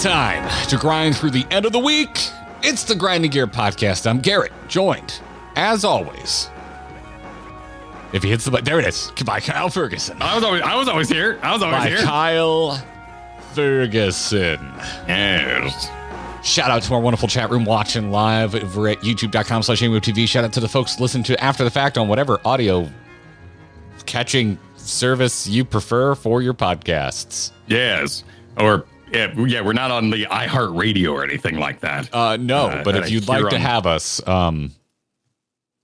It's time to grind through the end of the week. It's the Grinding Gear Podcast. I'm Garrett, joined, as always. If he hits the button, there it is. By Kyle Ferguson. I was always I was always here. I was always By here. Kyle Ferguson. yes. Shout out to our wonderful chat room watching live over at youtube.com slash TV. Shout out to the folks listening to after the fact on whatever audio catching service you prefer for your podcasts. Yes. Or yeah, yeah, we're not on the iHeartRadio or anything like that. Uh, no, Uh, but if I you'd like to have us, um,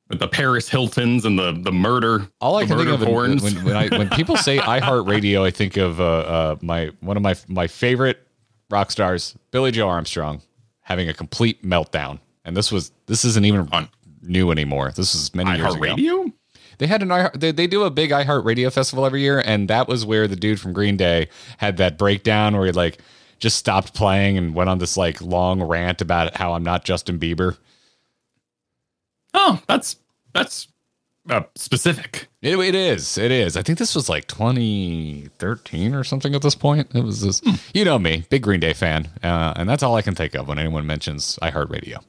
the Paris Hiltons and the the murder. all I can think of porns. when, when, I, when people say iHeartRadio, I think of uh, uh, my one of my my favorite rock stars, Billie Joe Armstrong, having a complete meltdown. And this was this isn't even On- new anymore. This is many years ago. iHeartRadio? They had an iHeart, they, they do a big iHeartRadio festival every year, and that was where the dude from Green Day had that breakdown where he like just stopped playing and went on this like long rant about how I'm not Justin Bieber. Oh, that's that's uh, specific. It, it is, it is. I think this was like 2013 or something at this point. It was this, you know me, big Green Day fan, uh, and that's all I can think of when anyone mentions iHeartRadio.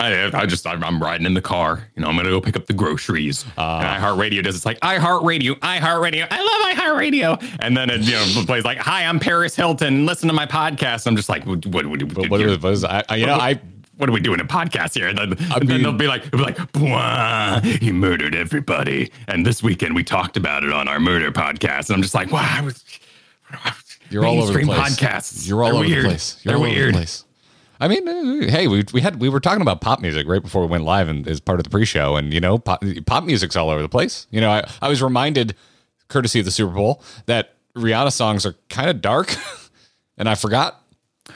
I, I just I'm, I'm riding in the car. You know, I'm gonna go pick up the groceries. Uh. and iHeartRadio does it's like iHeartRadio, iHeartRadio. I love iHeartRadio. And then it you know plays like, "Hi, I'm Paris Hilton. Listen to my podcast." I'm just like, "What? What? what, But what was, was I, I- you know, I what are we doing a podcast here? And then, and mean- then they'll be like, they'll be like, he murdered everybody. And this weekend we talked about it on our murder podcast. And I'm just like, wow, I was, You're all over the place. podcasts. You're all They're over weird. the place. You're They're all over the weird. place. I mean, uh, hey, we we had we were talking about pop music right before we went live and as part of the pre-show, and you know, pop, pop music's all over the place. You know, I, I was reminded, courtesy of the Super Bowl, that Rihanna songs are kind of dark, and I forgot.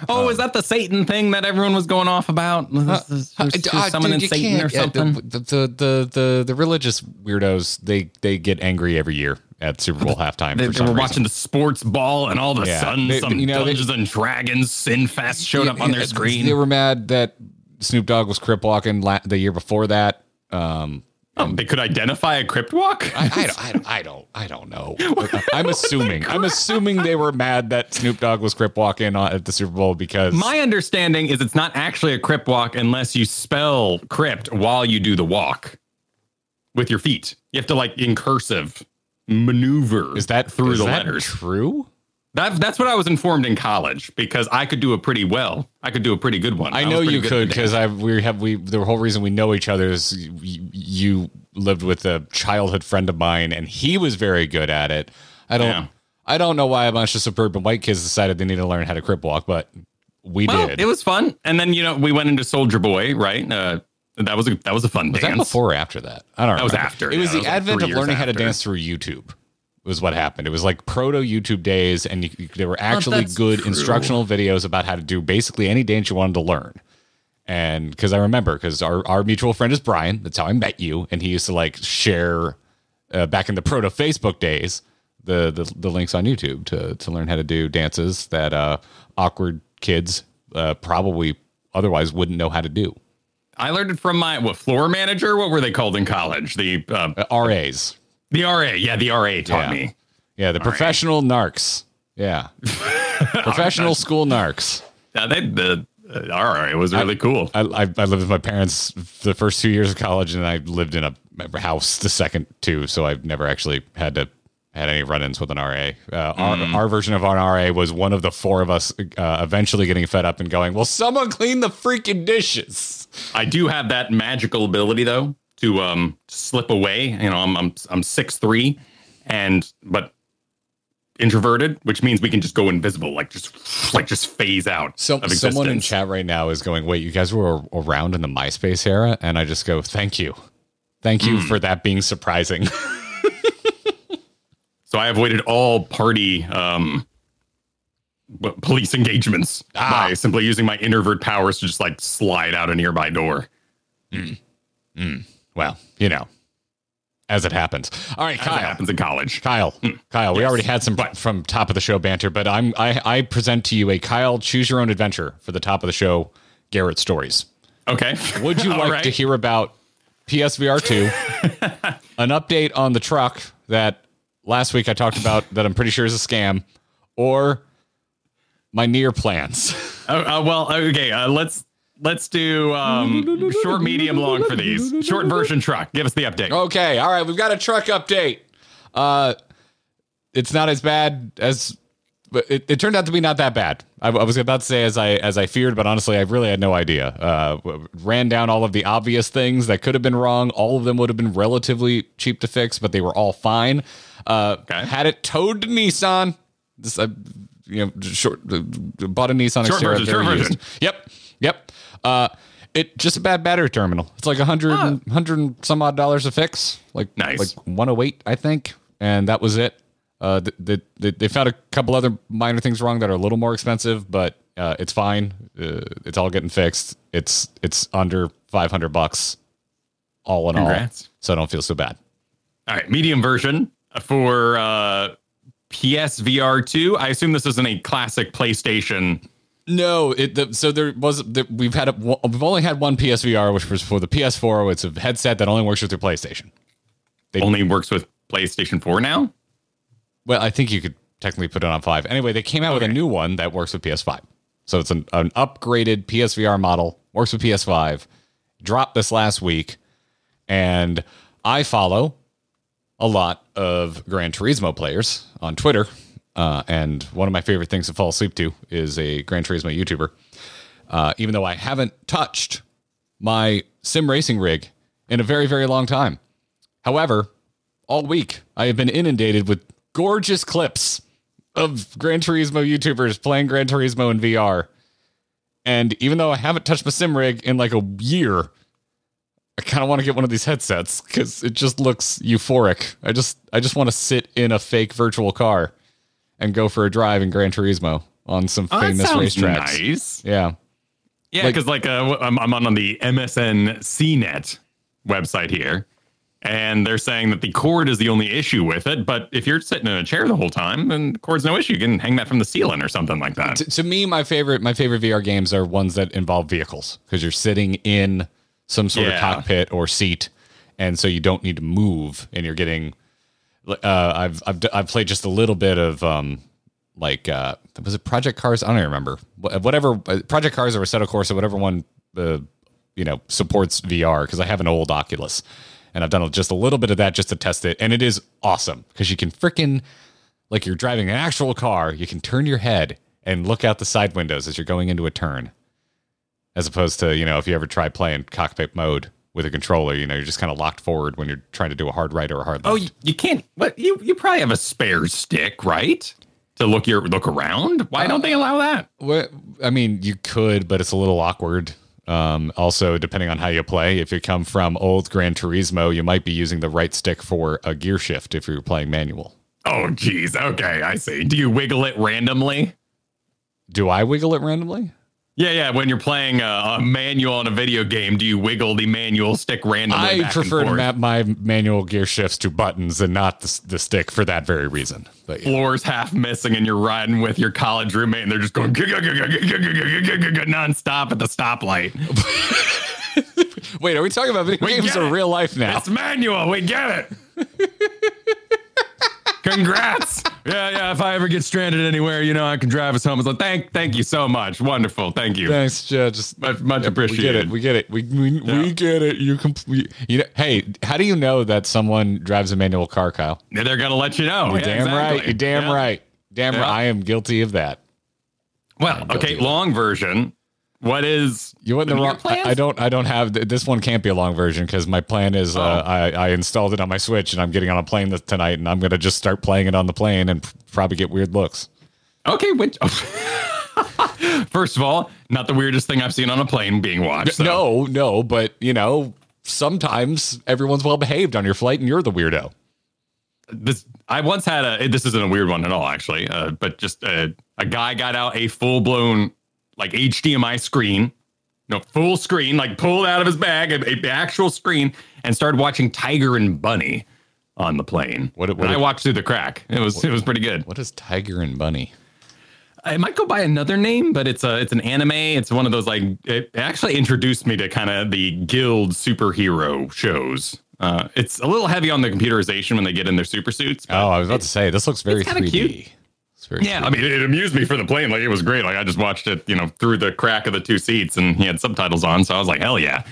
Oh, is that the Satan thing that everyone was going off about? Was- Uh, uh, summoning dude, Satan or yeah, something? the, the, the the the religious weirdos they they get angry every year at Super Bowl halftime. They, for they some were reason. watching the sports ball, and all of a Yeah. sudden, They- some you know, they- Dungeons and Dragons Sin Sinfest showed up on their Yeah, screen. They were mad that Snoop Dogg was crip walking la- the year before that. Um, Oh, they could identify a crypt walk. I, I, don't- I, don't- I don't I don't know. I'm assuming I'm assuming they were mad that Snoop Dogg was crip walking at the Super Bowl because My understanding is it's not actually a crypt walk unless you spell crypt while you do the walk with your feet. You have to like in cursive maneuver is that through is the that letters. true? That, that's what I was informed in college because I could do a pretty well. I could do a pretty good one. I was know you could because I we have we the whole reason we know each other is you, you lived with a childhood friend of mine and he was very good at it. I don't Yeah. I don't know why a bunch of suburban white kids decided they need to learn how to crip walk, but we Well, did. it was fun, and then you know we went into Soulja Boy, right? Uh, that was a that was a fun Was that before or after that? I don't know. That was after, It was the was advent three of years learning how to dance through YouTube. Was what happened. It was like proto YouTube days, and you, you- there were actually that's good true. instructional videos about how to do basically any dance you wanted to learn. And because I remember, because our, our mutual friend is Brian, that's how I met you, and he used to like share uh, back in the proto Facebook days the, the the links on YouTube to to learn how to do dances that uh, awkward kids uh, probably otherwise wouldn't know how to do. I learned it from my what floor manager. What were they called in college? The uh, Uh, RAs, the RA. Yeah, the RA taught Yeah. me. Yeah, the professional narcs. Yeah. professional school narcs. Yeah, they the uh, RA was really cool. I, I, I lived with my parents the first two years of college, and I lived in a house the second two, so I've never actually had to had any run-ins with an RA. Uh, our, our version of an RA was one of the four of us uh, eventually getting fed up and going, "Well, someone clean the freaking dishes." I do have that magical ability though to um slip away. You know, I'm I'm I'm six three, and but introverted, which means we can just go invisible, like just like just phase out. So someone in chat right now is going, "Wait, you guys were around in the MySpace era?" And I just go, "Thank you, thank you Hmm. for that being surprising." So I avoided all party um police engagements Ah. by simply using my introvert powers to just like slide out a nearby door. well, you know, as it happens. All right, As Kyle. it happens in college. Kyle, Kyle, we Yes. already had some What? from top of the show banter, but I'm I, I present to you a Kyle choose your own adventure for the top of the show Garrett stories. Okay. Would you like right. to hear about PSVR 2, an update on the truck that last week I talked about that I'm pretty sure is a scam, or my NieR plans? Oh, uh, well, okay. Uh, let's let's do um, short, medium, long for these. Short version truck. Give us the update. Okay, all right, we've got a truck update. Uh, it's not as bad as, but it, it turned out to be not that bad. I, I was about to say as I as I feared, but honestly, I really had no idea. Uh, ran down all of the obvious things that could have been wrong. All of them would have been relatively cheap to fix, but they were all fine. Uh, Okay. Had it towed to Nissan. This, uh, you know, short. Uh, bought a Nissan Short Xterra version, short version. Yep, yep. Uh, it just a bad battery terminal. It's like a hundred, and- hundred and some odd dollars a fix. Like Nice. like one oh eight, I think, and that was it. Uh, th- th- th- they found a couple other minor things wrong that are a little more expensive, but uh, it's fine. Uh, it's all getting fixed. It's it's under five hundred bucks, all in Congrats. all. So I don't feel so bad. All right, medium version for uh, PSVR two. I assume this isn't a classic PlayStation. No, it the, so there was the, we've had a, we've only had one PSVR, which was for the PS4. It's a headset that only works with your PlayStation. Only works with PlayStation four now. Well, I think you could technically put it on five. Anyway, they came out with a new one that works with PS5. So it's an, an upgraded PSVR model, works with PS5. Dropped this last week, and I follow a lot of Gran Turismo players on Twitter. Uh, and one of my favorite things to fall asleep to is a Gran Turismo YouTuber. Uh, even though I haven't touched my sim racing rig in a very, very long time. However, all week I have been inundated with gorgeous clips of Gran Turismo YouTubers playing Gran Turismo in VR. And even though I haven't touched my sim rig in like a year, I kind of want to get one of these headsets because it just looks euphoric. I just I just want to sit in a fake virtual car and go for a drive in Gran Turismo on some Oh, famous racetracks. Nice. Yeah. Yeah, Like- because like, uh, I'm, I'm on the MSN CNET website here, and they're saying that the cord is the only issue with it. But if you're sitting in a chair the whole time, then the cord's no issue. You can hang that from the ceiling or something like that. to, to me, my favorite my favorite VR games are ones that involve vehicles because you're sitting in some sort of cockpit or seat, and so you don't need to move, and you're getting. Uh, I've I've I've played just a little bit of um like uh was it Project Cars? I don't even remember whatever uh, Project Cars or Assetto Corsa, whatever one uh, you know supports VR because I have an old Oculus. And I've done just a little bit of that just to test it, and it is awesome because you can freaking like you're driving an actual car, you can turn your head and look out the side windows as you're going into a turn. As opposed to, you know, if you ever try playing cockpit mode with a controller, you know, you're just kind of locked forward when you're trying to do a hard right or a hard Oh, left. you, you can't. But you you probably have a spare stick, right? To look your look around. Why uh, don't they allow that? Well, I mean, you could, but it's a little awkward. Um, also, depending on how you play, if you come from old Gran Turismo, you might be using the right stick for a gear shift if you're playing manual. Oh, geez. Okay, I see. Do you wiggle it randomly? Do I wiggle it randomly? Yeah, yeah. When you're playing a, a manual on a video game, do you wiggle the manual stick randomly? I prefer to map my manual gear shifts to buttons and not the, the stick for that very reason. But yeah. floors half missing and you're riding with your college roommate and they're just going nonstop at the stoplight. Wait, are we talking about video We games or real life now? It's manual. We get it. Congrats. Yeah, yeah. If I ever get stranded anywhere, you know, I can drive us home. It's like, thank, thank you so much. Wonderful. Thank you. Thanks, yeah, just Much, much we get it. We get it. We we, we get it. You complete. You know, hey, how do you know that someone drives a manual car, Kyle? They're gonna let you know. You're Yeah, damn exactly. right. You're damn Yeah. right. Damn Yeah. right. I am guilty of that. Well, okay. Long version. What is You went in the wrong. I, plans? I don't. I don't have this one. Can't be a long version because my plan is uh, Oh. I, I installed it on my Switch and I'm getting on a plane this, tonight and I'm gonna just start playing it on the plane and probably get weird looks. Okay, which first of all, not the weirdest thing I've seen on a plane being watched. so- No, no, but you know, sometimes everyone's well behaved on your flight and you're the weirdo. this I once had a this isn't a weird one at all actually, uh, but just uh, a guy got out a full blown like HDMI screen, no full screen, like pulled out of his bag a, a actual screen and started watching Tiger and Bunny on the plane. What- what- and I watched through the crack. It was it was pretty good. What is Tiger and Bunny? It might go by another name, but it's a it's an anime. It's one of those like it actually introduced me to kind of the guild superhero shows. Uh, it's a little heavy on the computerization when they get in their super suits. Oh, I was about to say this looks very 3D. cute. It's It's very Yeah, I mean, it amused me for the plane. Like it was great. Like I just watched it, you know, through the crack of the two seats, and he had subtitles on, so I was like, hell yeah.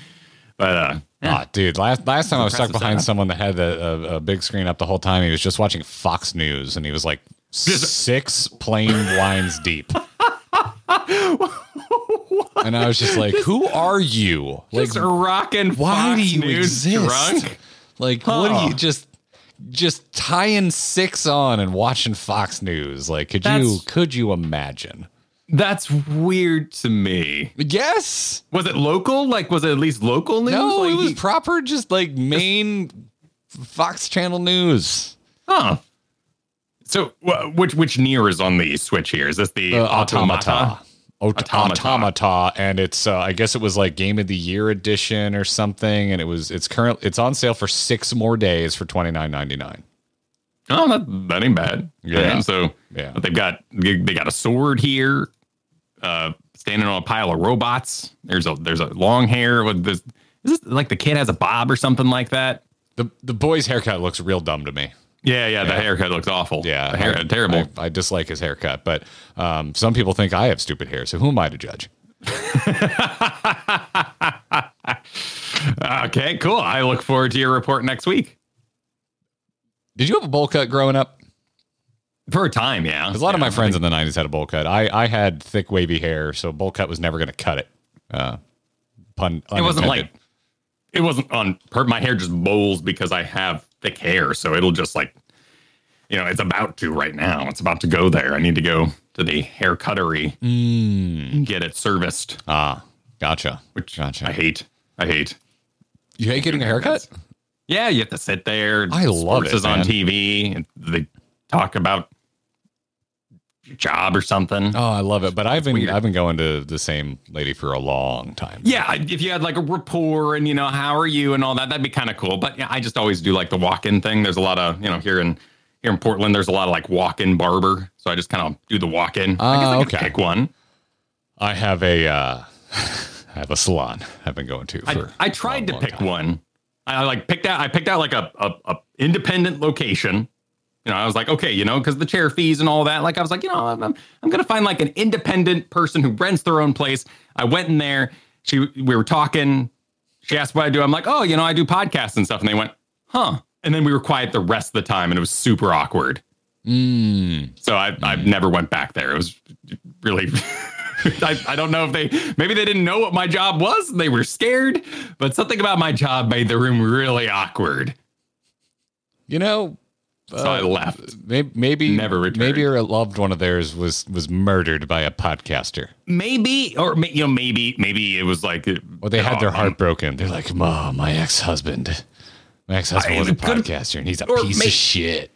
But uh, Ah, dude, last last time I was stuck behind setup. someone that had a, a, a big screen up the whole time. He was just watching Fox News, and he was like six plain wines deep. and I was just like, "Who are you? Like, just rocking. why Fox do you News exist? Drunk. Like, what do you just just tying six on and watching Fox News? Like, could you could you imagine? That's weird to me. Yes. Was it local? Like, was it at least local news? No, like, it was he- proper, just like main Fox Channel news. huh. So, wh- which which NieR is on the switch here? Is this the Uh, automata. Ot- Automata. automata. and it's uh, I guess it was like game of the year edition or something, and it was it's current it's on sale for six more days for twenty nine ninety nine. Oh, that that ain't bad. Yeah. And so, Yeah. but they've got they they got a sword here, uh, standing on a pile of robots. There's a there's a long hair with this. Is this like the kid has a bob or something like that? The the boy's haircut looks real dumb to me. Yeah, yeah. The haircut looks awful. Yeah, the hair I- terrible. I, I dislike his haircut, but um, some people think I have stupid hair. So who am I to judge? okay, cool. I look forward to your report next week. Did you have a bowl cut growing up? For a time, yeah. Because a lot of Yeah, my friends in the '90s had a bowl cut. I I had thick wavy hair, so bowl cut was never going to cut it. Uh, pun. It wasn't like it wasn't on per my hair just bowls because I have thick hair, so it'll just like you know, it's about to right now. It's about to go there. I need to go to the hair cuttery and get it serviced, ah, gotcha. which Gotcha. I hate. I hate. You hate getting a haircut? Yeah, you have to sit there. I love it, is on. TV and they talk about job or something. Oh, I love it. But I've been weird. I've been going to the same lady for a long time. Yeah, if you had like a rapport and you know how are you and all that, that'd be kind of cool. But yeah, I just always do like the walk-in thing. There's a lot of you know here in here in Portland, there's a lot of like walk-in barber, so I just kind of do the walk-in. I guess Ah, I could okay. pick one. I have a uh, I have a salon I've been going to for. I, I tried a to long pick one. I like picked out. I picked out like a, a, a independent location. You know, I was like, okay, you know, because the chair fees and all that. Like, I was like, you know, I'm, I'm, I'm gonna find like an independent person who rents their own place. I went in there. She, we were talking. She asked what I do. I'm like, oh, you know, I do podcasts and stuff. And they went, huh. And then we were quiet the rest of the time, and it was super awkward. Mm. So I, I never went back there. It was really. I, I don't know if they maybe they didn't know what my job was. They were scared, but something about my job made the room really awkward. You know, So I left. maybe maybe Never returned. maybe a loved one of theirs was was murdered by a podcaster, Maybe, or you know, maybe maybe it was like, or they had their um, heart broken. They're like, "Ma, my ex husband, my ex husband was a podcaster, and he's a piece may- of shit."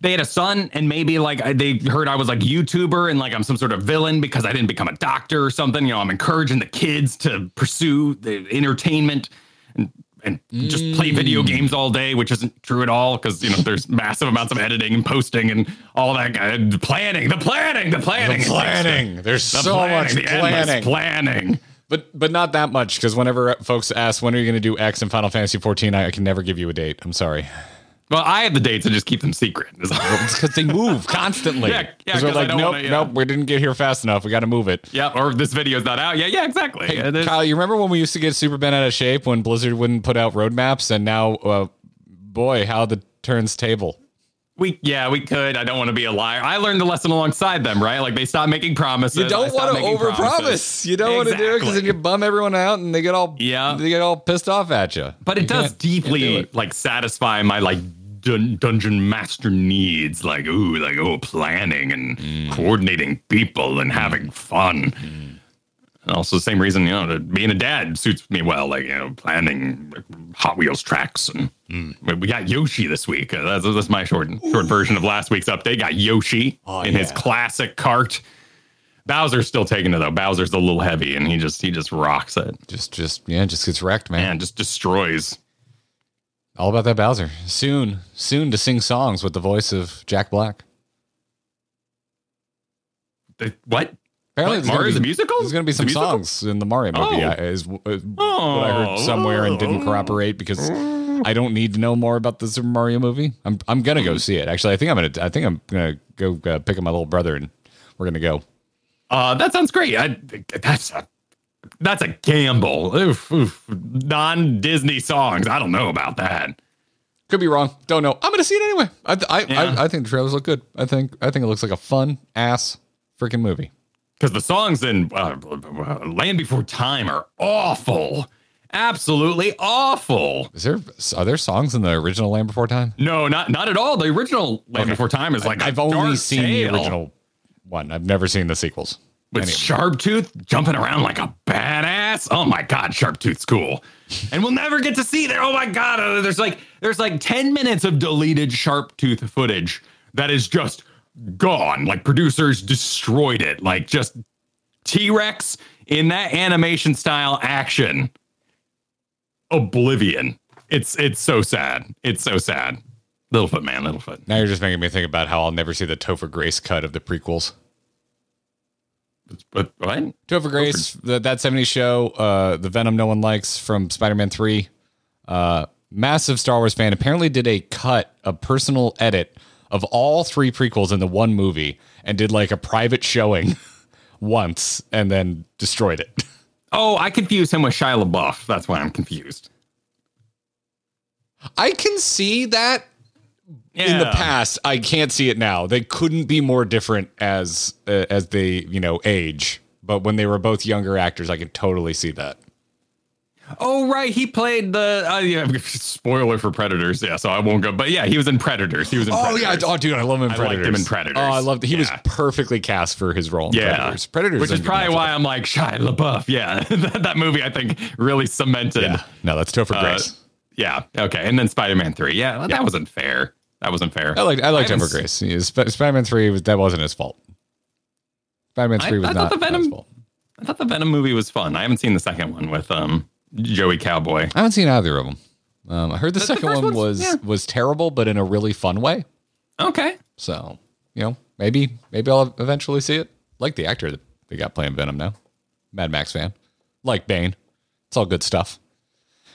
They had a son, and maybe like they heard I was like YouTuber and like I'm some sort of villain because I didn't become a doctor or something. You know, I'm encouraging the kids to pursue the entertainment and and just play video mm. games all day, which isn't true at all because you know there's massive amounts of editing and posting and all that kind of planning, the planning, the planning, The planning. There's the so planning, much planning. planning. But but not that much because whenever folks ask when are you going to do X in Final Fantasy 14, I, I can never give you a date. I'm sorry. Well, I have the dates and just keep them secret. Because they move constantly. Yeah, yeah, 'Cause we're 'cause I like, nope, wanna, yeah. nope, we didn't get here fast enough. We got to move it. yeah, or this video's not out. Yeah, yeah, exactly. Hey, Yeah, Kyle, you remember when we used to get super bent out of shape when Blizzard wouldn't put out roadmaps, and now, uh, boy, how the turns table. We yeah, we could. I don't want to be a liar. I learned the lesson alongside them, right? Like they stopped making promises. You don't want to overpromise. promises. You don't want to do it because then you bum everyone out, and they get all Yeah. they get all pissed off at you. But it You does do deeply it. like satisfy my like dun- dungeon master needs, like ooh, like oh, planning and Mm. coordinating people and having fun. And also the same reason, you know, being a dad suits me well, like you know, planning Hot Wheels tracks and Mm. we- got Yoshi this week. Uh, That's, that's my short short version of last week's update. Got Yoshi Oh, in his classic cart. Bowser's still taking it though. Bowser's a little heavy, and he just he just rocks it Just, just yeah, just gets wrecked, man. and just destroys. All about that Bowser. Soon, soon to sing songs with the voice of Jack Black. The, what? Apparently, What, there's gonna Mario's be- musical? There's going to be some songs in the Mario movie. Oh. I- Is, uh, what I heard Oh. somewhere and didn't corroborate because I don't need to know more about the Super Mario movie. I'm I'm gonna Hmm. go see it. Actually, I think I'm gonna I think I'm gonna go uh, pick up my little brother, and we're gonna go. Uh, that sounds great. I, that's a that's a gamble. Oof, oof. Non Disney songs. I don't know about that. Could be wrong. Don't know. I'm gonna see it anyway. I I, Yeah. I, I think the trailers look good. I think I think it looks like a fun ass freaking movie. Because the songs in uh, Land Before Time are awful. Absolutely awful. Is there are there songs in the original Land Before Time? No, not not at all. The original Land Before Time is like a I've only seen tale the original one. I've never seen the sequels. With Any of. Sharptooth jumping around like a badass. Oh my god, Sharptooth's cool. And we'll never get to see there. Oh my god, uh, there's like there's like 10 minutes of deleted Sharptooth footage that is just gone. Like producers destroyed it. Like just T-Rex in that animation style action. Oblivion. It's it's so sad. It's so sad. Littlefoot man, Littlefoot. Now you're just making me think about how I'll never see the Topher Grace cut of the prequels. But what? Topher Grace, the, that 70s show, uh, the Venom no one likes from Spider-Man 3. Uh, massive Star Wars fan apparently did a cut, a personal edit of all three prequels in the one movie and did like a private showing once and then destroyed it. Oh, I confused him with Shia LaBeouf. That's why I'm confused. I can see that in the past. I can't see it now. They couldn't be more different as uh, as they, you know, age. But when they were both younger actors, I could totally see that. Oh right, he played the uh, yeah, spoiler for Predators. Yeah, so I won't go. But yeah, he was in Predators. He was in. Oh yeah, Predators. oh dude, I love him in I Predators. liked him in Predators. Oh, I loved. He was perfectly cast for his role. In yeah, Predators. Predators, which is probably why I'm like Shia LaBeouf. Yeah, that, that movie I think really cemented. Yeah, no, that's Topher uh, Grace. yeah, okay, and then Spider-Man Three. Yeah, that wasn't fair. That wasn't fair. I liked. I liked Grace. He is- Sp- Spider-Man three was that wasn't his fault. Spider-Man I- three was I not, the not his Venom- fault. I thought the Venom movie was fun. I haven't seen the second one with um Joey Cowboy. I haven't seen either of them. Um, I heard the, the second first one one's- was yeah. was terrible, but in a really fun way. Okay, So you know, maybe maybe I'll eventually see it. Like the actor that they got playing Venom now, Mad Max fan. Like Bane, it's all good stuff.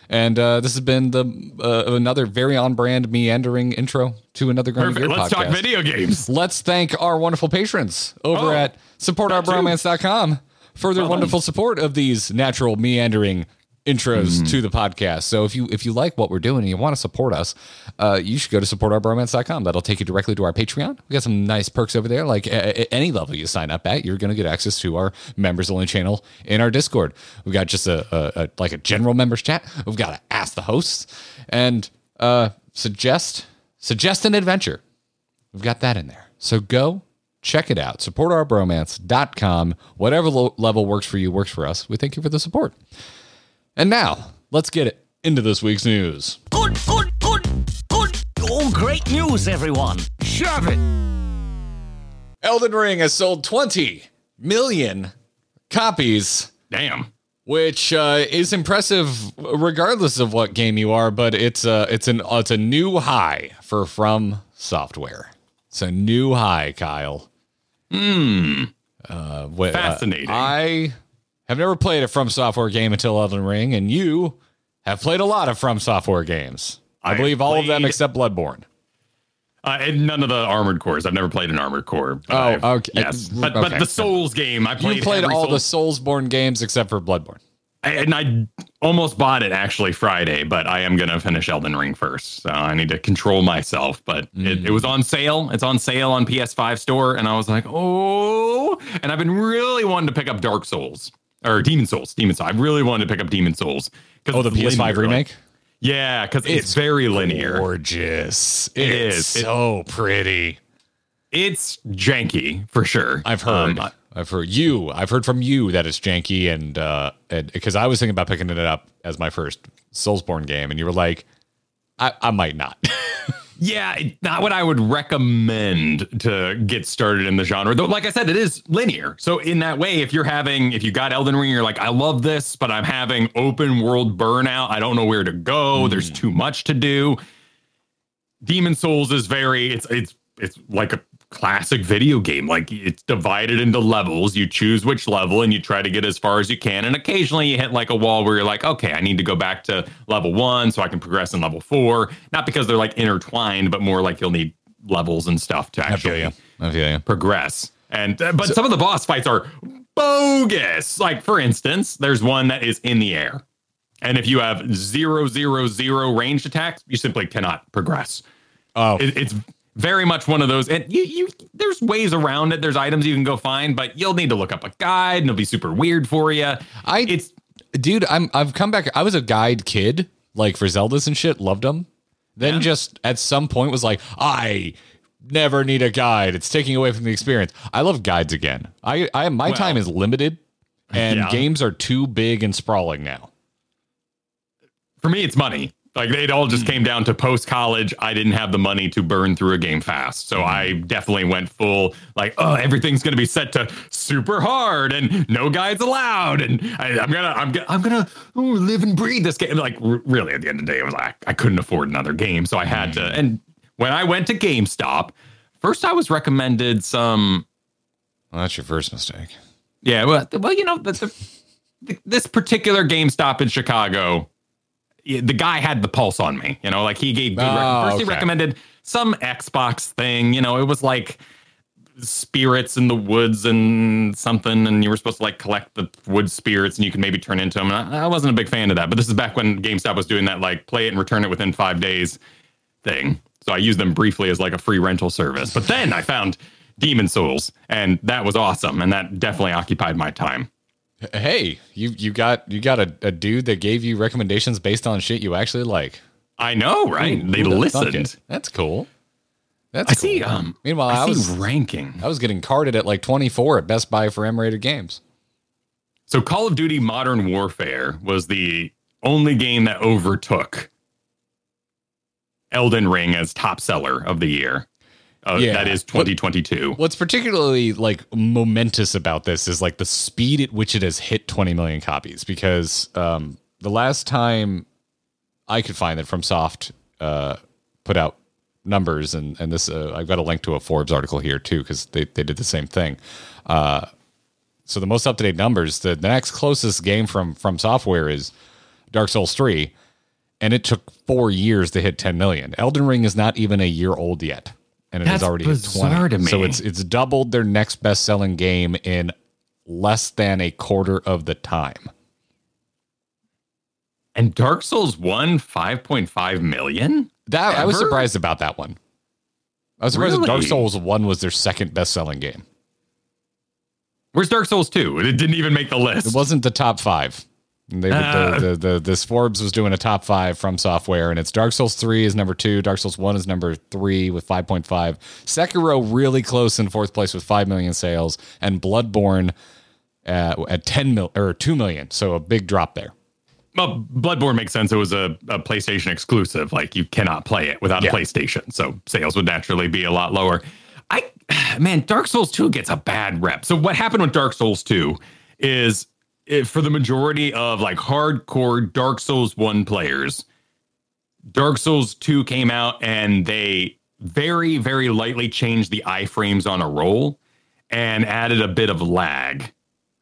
And uh, this has been the uh, another very on brand meandering intro to another Grand perfect. Gear Let's podcast. talk video games. Let's thank our wonderful patrons over Oh, at supportourbromance.com for their Well done. wonderful support of these natural meandering intros Mm-hmm. to the podcast. So if you if you like what we're doing and you want to support us, uh, you should go to supportourbromance.com. That'll take you directly to our Patreon. We got some nice perks over there. Like any level you sign up at, you're going to get access to our members only channel in our Discord. We've got just a, a, a like a general members chat. We've got to ask the hosts and uh, suggest suggest an adventure. We've got that in there. So go check it out. Supportourbromance.com. Whatever lo- level works for you works for us. We thank you for the support. And now, let's get it into this week's news. Good, good, good, good. Oh, great news, everyone. Shove it. Elden Ring has sold 20 million copies, Damn. which uh, is impressive regardless of what game you are, but it's a, it's an it's a new high for From Software. It's a new high, Kyle. Hmm. Uh, wh- uh, Fascinating. I have never played a From Software game until Elden Ring, and you have played a lot of From Software games. I, I believe all of them except Bloodborne. Uh, and none of the armored cores. I've never played an armored core. Oh, I've- okay. Yes, but Okay. but the Souls game, I played. You played all the Souls- Soulsborne games except for Bloodborne. I- and I almost bought it actually Friday, but I am gonna finish Elden Ring first, so I need to control myself. But it, it was on sale. It's on sale on PS5 store, and I was like, oh. And I've been really wanting to pick up Dark Souls or Demon Souls. Demon Souls. I really wanted to pick up Demon Souls. Oh, the PS5 remake? yeah, because it's, very linear. Gorgeous. It it's is. It- so pretty. It's janky for sure. I've heard. Um, I've heard you. I've heard from you that it's janky, and uh, because I was thinking about picking it up as my first Soulsborne game, and you were like, I, I might not. Yeah, not what I would recommend to get started in the genre. Though, like I said, it is linear. So in that way, if you're having, if you got Elden Ring, you're like, I love this, but I'm having open world burnout. I don't know where to go. Mm. There's too much to do. Demon Souls is very, it's it's it's like a classic video game. Like it's divided into levels. You choose which level and you try to get as far as you can. And occasionally you hit like a wall where you're like, okay, I need to go back to level one so I can progress in level four. Not because they're like intertwined, but more like you'll need levels and stuff to I feel actually you. I feel you. progress. And uh, but some of the boss fights are bogus. Like for instance, there's one that is in the air, and if you have zero zero zero ranged attacks, you simply cannot progress. Oh, It, it's very much one of those. And you you there's ways around it. There's items you can go find, but you'll need to look up a guide, and it'll be super weird for you. I It's dude, I'm I've come back. I was a guide kid, like for Zeldas and shit, loved them. Then Yeah. just at some point was like, I never need a guide. It's taking away from the experience. I love guides again. I I my Well- time is limited, and Yeah. games are too big and sprawling now. for me, it's money. Like it all just hmm. came down to post college. I didn't have the money to burn through a game fast, so hmm. I definitely went full like, oh, everything's gonna be set to super hard and no guides allowed, and I, I'm gonna, I'm gonna, I'm gonna oh, live and breathe this game. Like r- really, at the end of the day, it was like I couldn't afford another game, so I had to. Hmm. And when I went to GameStop, first I was recommended some Well, that's your first mistake. yeah, well, well, you know, the, the, this particular GameStop in Chicago, the guy had the pulse on me. You know, like he gave good rec- Oh, first he recommended some Xbox thing. You know, it was like spirits in the woods and something, and you were supposed to like collect the wood spirits, and you could maybe turn into them. And I, I wasn't a big fan of that, but this is back when GameStop was doing that like play it and return it within five days thing. So I used them briefly as like a free rental service. But then I found Demon Souls, and that was awesome, and that definitely occupied my time. Hey, you you got you got a, a dude that gave you recommendations based on shit you actually like. I know, right? Ooh, they listened. That's cool. That's I cool. see. Um, Meanwhile, I, I, was ranking. I was getting carded at like 24 at Best Buy for M-rated games. So Call of Duty Modern Warfare was the only game that overtook Elden Ring as top seller of the year. Uh, Yeah. that is 2022. What's particularly like momentous about this is like the speed at which it has hit 20 million copies because um, the last time I could find that FromSoft uh, put out numbers and and this uh, I've got a link to a Forbes article here too because they they did the same thing. Uh, so the most up to date numbers, the, the next closest game from from software is Dark Souls 3 and it took 4 years to hit 10 million. Elden Ring is not even a year old yet and it has That's already hit bizarre 20. to So it's it's doubled their next best selling game in less than a quarter of the time. And Dark Souls 1, 5.5 million? That I was surprised about that one. I was surprised that Dark Souls 1 was their second best selling game. Where's Dark Souls 2? It didn't even make the list. It wasn't the top five. They, Ah. the, the, the, this Forbes was doing a top five from software, and it's Dark Souls 3 is number two, Dark Souls 1 is number three with 5.5. Sekiro really close in fourth place with 5 million sales, and Bloodborne uh, at 10 mil or 2 million. So a big drop there. Well, Bloodborne makes sense. It was a, a PlayStation exclusive. Like you cannot play it without Yeah. a PlayStation, so sales would naturally be a lot lower. I man, Dark Souls 2 gets a bad rep. So what happened with Dark Souls 2 is it, for the majority of like hardcore Dark Souls 1 players, Dark Souls 2 came out and they very, very lightly changed the iframes on a roll and added a bit of lag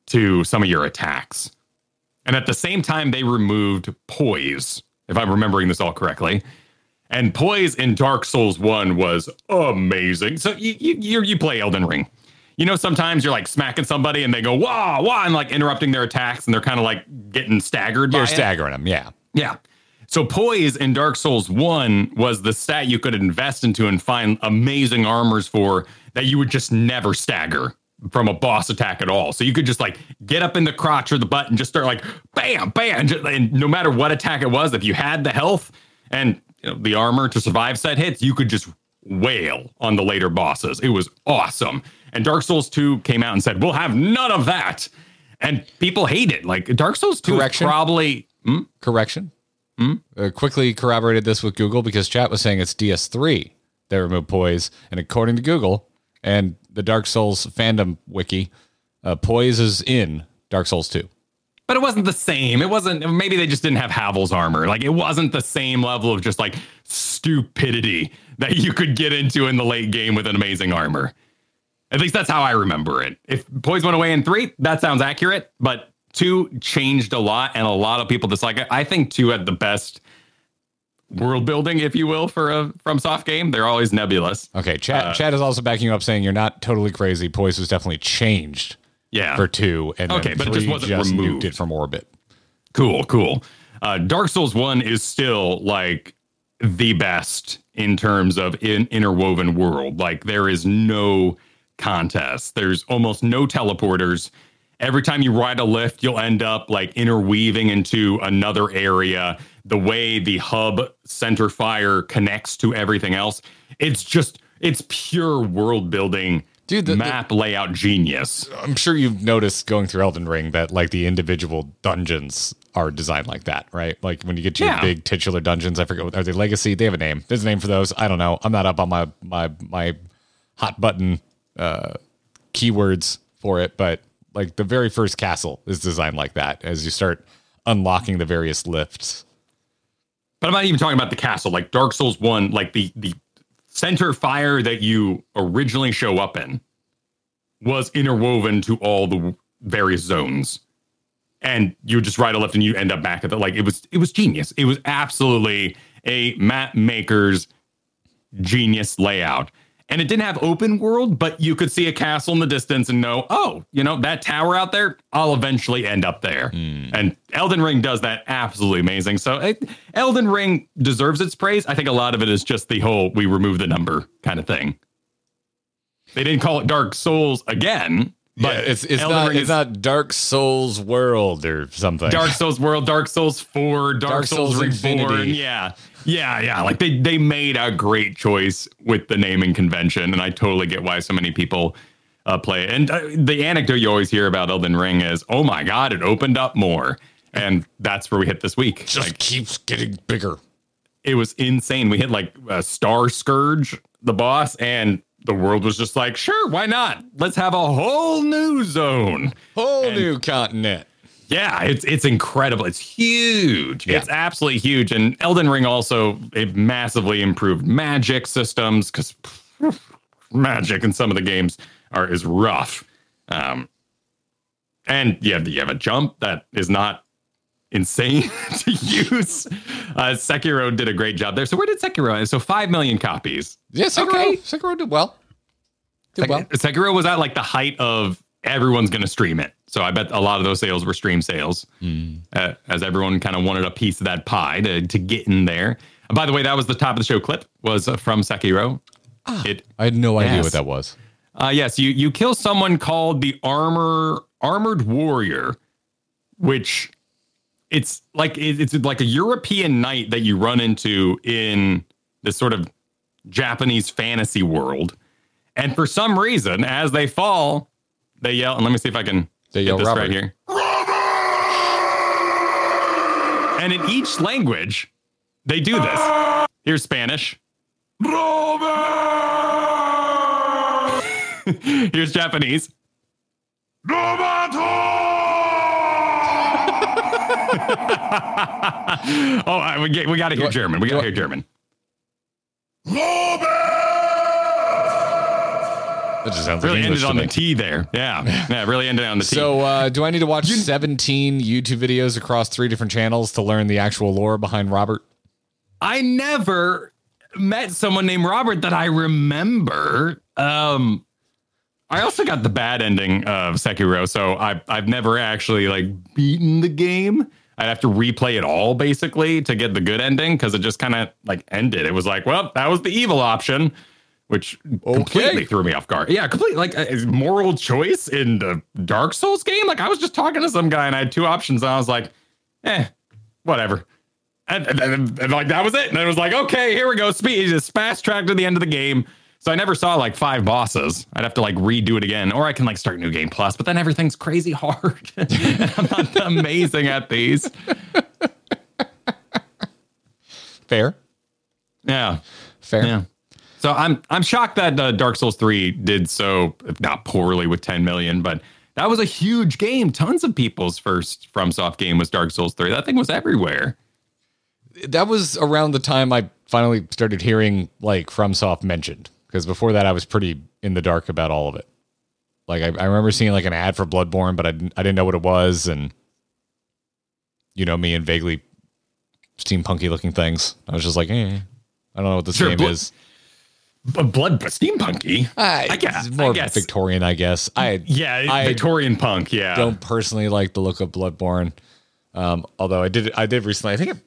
to some of your attacks. And at the same time, they removed poise, if I'm remembering this all correctly. And poise in Dark Souls 1 was amazing. So you, you, you, you play Elden Ring. You know, sometimes you're like smacking somebody and they go, wah, wah, and like interrupting their attacks and they're kind of like getting staggered by You're it. staggering them, yeah. Yeah. So poise in Dark Souls 1 was the stat you could invest into and find amazing armors for that you would just never stagger from a boss attack at all. So you could just like get up in the crotch or the butt and just start like bam, bam, and, just, and no matter what attack it was, if you had the health and you know, the armor to survive set hits, you could just wail on the later bosses. It was awesome. And Dark Souls 2 came out and said, "We'll have none of that." And people hate it. Like Dark Souls 2 is Correction. probably hmm? Correction. Hmm? Uh, quickly corroborated this with Google because chat was saying it's DS3 that removed poise, and according to Google and the Dark Souls fandom wiki, uh, poise is in Dark Souls 2. But it wasn't the same. It wasn't. Maybe they just didn't have Havel's armor. Like it wasn't the same level of just like stupidity that you could get into in the late game with an amazing armor. At least that's how I remember it. If poise went away in three, that sounds accurate. But two changed a lot, and a lot of people dislike it. I think two had the best world building, if you will, for a from soft game. They're always nebulous. Okay, Chad, Uh, Chad is also backing you up, saying you're not totally crazy. Poise was definitely changed Yeah. for two, and Okay, then but it just wasn't just removed. it from orbit. Cool, cool. Uh, Dark Souls 1 is still like the best in terms of in interwoven world. Like there is no contest. There's almost no teleporters. Every time you ride a lift, you'll end up like interweaving into another area. The way the hub center fire connects to everything else, it's just it's pure world building, Dude, the- the- map layout genius. I'm sure you've noticed going through Elden Ring that like the individual dungeons are designed like that, right? Like when you get to Yeah. your big titular dungeons, I forget what are they legacy? They have a name. There's a name for those. I don't know. I'm not up on my my my hot button uh keywords for it, but like the very first castle is designed like that as you start unlocking the various lifts. But I'm not even talking about the castle. Like Dark Souls 1, like the the center fire that you originally show up in was interwoven to all the various zones. And you just ride a left and you end up back at the like it was it was genius. It was absolutely a map maker's genius layout. And it didn't have open world, but you could see a castle in the distance and know, oh, you know, that tower out there, I'll eventually end up there. Hmm. And Elden Ring does that absolutely amazing. So it, Elden Ring deserves its praise. I think a lot of it is just the whole we remove the number kind of thing. They didn't call it Dark Souls again, but But it's it's Elden not Ring it's is not Dark Souls World or something. Dark Souls World, Dark Souls 4, Dark, Dark Souls, Souls Reborn. Infinity. Yeah. Yeah, yeah. Like they they made a great choice with the naming convention, and I totally get why so many people uh, play it. And uh, the anecdote you always hear about Elden Ring is, "Oh my god, it opened up more." And that's where we hit this week. just Like keeps getting bigger. it was insane. We hit like a Star Scourge, the boss, and the world was just like, "Sure, why not? Let's have a whole new zone." Whole new continent. Yeah, it's it's incredible. It's huge. Yeah. It's absolutely huge. And Elden Ring also it massively improved magic systems because magic in some of the games are is rough. Um, and you have you have a jump that is not insane to use. Uh, Sekiro did a great job there. So where did Sekiro? So five million copies. Yeah, Sekiro, Okay. Sekiro did well. Did well. Sekiro was at like the height of everyone's going to stream it. So I bet a lot of those sales were stream sales, uh, as everyone kind of wanted a piece of that pie to, to get in there. And by the way, that was the top of the show clip was uh, from Sekiro. It I had no idea what that was. uh, yes, you you kill someone called the armor armored warrior, which it's like it's like a European knight that you run into in this sort of Japanese fantasy world. And for some reason, as they fall, they yell. And let me see if I can They get yell, this "Robert." right here. Robert! And in each language, they do this. Here's Spanish. Robert! Here's Japanese. oh, we, get, we got to hear What- German. We got to what- hear German. That just sounds Really like ended on to the. T there. Yeah. Yeah, really ended on the T. So, uh, do I need to watch 17 YouTube videos across three different channels to learn the actual lore behind Robert? I never met someone named Robert that I remember. Um, I also got the bad ending of Sekiro, so I I've never actually like beaten the game. I'd have to replay it all basically to get the good ending because it just kind of like ended. It was like, well, that was the evil option, which completely threw me off guard. Yeah, completely like a moral choice in the Dark Souls game. Like I was just talking to some guy and I had two options, and I was like, eh, whatever. And, and, and- and, like that was it. And it was like, okay, here we go. Speed just fast track to the end of the game. So I never saw like five bosses. I'd have to like redo it again, or I can like start new game plus. But then everything's crazy hard. and I'm not amazing at these. Fair. Yeah, Fair. yeah. So I'm I'm shocked that uh, Dark Souls three did so if not poorly with 10 million, but that was a huge game. Tons of people's first FromSoft game was Dark Souls three. That thing was everywhere. That was around the time I finally started hearing like FromSoft mentioned. Because before that, I was pretty in the dark about all of it. Like, I, I remember seeing like an ad for Bloodborne, but I didn't, I didn't know what it was. And, you know, me and vaguely steampunky looking things. I was just like, eh, I don't know what this Sure, game is. Blood, steampunky. I guess. More I guess. Victorian, I guess. I Yeah, I Victorian punk. Yeah. don't personally like the look of Bloodborne. Um, although I did, I did recently. I think it,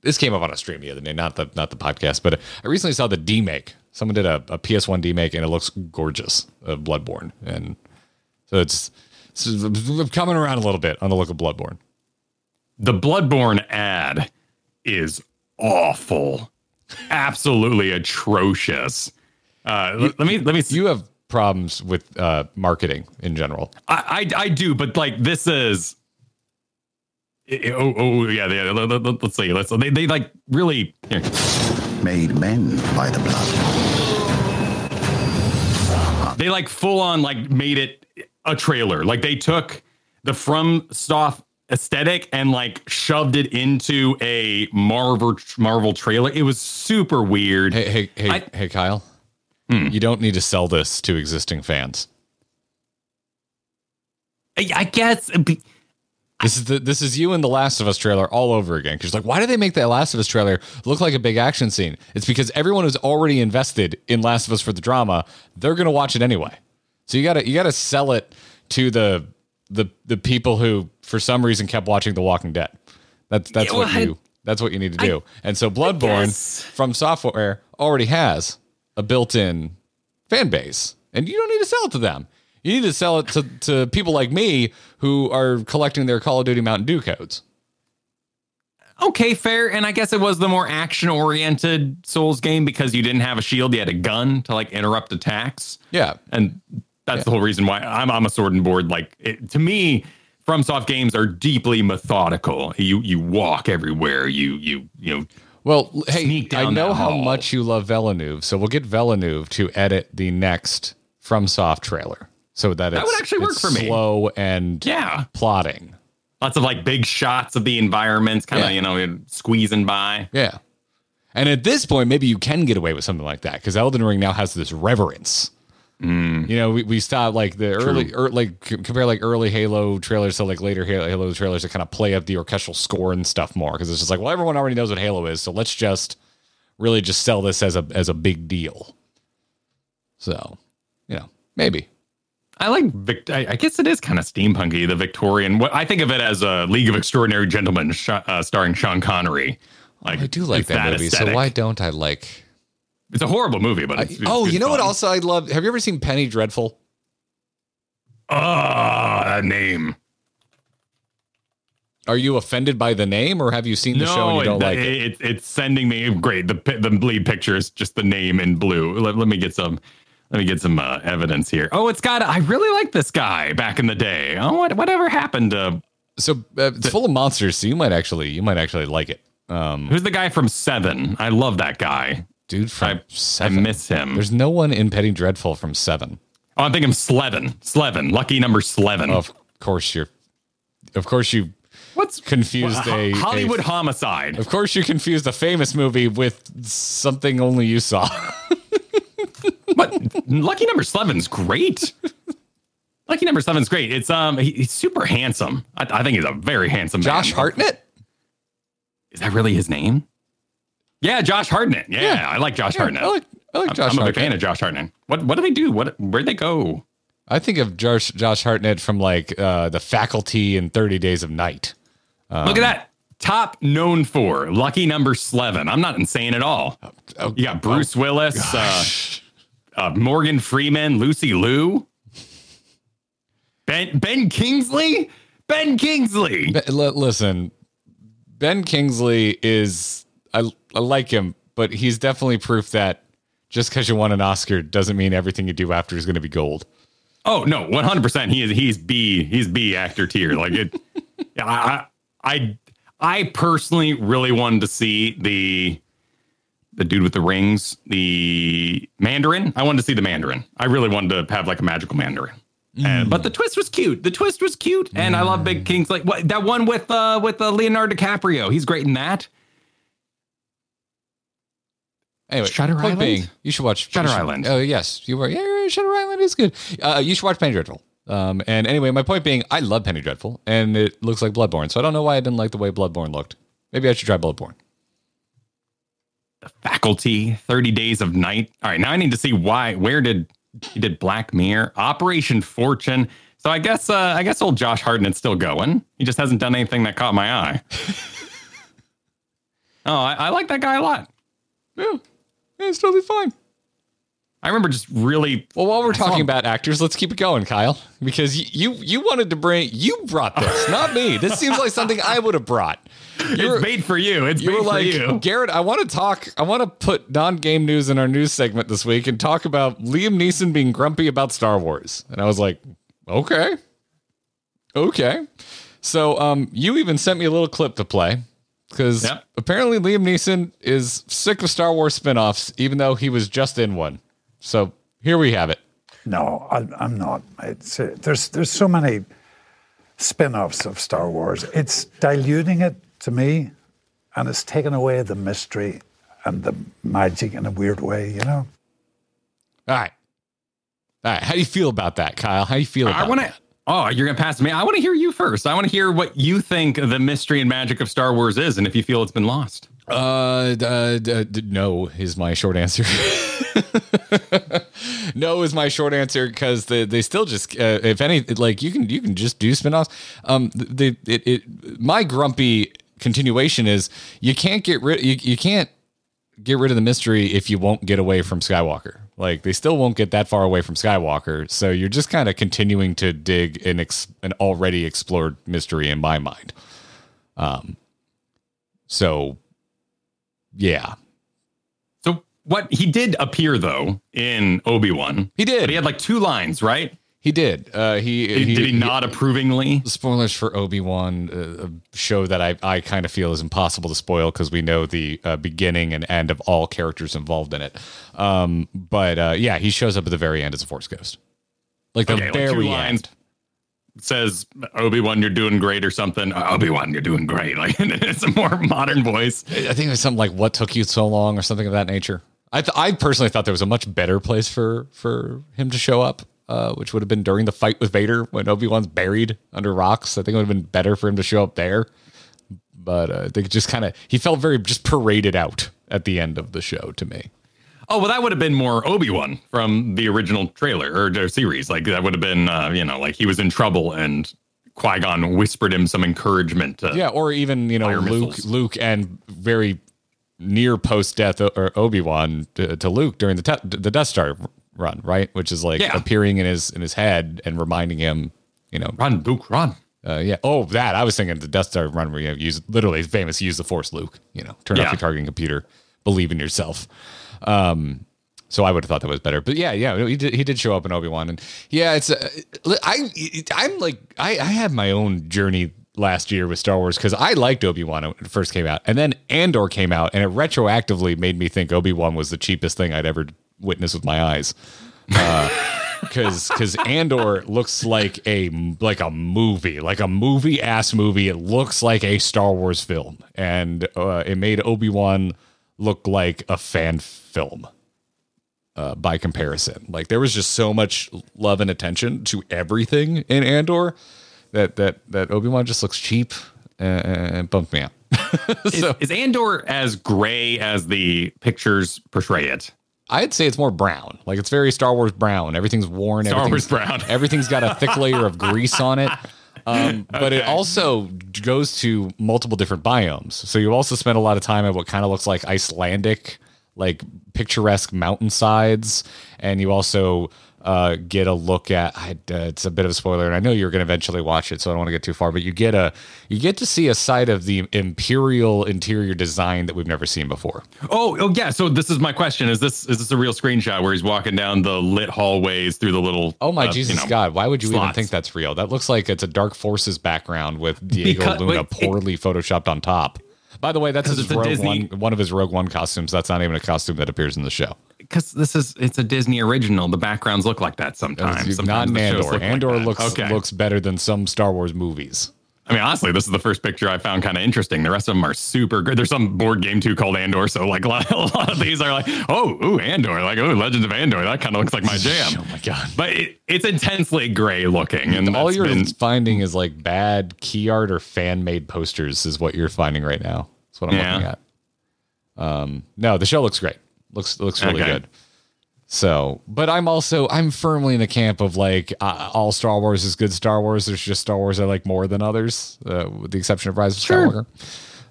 this came up on a stream the other day, not the not the podcast, but I recently saw the demake. Someone did a, a PS1 demake, and it looks gorgeous of Bloodborne, and so it's, it's coming around a little bit on the look of Bloodborne. the Bloodborne ad is awful, absolutely atrocious. Uh, let, let me let me. You have problems with uh, marketing in general. I, I I do, but like this is. Oh, oh yeah, yeah. Let, let, let- let's see. Let's. They, they like really. Here. made men by the blood. They like full on like made it a trailer. Like they took the From Soft aesthetic and like shoved it into a Marvel Marvel trailer. It was super weird. Hey, hey, hey, I- hey, Kyle. You don't need to sell this to existing fans. I, I guess. uh, This is the this is you and the Last of Us trailer all over again. Because like, why do they make that Last of Us trailer look like a big action scene? It's because everyone who's already invested in Last of Us for the drama, they're gonna watch it anyway. So you gotta you gotta sell it to the the the people who for some reason kept watching The Walking Dead. That's that's Yeah, what well, I- you that's what you need to do. and so Bloodborne from software already has a built-in fan base, and you don't need to sell it to them. You need to sell it to, to people like me who are collecting their Call of Duty Mountain Dew codes. Okay, fair. And I guess it was the more action oriented Souls game because you didn't have a shield, you had a gun to like interrupt attacks. Yeah. And that's the whole reason why I'm, I'm a sword and board. Like it, to me, FromSoft games are deeply methodical. You you walk everywhere. You you you know. Well, hey, I know how hall. much you love Villeneuve, so we'll get Villeneuve to edit the next FromSoft trailer so that, it's, would actually work for me. slow and Yeah, plotting. lots of like big shots of the environments, kind of Yeah. you know squeezing by. Yeah. And at this point, maybe you can get away with something like that because Elden Ring now has this reverence. Mm. You know, we, we stop like the early, er, like compare like early Halo trailers to like later Halo, Halo trailers that kind of play up the orchestral score and stuff more because it's just like, well, everyone already knows what Halo is, so let's just really just sell this as a as a big deal. So, you know, maybe. I like Vic. I, guess it is kind of steampunky. The Victorian. What I think of it as a League of Extraordinary Gentlemen, sh- uh, starring Sean Connery. Like I do like it's that, movie, aesthetic. so why don't I like? It's a horrible movie, but it's, it's oh, you know what? Also, I love. Have you ever seen Penny Dreadful? Ah, that name. Are you offended by the name, or have you seen the show and you don't it, like it? it, it's sending me great. The the lead picture is just the name in blue. Let, let me get some. Let me get some uh, evidence here. Oh, it's got. I really like this guy back in the day. Oh, what whatever happened to So uh, it's full of monsters, so you might actually you might actually like it. Um, who's the guy from Seven? I love that guy. Dude from I, I miss him. There's no one in Penny Dreadful from Seven. Oh, I'm thinking Slevin. Slevin. Lucky number Slevin. Of course you're. Of course you. What's confused a- Hollywood a- homicide? Of course you confused a famous movie with something only you saw. But Lucky number Slevin's great. Lucky number Slevin's great. It's um he- he's super handsome. I, I think he's a very handsome Josh man. Hartnett. Is that really his name? Yeah, Josh Hartnett. Yeah, Yeah. I like Josh Hartnett. I like I like I'm, I'm a big fan of Josh Hartnett. What what do they do? What where'd they go? I think of Josh Josh Hartnett from like uh, the Faculty and Thirty Days of Night. Look at that. Top known for Lucky Number Slevin. I'm not insane at all. Oh, You got Bruce Willis, uh, uh, Morgan Freeman, Lucy Liu, Ben Ben Kingsley, Ben Kingsley. Be- li- listen, Ben Kingsley is I like him, but he's definitely proof that just because you won an Oscar doesn't mean everything you do after is going to be gold. Oh no, 100. percent He is he's B he's B actor tier. Like it. yeah, I I I personally really wanted to see the the dude with the rings, the Mandarin. I wanted to see the Mandarin. I really wanted to have like a magical Mandarin. And, but the twist was cute. The twist was cute, and I love Big Kings. Like what that one with uh with uh, Leonardo DiCaprio. He's great in that. Anyway, Shutter point Island? being, you should watch Shutter should- Island. Oh yes, you were. Yeah, Shutter Island is good. Uh, you should watch Penny Dreadful. Um, and anyway, my point being, I love Penny Dreadful, and it looks like Bloodborne. So I don't know why I didn't like the way Bloodborne looked. Maybe I should try Bloodborne. the faculty, 30 Days of Night. All right, now I need to see why. Where did he did Black Mirror, Operation Fortune? So I guess uh, I guess old Josh Hartnett's still going. He just hasn't done anything that caught my eye. oh, I, I like that guy a lot. Yeah, yeah, it's totally fine. I remember just really. Well, while we're I talking about actors, let's keep it going, Kyle, because y- you you wanted to bring you brought this, not me. This seems like something I would have brought. You're, It's made for you. It's you made were like, for you. Garrett, I want to talk. I want to put non-game news in our news segment this week and talk about Liam Neeson being grumpy about Star Wars. And I was like, okay, okay. So, um, you even sent me a little clip to play because Yep. apparently Liam Neeson is sick of Star Wars spin-offs, even though he was just in one. So here we have it. No, I, I'm not. It's, uh, there's there's so many spin-offs of Star Wars. It's diluting it to me, and it's taken away the mystery and the magic in a weird way. You know. All right. All right. How do you feel about that, Kyle? How do you feel about I want that? to. Oh, you're gonna pass me. I want to hear you first. I want to hear what you think the mystery and magic of Star Wars is, and if you feel it's been lost. Uh, uh, d- no is my short answer. no is my short answer because they, they still just uh, if any like you can you can just do spin-offs. Um, the it, it my grumpy continuation is you can't get rid you, you can't get rid of the mystery if you won't get away from Skywalker. Like they still won't get that far away from Skywalker, so you're just kind of continuing to dig an ex- an already explored mystery in my mind. Um, so yeah, So what he did appear though in Obi Wan. He did. But he had like two lines, right? He did. Uh, he, Did, did he not approvingly? spoilers for Obi Wan, uh, show that I, I kind of feel is impossible to spoil because we know the uh, beginning and end of all characters involved in it. Um, but uh, yeah, he shows up at the very end as a Force ghost, like the Okay, like very lines. end. Says Obi Wan, you're doing great, or something. Obi Wan, you're doing great. Like it's a more modern voice. I think it was something like "What took you so long" or something of that nature. I th- I personally thought there was a much better place for for him to show up, uh, which would have been during the fight with Vader when Obi Wan's buried under rocks. I think it would have been better for him to show up there. But uh, they just kind of he felt very just paraded out at the end of the show to me. Oh, well, that would have been more Obi Wan from the original trailer or, or series. Like that would have been, uh, you know, like he was in trouble and Qui Gon whispered him some encouragement. Uh, Yeah, or even you know Luke, missiles. Luke, and very near post death or Obi Wan to, to Luke during the te- the Death Star run, right? Which is like Yeah. appearing in his in his head and reminding him, you know, Run, Luke, run. uh, yeah. Oh, that I was thinking the Death Star run where you use literally famous use the Force, Luke. You know, turn off your targeting computer, believe in yourself. Um, so I would have thought that was better, but yeah, yeah, he did. He did show up in Obi Wan, and yeah, it's. Uh, I I'm like I I had my own journey last year with Star Wars because I liked Obi Wan when it first came out, and then Andor came out, and it retroactively made me think Obi Wan was the cheapest thing I'd ever witnessed with my eyes because because Andor looks like a like a movie, like a movie ass movie. It looks like a Star Wars film, and uh, it made Obi Wan look like a fan film. Uh, by comparison, like there was just so much love and attention to everything in Andor that that that Obi Wan just looks cheap and, and bumped me out. Is, is Andor as gray as the pictures portray it? I'd say it's more brown. Like it's very Star Wars brown. Everything's worn. Star everything's- Wars brown. everything's got a thick layer of grease on it. Um, but it also goes to multiple different biomes. So you also spend a lot of time at what kind of looks like Icelandic, like picturesque mountainsides, and you also uh, get a look at. I, uh, it's a bit of a spoiler, and I know you're going to eventually watch it, so I don't want to get too far. But you get a you get to see a side of the imperial interior design that we've never seen before. Oh, oh yeah. So this is my question: Is this is this a real screenshot where he's walking down the lit hallways through the little? Oh my uh, Jesus you know, God! Why would you even think that's real? That looks like it's a Dark Forces background with Diego Because- Luna wait, it- poorly photoshopped on top. By the way, that's his Because it's a Rogue One, one of his Rogue One costumes. That's not even a costume that appears in the show. Because this is it's a Disney original. The backgrounds look like that sometimes. Sometimes not the Andor. look Andor that. looks okay. looks better than some Star Wars movies. I mean, honestly, this is the first picture I found kind of interesting. The rest of them are super good. There's some board game too called Andor, so like a lot, a lot of these are like, oh, ooh, Andor, like oh, Legends of Andor. That kind of looks like my jam. Oh my God! But it, it's intensely gray looking, and All you're been- finding is like bad key art or fan made posters. Is what you're finding right now. That's what I'm Yeah. looking at. Um, no, the show looks great. Looks looks really Okay. good. So, but I'm also I'm firmly in the camp of like uh, all Star Wars is good Star Wars. There's just Star Wars I like more than others, uh, with the exception of Rise of Skywalker.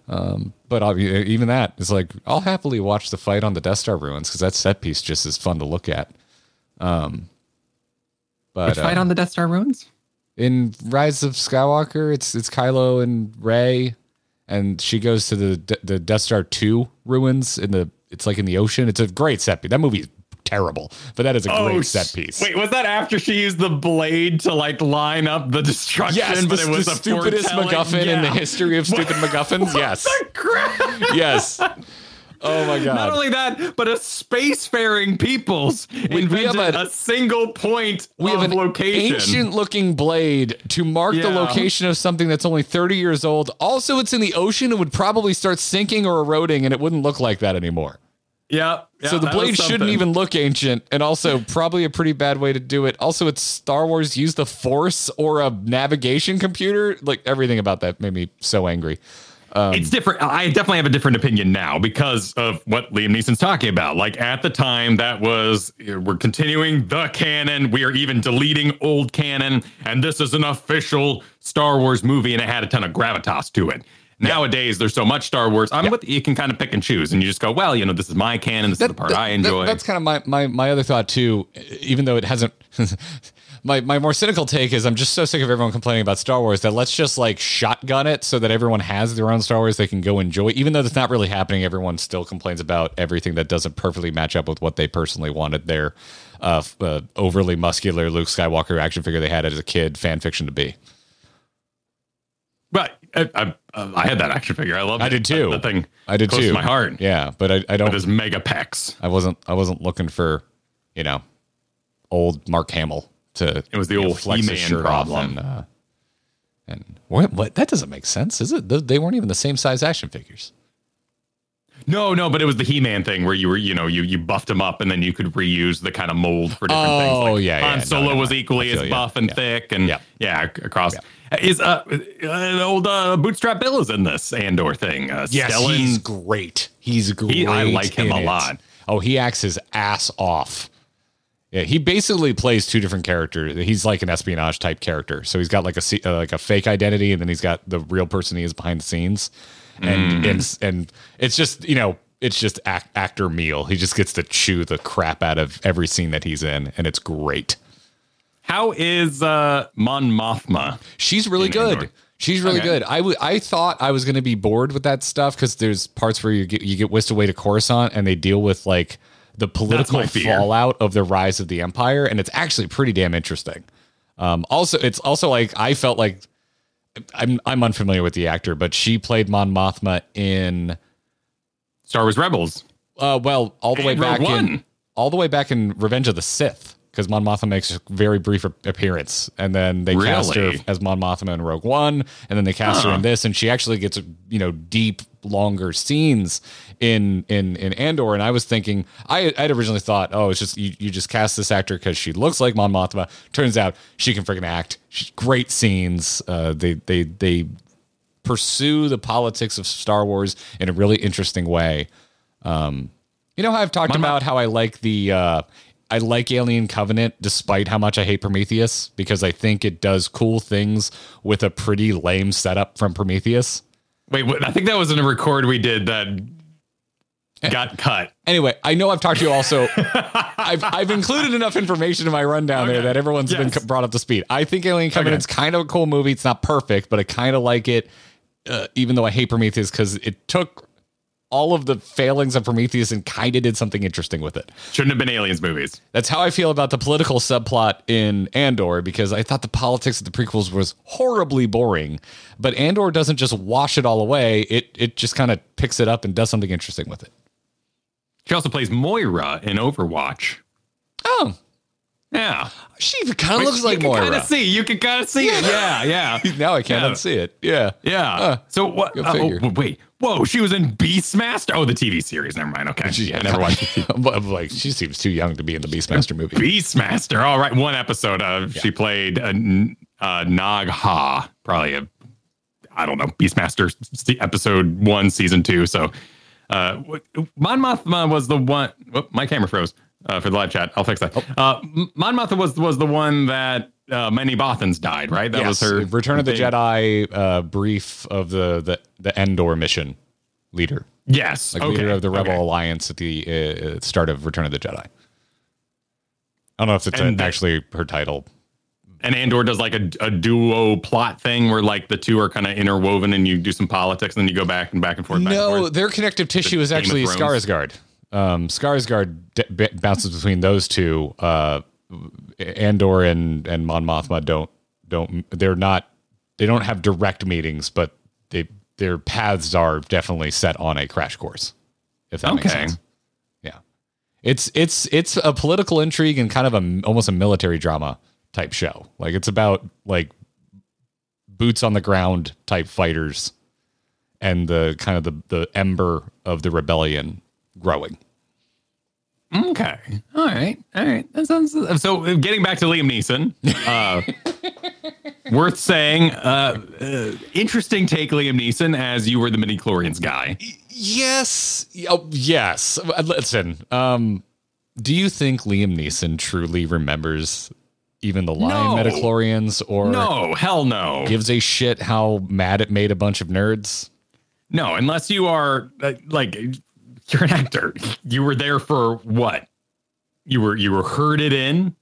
Um, but I'll, even that is like I'll happily watch the fight on the Death Star ruins because that set piece just is fun to look at. Um, but Which fight uh, on the Death Star ruins? in Rise of Skywalker, it's it's Kylo and Rey, and she goes to the the Death Star two ruins in the it's like in the ocean. It's a great set piece. That movie is terrible, but that is a oh, great set piece. Oh, Wait, was that after she used the blade to like line up the destruction? Yes, but the, it was the stupidest? MacGuffin in the history of stupid MacGuffins. Yes, yes. Oh my god! Not only that, but a spacefaring peoples we invented have a, a- single point we of have an location. ancient looking blade to mark the location of something that's only 30 years old. Also, it's in the ocean. It would probably start sinking or eroding, and it wouldn't look like that anymore. yeah, yeah, so the blade shouldn't even look ancient, and also probably a pretty bad way to do it. Also, it's Star Wars. Use the Force or a navigation computer. Like everything about that made me so angry. Um, it's different. I definitely have a different opinion now because of what Liam Neeson's talking about. Like at the time, that was we're continuing the canon. We are even deleting old canon, and this is an official Star Wars movie, and it had a ton of gravitas to it. Nowadays, there's so much Star Wars. I'm with you can kind of pick and choose, and you just go, well, you know, this is my canon. This is the part I enjoy. that's kind of my, my my other thought too. Even though it hasn't, my my more cynical take is I'm just so sick of everyone complaining about Star Wars that let's just like shotgun it so that everyone has their own Star Wars they can go enjoy. Even though that's not really happening, everyone still complains about everything that doesn't perfectly match up with what they personally wanted their uh, uh, overly muscular Luke Skywalker action figure they had as a kid fan fiction to be. But I, I, I had that action figure. I love. I did too. That thing. I did close too. To my heart. Yeah, but I, I don't. His mega pecs. I wasn't I wasn't looking for, you know, old Mark Hamill to It was the know, old He-Man problem. and uh, and what what that doesn't make sense, is it? They- weren't even the same size action figures. No, no, but it was the He-Man thing where you were, you know, you you buffed him up and then you could reuse the kind of mold for different things. Oh, Like yeah, Han yeah. Solo no, was equally as buff and Yeah. thick, and Yeah. yeah, ac- across. Is uh, uh old uh, Bootstrap Bill is in this Andor thing? Uh, Stellan- he's great. He's great. He- I like him a it. lot. Oh, he acts his ass off. Yeah, he basically plays two different characters. He's like an espionage type character. So he's got like a uh, like a fake identity, and then he's got the real person he is behind the scenes. Mm. And and and it's just you know it's just act, actor meal. He just gets to chew the crap out of every scene that he's in, and it's great. How is uh, Mon Mothma? She's really good. Andor. She's really Okay. good. I w- I thought I was going to be bored with that stuff because there's parts where you get you get whisked away to Coruscant and they deal with like the political fallout of the rise of the Empire, and it's actually pretty damn interesting. Um, also, it's also like I felt like I'm I'm unfamiliar with the actor, but she played Mon Mothma in Star Wars Rebels. uh, well all the way And Rogue back in all the way back in Revenge of the Sith because Mon Mothma makes a very brief appearance, and then they cast her as Mon Mothma in Rogue One, and then they cast her in this, and she actually gets you know deep, longer scenes in in in Andor. And I was thinking, I I'd originally thought, oh, it's just you, you just cast this actor because she looks like Mon Mothma. Turns out she can freaking act. She's great scenes. Uh, they they they pursue the politics of Star Wars in a really interesting way. Um, you know how I've talked My- about how I like the uh, I like Alien Covenant despite how much I hate Prometheus because I think it does cool things with a pretty lame setup from Prometheus. Wait, what, I think that was in a record we did that got cut. Anyway, I know I've talked to you also. I've, I've included enough information in my rundown there that everyone's been brought up to speed. I think Alien Covenant's kind of a cool movie. It's not perfect, but I kind of like it, uh, even though I hate Prometheus because it took all of the failings of Prometheus and kind of did something interesting with it. Shouldn't have been aliens movies. That's how I feel about the political subplot in Andor because I thought the politics of the prequels was horribly boring. But Andor doesn't just wash it all away. It it just kind of picks it up and does something interesting with it. She also plays Moira in Overwatch. Oh, Yeah. she kind of looks like you can Moira. kind of see. You can kind of see it. Yeah, yeah, now I can't Yeah. unsee it. Yeah. yeah. Huh. so what? Uh, oh, wait. Whoa, she was in Beastmaster. Oh, the TV series. Never mind. Okay, Yeah, I never watched it. Like she seems too young to be in the Beastmaster movie. Beastmaster. All right, one episode. Uh, She played a, uh, Nog Ha. Probably a, I don't know, Beastmaster episode one, season two. So Uh, Mon Mothma was the one. Oh, my camera froze uh, for the live chat. I'll fix that. Uh, M- Mon Mothma was was the one that uh, many Bothans died, right? That was her Return of the Jedi uh, brief of the, the the Endor mission leader, Yes, like okay. leader of the Rebel okay. Alliance at the uh, start of Return of the Jedi. I don't know if it's that- actually her title. And Andor does like a, a duo plot thing where like the two are kind of interwoven, and you do some politics, and then you go back and back and forth. Back and No, forth. their connective tissue is actually. Skarsgård. Um, Skarsgård d- b- bounces between those two. Uh, Andor and and Mon Mothma don't don't they're not they don't have direct meetings, but they their paths are definitely set on a crash course. If that makes sense. Yeah, it's it's it's a political intrigue and kind of a almost a military drama type show. Like it's about like boots on the ground type fighters and the kind of the, the ember of the rebellion growing. Okay. All right. All right. That sounds so. Getting back to Liam Neeson, uh, worth saying. Uh, uh, interesting take, Liam Neeson, as you were the midi-chlorians guy. Yes. Oh, yes. Uh, Listen, um, do you think Liam Neeson truly remembers even the line No. midi-chlorians or No, hell no, gives a shit how mad it made a bunch of nerds? no. Unless you are uh, like you're an actor. You were there for what? You were you were herded in,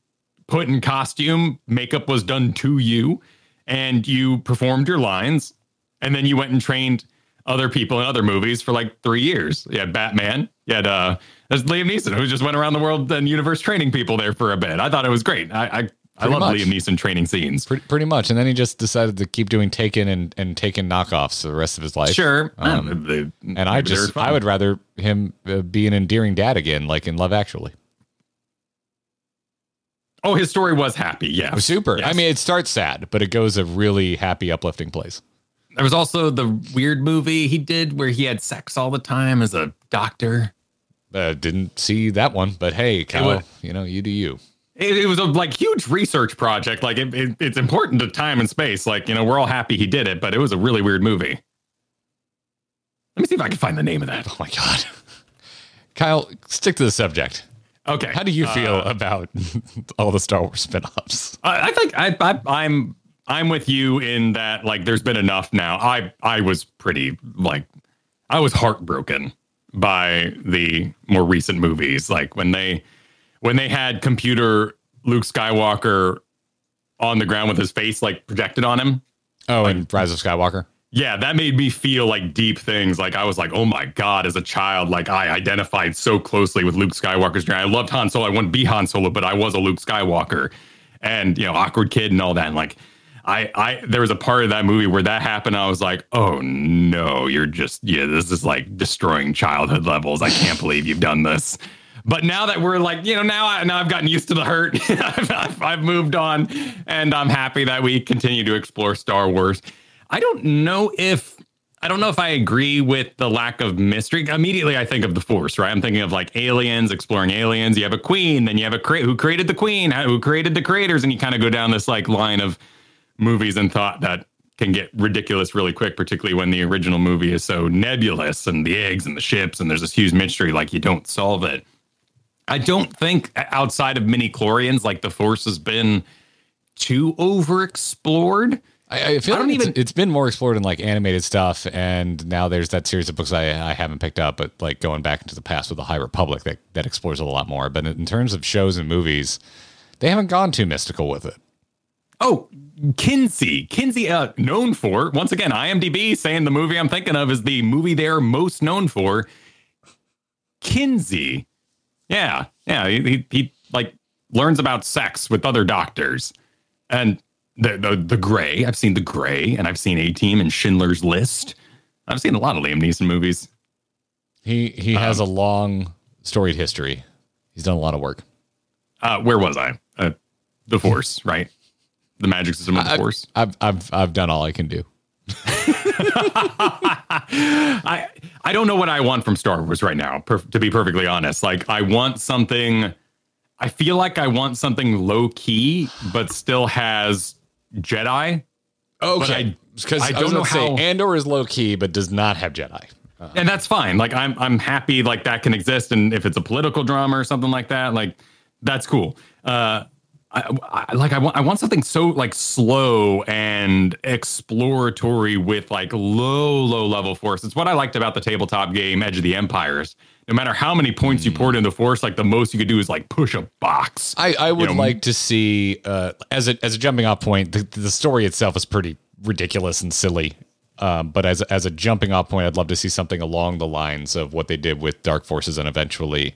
put in costume. Makeup was done to you, and you performed your lines, and then you went and trained other people in other movies for like three years. You had Batman. You had uh, there's Liam Neeson who just went around the world and universe training people there for a bit. I thought it was great. I I, I love much. Liam Neeson training scenes. Pretty, pretty much. And then he just decided to keep doing Taken and, and Taken knockoffs for the rest of his life. Sure, Um, Uh, they- And I just. I would rather him uh, be an endearing dad again, like in Love Actually. Oh, his story was happy. Yeah, Super. Yes. I mean, it starts sad, but it goes a really happy, uplifting place. There was also the weird movie he did where he had sex all the time as a doctor. Uh, didn't see that one, but hey, Kyle, you know, you do you. It, it was a like huge research project. Like it, it, it's important to time and space. Like you know, we're all happy he did it, but it was a really weird movie. Let me see if I can find the name of that. Oh my God. Kyle, stick to the subject. Okay, How do you feel Uh, about all the Star Wars spinoffs? I, I think I, I I'm I'm with you in that like there's been enough now. I I was pretty like I was heartbroken by the more recent movies like when they when they had computer Luke Skywalker on the ground with his face like projected on him. Oh, and Rise of Skywalker. Yeah, that made me feel like deep things. Like I was like, oh my god, as a child, like I identified so closely with Luke Skywalker's journey. I loved Han Solo. I wouldn't be Han Solo, but I was a Luke Skywalker, and you know, awkward kid and all that. And like, I, I, there was a part of that movie where that happened. I was like, oh no, you're just, yeah, this is like destroying childhood levels. I can't believe you've done this. But now that we're like, you know, now I now I've gotten used to the hurt. I've, I've, moved on, and I'm happy that we continue to explore Star Wars. I don't know if I don't know if I agree with the lack of mystery. Immediately, I think of the Force, right? I'm thinking of like aliens, exploring aliens. You have a queen, then you have a cre- who created the queen, who created the creators, and you kind of go down this like line of movies and thought that can get ridiculous really quick, particularly when the original movie is so nebulous and the eggs and the ships and there's this huge mystery, like you don't solve it. I don't think outside of midi-chlorians, like the Force has been too overexplored. I, I feel I don't like it's- even- it's been more explored in like animated stuff, and now there's that series of books I, I haven't picked up, but like going back into the past with the High Republic that that explores it a lot more. But in terms of shows and movies, they haven't gone too mystical with it. Oh, Kinsey. Kinsey, uh, known for, once again, IMDb saying the movie I'm thinking of is the movie they're most known for. Kinsey. Yeah. Yeah. He, he, he like learns about sex with other doctors. And the, the, the Grey, I've seen The Grey and I've seen A Team and Schindler's List. I've seen a lot of Liam Neeson movies. He he has a long storied history. He's done a lot of work. Uh, where was I? Uh, the Force, right? The magic system of the Force. I've I've I've done all I can do. I I don't know what I want from Star Wars right now. Per, to be perfectly honest, like I want something. I feel like I want something low key, but still has Jedi. Okay, because I I, don't was know gonna say how- Andor is low key, but does not have Jedi. and that's fine. Like I'm I'm happy like that can exist, and if it's a political drama or something like that, like that's cool. Uh, I, I like I want I want something so like slow and exploratory with like low low level force. It's what I liked about the tabletop game Edge of the Empires. No matter how many points you poured into the force, like the most you could do is like push a box. I, I would You know, like to see uh, as a as a jumping off point. The, the story itself is pretty ridiculous and silly, um, but as as a jumping off point, I'd love to see something along the lines of what they did with Dark Forces and eventually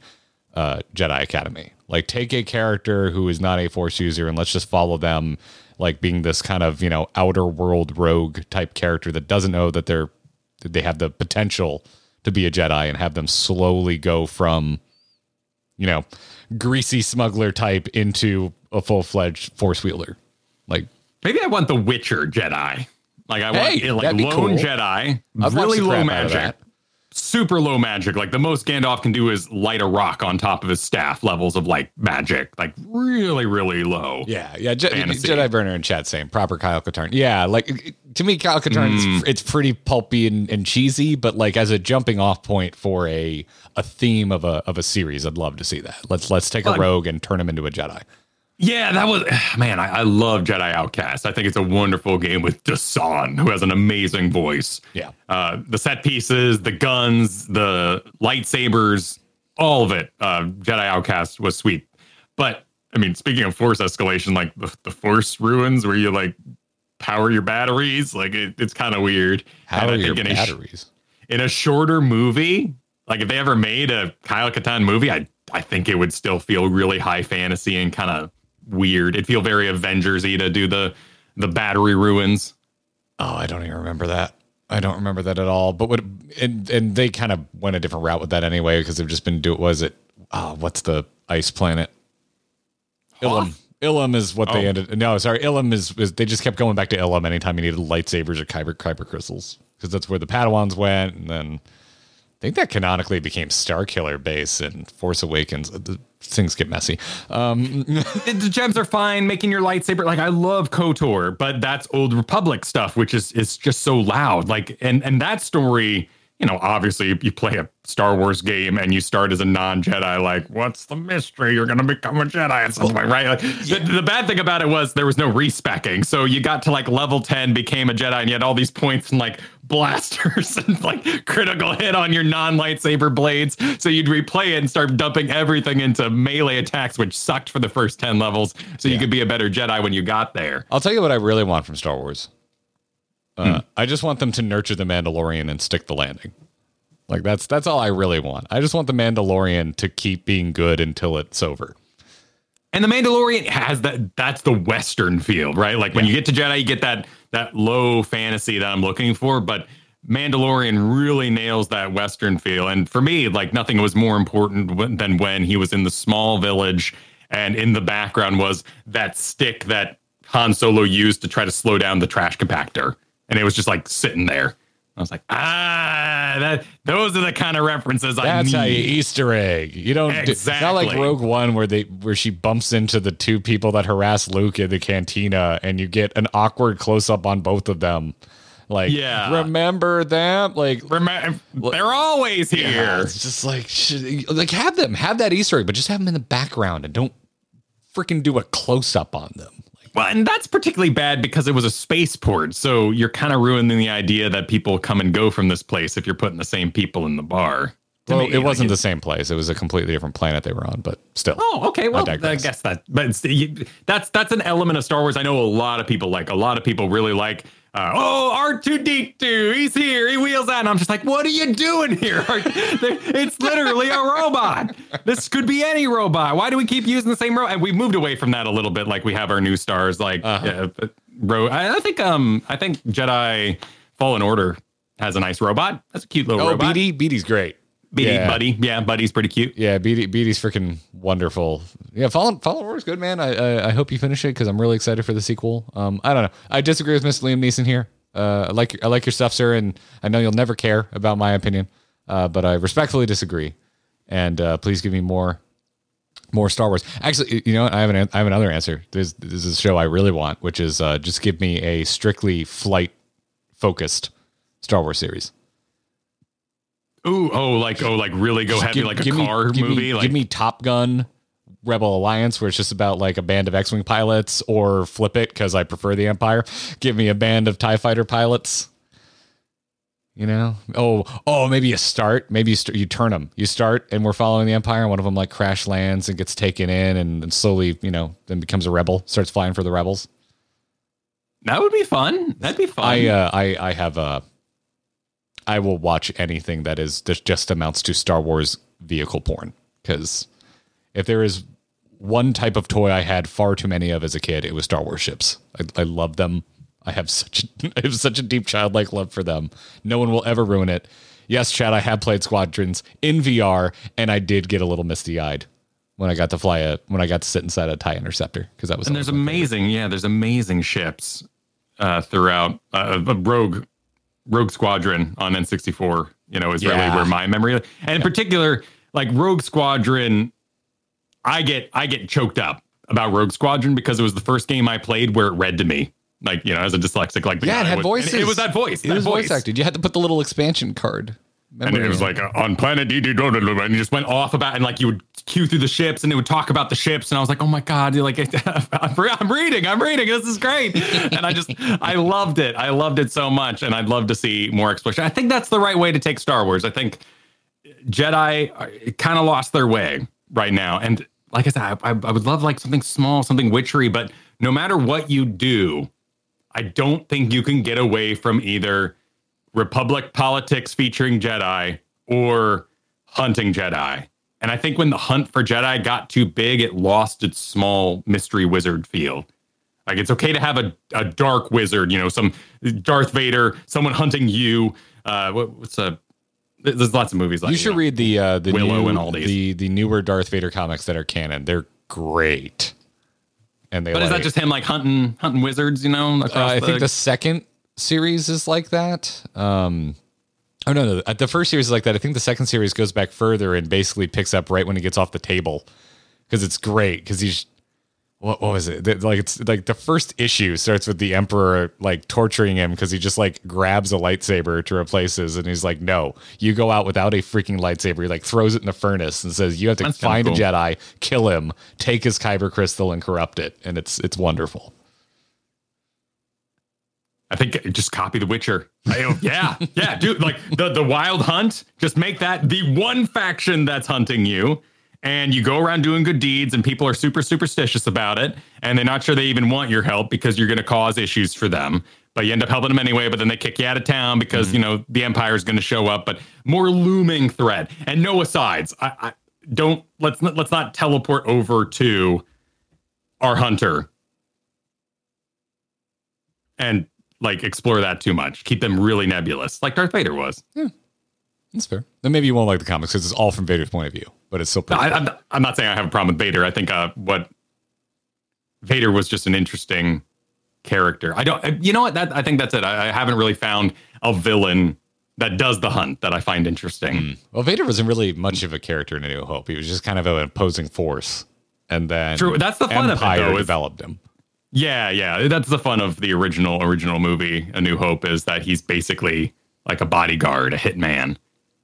uh, Jedi Academy. Like take a character who is not a Force user and let's just follow them, like being this kind of you know outer world rogue type character that doesn't know that they're that they have the potential to be a Jedi and have them slowly go from you know, greasy smuggler type into a full fledged force wielder. Like, Maybe I want the Witcher Jedi. Like I want Hey, it, like lone cool. Jedi, watch really low crap out of magic. Super low magic. Like the most Gandalf can do is light a rock on top of his staff. Levels of like magic, like really really low. yeah, yeah. Je- Jedi Burner in chat saying proper Kyle Katarn. Yeah, like to me, Kyle Katarn Mm. is it's pretty pulpy and, and cheesy, but like as a jumping off point for a a theme of a of a series, I'd love to see that. Let's let's take a rogue and turn him into a Jedi. Yeah, that was man. I, I love Jedi Outcast. I think it's a wonderful game with Dasan, who has an amazing voice. Yeah. uh, the set pieces, the guns, the lightsabers, all of it. Uh, Jedi Outcast was sweet. But I mean, speaking of force escalation, like the, the force ruins where you like power your batteries, like it, it's kind of weird. How are your in a batteries? in a shorter movie, like if they ever made a Kyle Katarn movie, I I think it would still feel really high fantasy and kind of weird. It'd feel very Avengers-y to do the the battery ruins. Oh, I don't even remember that. I don't remember that at all. But what and and they kind of went a different route with that anyway because they've just been do was it oh, what's the ice planet? Ilum. Ilum is what they Oh. ended. No, sorry, Ilum is, is they just kept going back to Ilum anytime you needed lightsabers or kyber kyber crystals because that's where the Padawans went, and then I think that canonically became Star Killer base and Force Awakens. Uh, the things get messy. Um, the gems are fine making your lightsaber. Like i love kotor but that's old republic stuff which is is just so loud. Like and and that story you know obviously you play a star wars game and you start as a non-jedi like what's the mystery? You're gonna become a jedi at some point right? Like, the, the bad thing about it was there was no respecking. So you got to like level 10 became a jedi and you had all these points and like blasters and like critical hit on your non-lightsaber blades so you'd replay it and start dumping everything into melee attacks which sucked for the first 10 levels so you could be a better jedi when you got there I'll tell you what I really want from Star Wars. Uh, Hmm. I just want them to nurture the Mandalorian and stick the landing. Like that's that's all I really want. I just want the Mandalorian to keep being good until it's over. And the Mandalorian has that that's the western feel, right? Like when you get to Jedi, you get that that low fantasy that I'm looking for, but Mandalorian really nails that western feel. And for me, like nothing was more important than when he was in the small village and in the background was that stick that Han Solo used to try to slow down the trash compactor. And it was just like sitting there. I was like, ah, that those are the kind of references I That's need. how you Easter egg. You don't. do- not like Rogue One where they where she bumps into the two people that harass Luke in the cantina, and you get an awkward close up on both of them. Like, Yeah. remember them? Like, Remember, they're always here. Yeah, it's just like should, like have them have that Easter egg, but just have them in the background and don't freaking do a close up on them. Well, and that's particularly bad because it was a spaceport. So you're kind of ruining the idea that people come and go from this place if you're putting the same people in the bar. To well, me, it wasn't the same place; it was a completely different planet they were on. But still, Oh, okay. Well, I, digress. guess that, but you, that's that's an element of Star Wars. I know a lot of people like. A lot of people really like. Uh, oh, R two D two, he's here. He wheels out, and I'm just like, what are you doing here? it's literally a robot. This could be any robot. Why do we keep using the same robot? And we moved away from that a little bit. Like we have our new stars. Like, Uh-huh. ro- I, I think um, I think Jedi Fallen Order has a nice robot. That's a cute little oh, robot. BD, BD's great. BD, yeah. buddy. Yeah, buddy's pretty cute. Yeah, BD, BD's freaking wonderful. Yeah, Fallen Fallen Order's good, man. I I, I hope you finish it because I'm really excited for the sequel. Um, I don't know. I disagree with Mr. Liam Neeson here. Uh, I like I like your stuff, sir, and I know you'll never care about my opinion. Uh, but I respectfully disagree. And uh, please give me more more Star Wars. Actually, you know, what? I have an I have another answer. There's this is a show I really want, which is uh, just give me a strictly flight focused Star Wars series. Ooh, oh, like oh, like really go heavy, Give- like a give me- car give me- movie. like give me Top Gun, Rebel Alliance, where it's just about like a band of X-wing pilots, or flip it because I prefer the Empire. Give me a band of Tie Fighter pilots. You know, oh, oh, maybe you start, maybe you start, you turn them. You start, and we're following the Empire. And one of them like crash lands and gets taken in, and, and slowly, you know, then becomes a rebel, starts flying for the rebels. that would be fun. That'd be fun. I, uh, I, I have a. I will watch anything that is that just amounts to Star Wars vehicle porn because if there is one type of toy I had far too many of as a kid, it was Star Wars ships. I, I love them. I have such I have such a deep childlike love for them. No one will ever ruin it. Yes, Chad, I have played Squadrons in VR, and I did get a little misty eyed when I got to fly a when I got to sit inside a Tie Interceptor because that was and there's my favorite. amazing, yeah, there's amazing ships uh, throughout. Uh, a Rogue Rogue Squadron on N64, you know, is really where my memory, and in particular, like Rogue Squadron, I get I get choked up about Rogue Squadron because it was the first game I played where it read to me, like you know, as a dyslexic, like Yeah, it had was- voices. It was that voice. It that was voice acted. You had to put the little expansion card. And it was like uh, on planet D, and you just went off about, and like you would cue through the ships, and it would talk about the ships, and I was like, oh my god, you're like I'm, re- I'm reading, I'm reading, this is great, and I just I loved it, I loved it so much, and I'd love to see more exploration. I think that's the right way to take Star Wars. I think Jedi kind of lost their way right now, and like I said, I I would love like something small, something witchery, but no matter what you do, I don't think you can get away from either Republic politics featuring Jedi or hunting Jedi. And I think when the hunt for Jedi got too big, it lost its small mystery wizard feel. Like it's okay to have a, a dark wizard, you know, some Darth Vader, someone hunting you. Uh, what, what's a? There's lots of movies like you should know. read the uh, the Willow new, and all these. the the newer Darth Vader comics that are canon. They're great, and they. But is that just him like hunting hunting wizards? You know, Uh, I think the second series is like that. Um, oh no, no, the first series is like that. I think the second series goes back further and basically picks up right when he gets off the table because it's great because he's what, what was it? Like it's like the first issue starts with the emperor like torturing him because he just like grabs a lightsaber to replace his, and he's like, "No, you go out without a freaking lightsaber." He like throws it in the furnace and says, "You have to That's find cool. a Jedi, kill him, take his kyber crystal, and corrupt it." And it's it's wonderful. I think just copy The Witcher. I- oh, yeah, yeah, dude. Like the the Wild Hunt. Just make that the one faction that's hunting you, and you go around doing good deeds, and people are super superstitious about it, and they're not sure they even want your help because you're going to cause issues for them. But you end up helping them anyway. But then they kick you out of town because mm-hmm. you know the Empire is going to show up. But more looming threat and no asides. I, I don't let's not, let's not teleport over to our hunter and like explore that too much. Keep them really nebulous, like Darth Vader was. Yeah, that's fair. Then maybe you won't like the comics because it's all from Vader's point of view, but it's still No, pretty. I, I'm, I'm not saying I have a problem with Vader. I think uh, what Vader was just an interesting character. I don't, you know what? That I think that's it. I, I haven't really found a villain that does the hunt that I find interesting. well, Vader wasn't really much of a character in A New Hope. He was just kind of an opposing force, and then True. That's the fun of it, Empire though, is- developed him. Yeah, yeah. That's the fun of the original original movie, A New Hope, is that he's basically like a bodyguard, a hitman.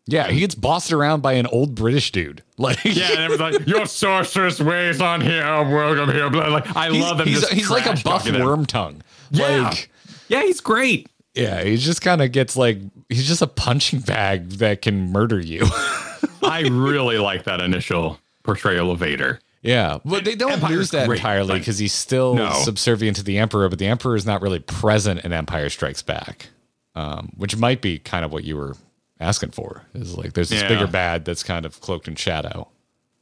Yeah, he gets bossed around by an old British dude. Like, Yeah, and everyone's like, "Your sorceress ways on here. Oh, Welcome here." Blah, Like, I he's, love him. He's, just he's like a buff worm tongue. Yeah, Like, yeah, he's great. yeah, he just kind of gets like he's just a punching bag that can murder you. I really like that initial portrayal of Vader. Yeah, but they don't Empire's lose that great, entirely because he's still No. subservient to the Emperor, but the Emperor is not really present in Empire Strikes Back, um, which might be kind of what you were asking for. Is like there's this Yeah. bigger bad that's kind of cloaked in shadow.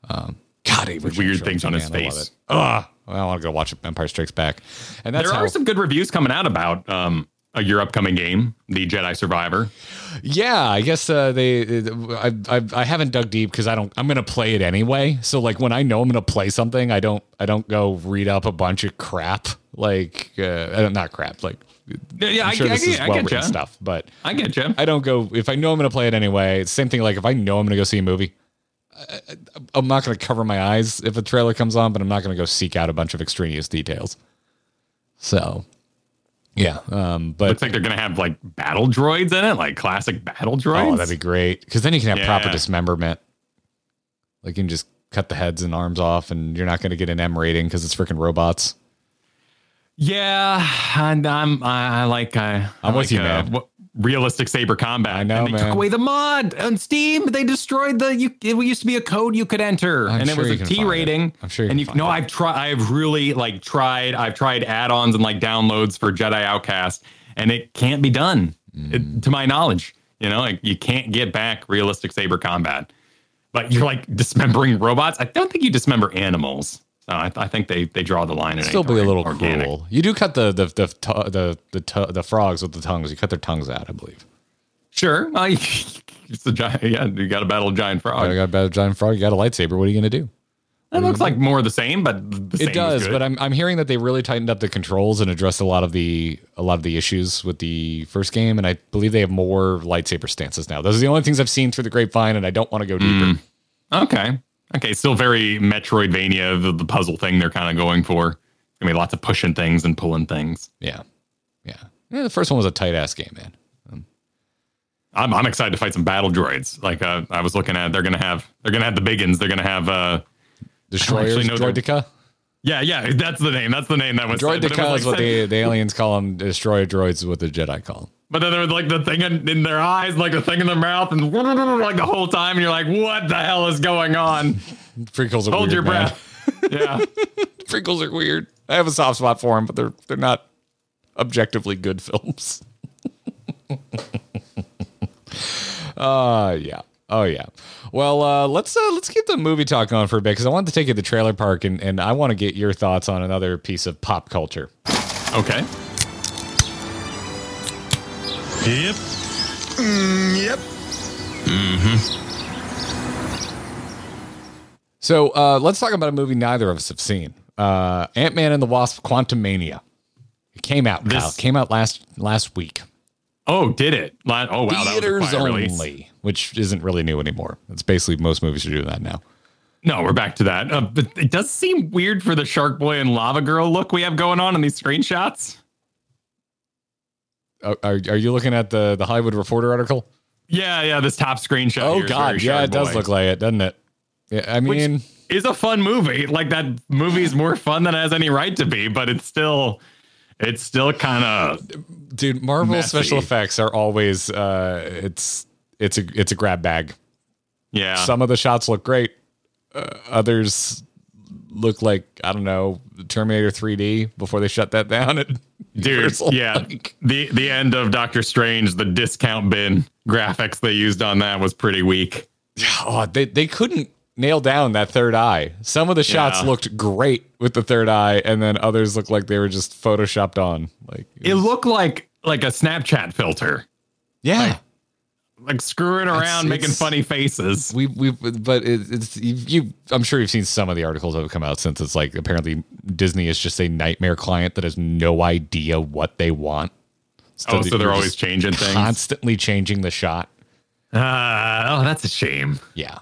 Um, God, weird Trilogy, things on his face. well, I want to go watch Empire Strikes Back, and that's there how. are some good reviews coming out about um, your upcoming game, The Jedi Survivor. Yeah, I guess uh, they. I, I I haven't dug deep because I don't. I'm gonna play it anyway. So like when I know I'm gonna play something, I don't. I don't go read up a bunch of crap. Like uh, not crap. Like Yeah, I'm I, sure I, this I, is I well get written stuff, but I get you. I don't go if I know I'm gonna play it anyway. It's same thing. Like if I know I'm gonna go see a movie, I, I- I'm not gonna cover my eyes if a trailer comes on, but I'm not gonna go seek out a bunch of extraneous details. So Yeah, um, but Looks like they're gonna have like battle droids in it, like classic battle droids. oh, that'd be great because then you can have proper dismemberment. Like you can just cut the heads and arms off, and you're not going to get an M rating because it's freaking robots. Yeah, and I'm I, I like I, I'm I with like, you, uh, man. what- realistic saber combat. I know, and they man. took away the mod on Steam. They destroyed the. You, it used to be a code you could enter, I'm and sure it was a T find it. rating. I'm sure you and you no, it. I've tried. I've really like tried. I've tried add-ons and like downloads for Jedi Outcast, and it can't be done, Mm. it, to my knowledge. You know, like you can't get back realistic saber combat. But you're like dismembering robots. I don't think you dismember animals. So I, I think they they draw the line. At Still be a little organic. cruel. You do cut the the the the the, the frogs with the tongues. You cut their tongues out, I believe. Sure. It's a giant. Yeah, you got to battle a giant frog. I got a giant frog. You got a lightsaber. What are you going to do? It looks mm-hmm. like more of the same, but the same It does, but I'm I'm hearing that they really tightened up the controls and addressed a lot of the a lot of the issues with the first game, and I believe they have more lightsaber stances now. Those are the only things I've seen through the grapevine, and I don't want to go deeper. Mm. okay. Okay. Still very Metroidvania, the, the puzzle thing they're kind of going for. I mean, lots of pushing things and pulling things. Yeah, yeah. Yeah, the first one was a tight ass game, man. I'm, I'm excited to fight some battle droids. Like uh, I was looking at, they're gonna have they're gonna have the big uns. They're gonna have uh, Destroyers, actually know they're- Droideka. yeah, yeah. That's the name. That's the name that was. but it was Droideka like is what the, the aliens call them. Destroyer droids is what the Jedi call them. But then there was like the thing in, in their eyes, like the thing in their mouth, and like the whole time, and you're like, "What the hell is going on?" Freakles are Hold weird, your breath. yeah. Freakles are weird. I have a soft spot for them, but they're they're not objectively good films. Uh yeah. Oh yeah. Well, uh, let's uh, let's keep the movie talk going for a bit because I wanted to take you to the trailer park and, and I want to get your thoughts on another piece of pop culture. Okay. Yep. yep. Mhm. So uh, let's talk about a movie neither of us have seen. Uh, Ant Man and the Wasp: Quantumania. It came out. This- Kyle. Came out last last week. Oh, did it? La- Oh, wow. Theaters that was a release. only, which isn't really new anymore. It's basically most movies are doing that now. No, we're back to that. Uh, but it does seem weird for the Shark Boy and Lava Girl look we have going on in these screenshots. Are, are, you looking at the the Hollywood Reporter article? Yeah, yeah. This top screenshot. Oh God, yeah, it does look like it, doesn't it? Yeah, I Which mean, is a fun movie. Like that movie is more fun than it has any right to be, but it's still, it's still kind of dude, Marvel messy. special effects are always uh, it's it's a it's a grab bag. yeah. Some of the shots look great, uh, others look like I don't know Terminator 3D before they shut that down. At Dude, yeah. Like, The the end of Doctor Strange, the discount bin graphics they used on that was pretty weak. oh, they they couldn't nail down that third eye. Some of the shots Yeah. looked great with the third eye, and then others looked like they were just photoshopped on. Like It looked like like a Snapchat filter. yeah. Like screwing around, making it's- funny faces. we we but it, it's you, you i'm sure you've seen some of the articles that have come out since it's like apparently disney is just a nightmare client that has no idea what they want Oh, so they're always changing things. constantly changing the shot Uh, oh, that's a shame. yeah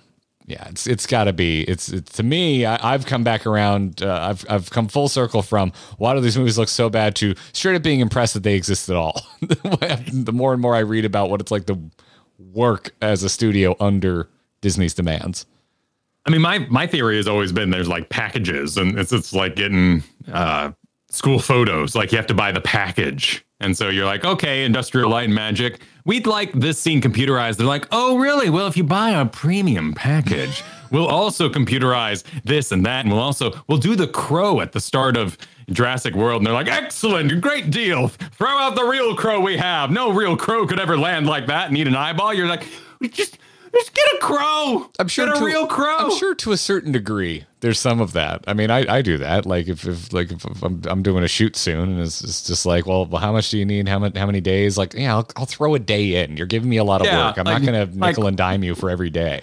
yeah it's it's got to be it's, it's to me I, i've come back around uh, i've i've come full circle from why do these movies look so bad to straight up being impressed that they exist at all the more and more i read about what it's like to work as a studio under disney's demands I mean, my my theory has always been there's like packages, and it's it's like getting uh, school photos. Like you have to buy the package, and so you're like, okay, Industrial Light and Magic, we'd like this scene computerized. They're like, oh, really? Well, if you buy a premium package, we'll also computerize this and that, and we'll also we'll do the crow at the start of Jurassic World, and they're like, excellent, great deal. Throw out the real crow we have. No real crow could ever land like that and eat an eyeball. You're like, we just. Just get a crow. I'm sure get a to, real crow. I'm sure to a certain degree there's some of that. I mean, I, I do that. Like if, if like if, I'm, I'm doing a shoot soon, and it's, it's just like, well, well, how much do you need? How many how many days? Like, yeah, I'll, I'll throw a day in. You're giving me a lot of Yeah, work. I'm like- not going to like- nickel and dime you for every day.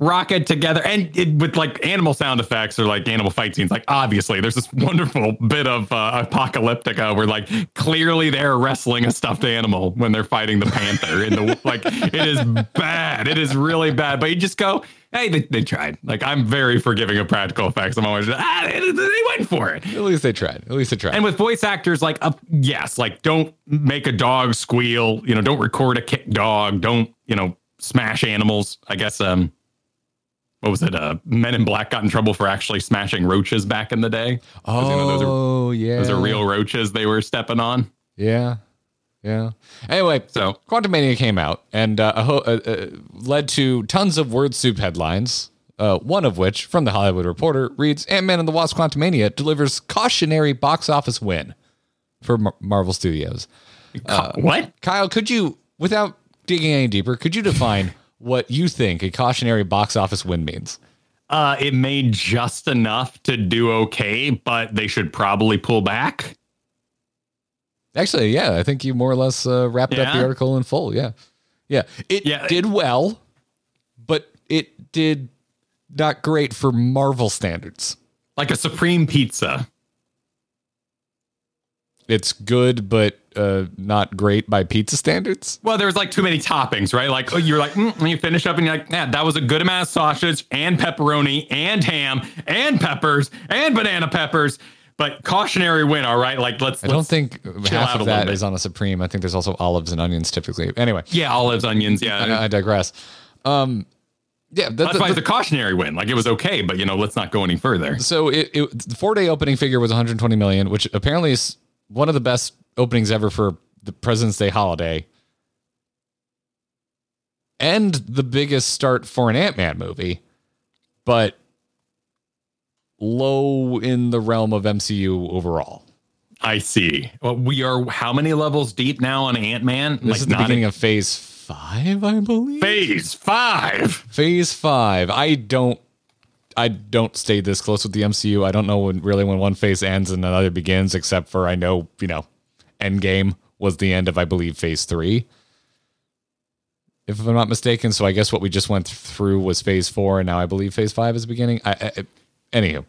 Rocket together and it, with like animal sound effects or like animal fight scenes. Like obviously, there's this wonderful bit of uh, apocalyptica where like clearly they're wrestling a stuffed animal when they're fighting the panther. In the like, it is bad. It is really bad. But you just go, hey, they, they tried. Like I'm very forgiving of practical effects. I'm always ah, they, they went for it. At least they tried. At least they tried. And with voice actors, like, uh, yes, like don't make a dog squeal. You know, don't record a kick dog. Don't you know smash animals. I guess. Um, what was it? Uh, Men in Black got in trouble for actually smashing roaches back in the day. oh you know, those are yeah, those are real roaches they were stepping on. Yeah, yeah. Anyway, So Quantumania came out and uh, a ho- uh, uh, led to tons of word soup headlines. Uh, one of which, from the Hollywood Reporter, reads: "Ant Man and the Wasp: Quantumania delivers cautionary box office win for Mar- Marvel Studios." Uh, what? Kyle, could you, without digging any deeper, could you define what you think a cautionary box office win means? Uh, it made just enough to do okay, but they should probably pull back. Actually, yeah, I think you more or less uh, wrapped up the article in full. Yeah, yeah, it Yeah. did well, but it did not great for Marvel standards. Like a supreme pizza. It's good, but uh, not great by pizza standards. Well, there's like too many toppings, right? Like you're like, mm, you finish up and you're like, yeah, that was a good amount of sausage and pepperoni and ham and peppers and banana peppers. But cautionary win, all right. Like let's. I don't let's think half of that is on a supreme. I think there's also olives and onions typically. Anyway, Yeah, olives, onions. Yeah, I, I digress. Um, yeah, the, that's the- why the- it's a cautionary win. Like it was okay, but you know, let's not go any further. so it, it the four day opening figure was 120 million, which apparently is one of the best openings ever for the President's Day holiday, and the biggest start for an Ant Man movie, but low in the realm of MCU overall. I see. Well, we are how many levels deep now on Ant Man? This is the beginning of Phase Five, I believe. phase five. Phase Five. I don't. I don't stay this close with the MCU. I don't know when really when one phase ends and another begins, except for I know you know, Endgame was the end of I believe Phase Three, if I'm not mistaken. So I guess what we just went through was Phase Four, and now I believe Phase Five is beginning. I, I, anywho,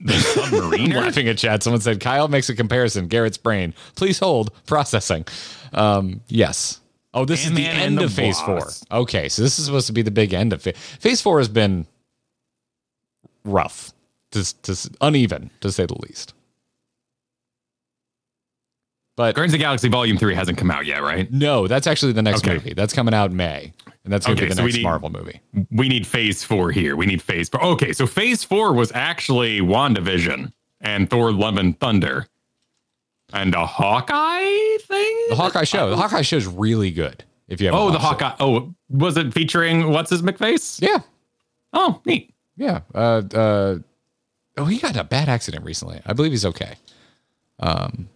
The submarine. laughing at chat. Someone said Kyle makes a comparison. Garrett's brain. Please hold processing. Um, yes. Oh, this is the end the of Phase. Four. Okay, so this is supposed to be the big end of Phase. Phase Four has been rough, to, to uneven to say the least. But Guardians of the Galaxy Volume Three hasn't come out yet, right? no, that's actually the next Okay. movie. That's coming out in May, and that's going to Okay, be the so next need- Marvel movie. We need Phase Four here. We need Phase Four. Okay, so Phase Four was actually WandaVision and Thor: Love and Thunder, and a Hawkeye thing. The Hawkeye show. The Hawkeye show is really good. If you have Oh, the Hawkeye. Oh, was it featuring what's his McFace? yeah, Oh, neat. Yeah. Uh, uh, oh, he got a bad accident recently. I believe he's okay. Um,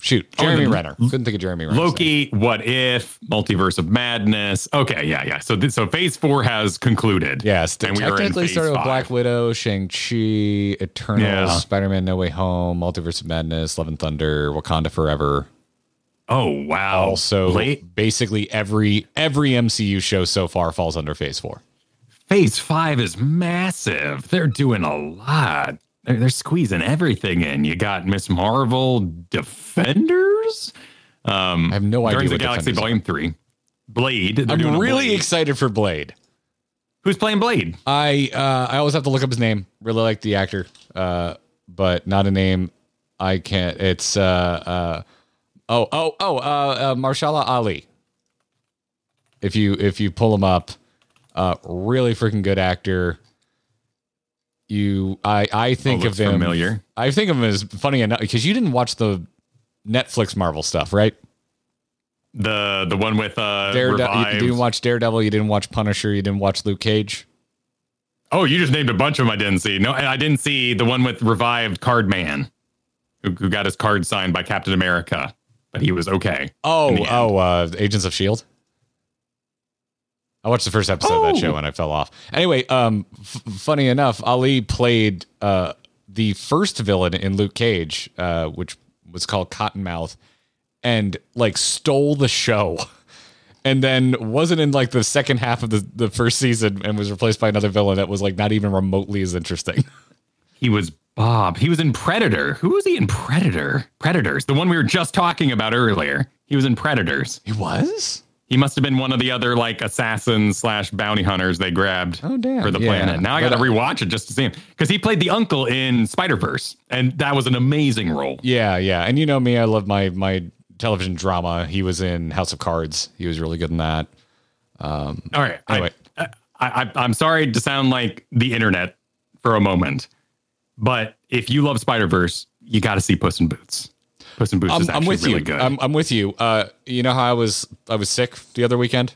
shoot, Oh, Jeremy the- Renner. Couldn't think of Jeremy Renner. Loki, What If, Multiverse of Madness. Okay, yeah, yeah. So, this, so Phase Four has concluded. Yes, and we technically started with. Black Widow, Shang Chi, Eternals, Yeah. Spider Man: No Way Home, Multiverse of Madness, Love and Thunder, Wakanda Forever. Oh wow! Also, Late basically every every MCU show so far falls under Phase Four. Phase Five is massive. They're doing a lot. They're, they're squeezing everything in. You got Miss Marvel, Defenders. Um, I have no idea. Guardians of the Galaxy Defenders are. Volume Three, Blade. They're I'm really Blade. excited for Blade. Who's playing Blade? I uh, I always have to look up his name. Really like the actor, uh, but not a name I can't. It's uh, uh, oh oh oh uh, uh, Mahershala Ali. If you if you pull him up, uh, really freaking good actor. You I I think Oh, of him familiar. I think of him as funny enough because you didn't watch the Netflix Marvel stuff, right? The the one with uh, Daredevil. You Revives. didn't watch Daredevil. You didn't watch Punisher. You didn't watch Luke Cage. Oh, you just named a bunch of them I didn't see. No, and I didn't see the one with revived Card Man, who, who got his card signed by Captain America, but he was okay. Oh, in the end. oh, uh, Agents of Shield. I watched the first episode of that Oh. show and I fell off. Anyway, um, f- funny enough, Ali played uh the first villain in Luke Cage, uh, which was called Cottonmouth, and like stole the show. and then wasn't in like the second half of the, the first season and was replaced by another villain that was like not even remotely as interesting. He was Bob. He was in Predator. Who was he in Predator? Predators. The one we were just talking about earlier. He was in Predators. He was? He must have been one of the other like assassins slash bounty hunters they grabbed Oh, damn. for the Yeah. planet. Now I got to uh, rewatch it just to see him because he played the uncle in Spider Verse, and that was an amazing role. Yeah, yeah. And you know me, I love my my television drama. He was in House of Cards. He was really good in that. All right. Anyway. I, I, I, I'm sorry to sound like the internet for a moment, but if you love Spider Verse, you got to see Puss in Boots. Puss in Boots I'm, is I'm with really you. good. I'm, I'm with you. Uh, you know how I was I was sick the other weekend?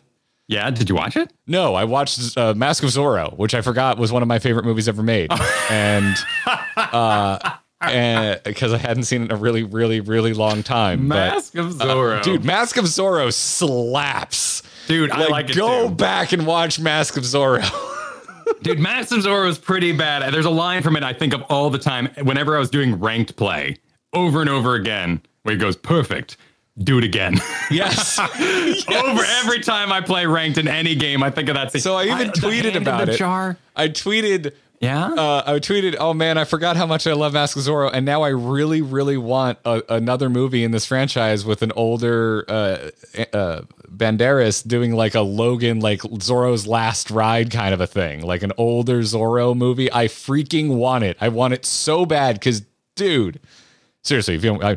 yeah. Did you watch it? No, I watched uh, Mask of Zorro, which I forgot was one of my favorite movies ever made, and uh, because I hadn't seen it in a really, really, really long time. but- Mask of Zorro. dude, Mask of Zorro slaps. Dude, I like it Go too. back and watch Mask of Zorro. Dude, Mask of Zorro is pretty bad. There's a line from it I think of all the time whenever I was doing ranked play over and over again where he goes, perfect. Do it again. yes. over every time I play ranked in any game, I think of that scene. So I even the tweeted about the it. Jar. I tweeted. Yeah. Uh, I tweeted, "Oh man, I forgot how much I love Mask of Zorro, and now I really, really want a, another movie in this franchise with an older uh, uh, Banderas doing like a Logan, like Zorro's last ride kind of a thing, like an older Zorro movie. I freaking want it. I want it so bad because, dude, seriously, if you don't, I,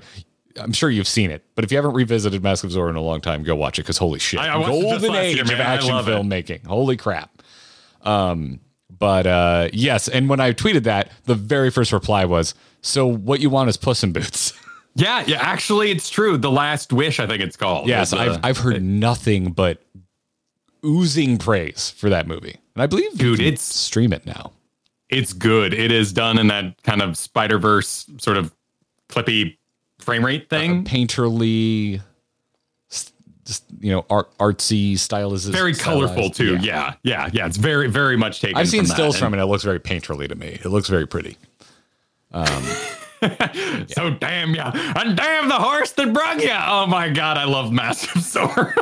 I'm sure you've seen it, but if you haven't revisited Mask of Zorro in a long time, go watch it because holy shit, I- I watched it just golden age year, of action filmmaking. Holy crap. Um, but uh, yes, and when I tweeted that, the very first reply was, "So what you want is Puss in Boots?" Yeah, yeah. Actually, it's true. The Last Wish, I think it's called. yes, uh, I've I've heard nothing but oozing praise for that movie, and I believe, Dude, it's- stream it now. it's good. It is done in that kind of Spider Verse sort of clippy frame rate thing. Painterly, just you know, art artsy stylized, very colorful stylized. too. Yeah. Yeah. yeah, yeah, It's very, very much taken. I've seen from stills And from it. It looks very painterly to me. It looks very pretty. Um, so damn ya, and damn the horse that brung ya. Oh my god, I love Massive Sword,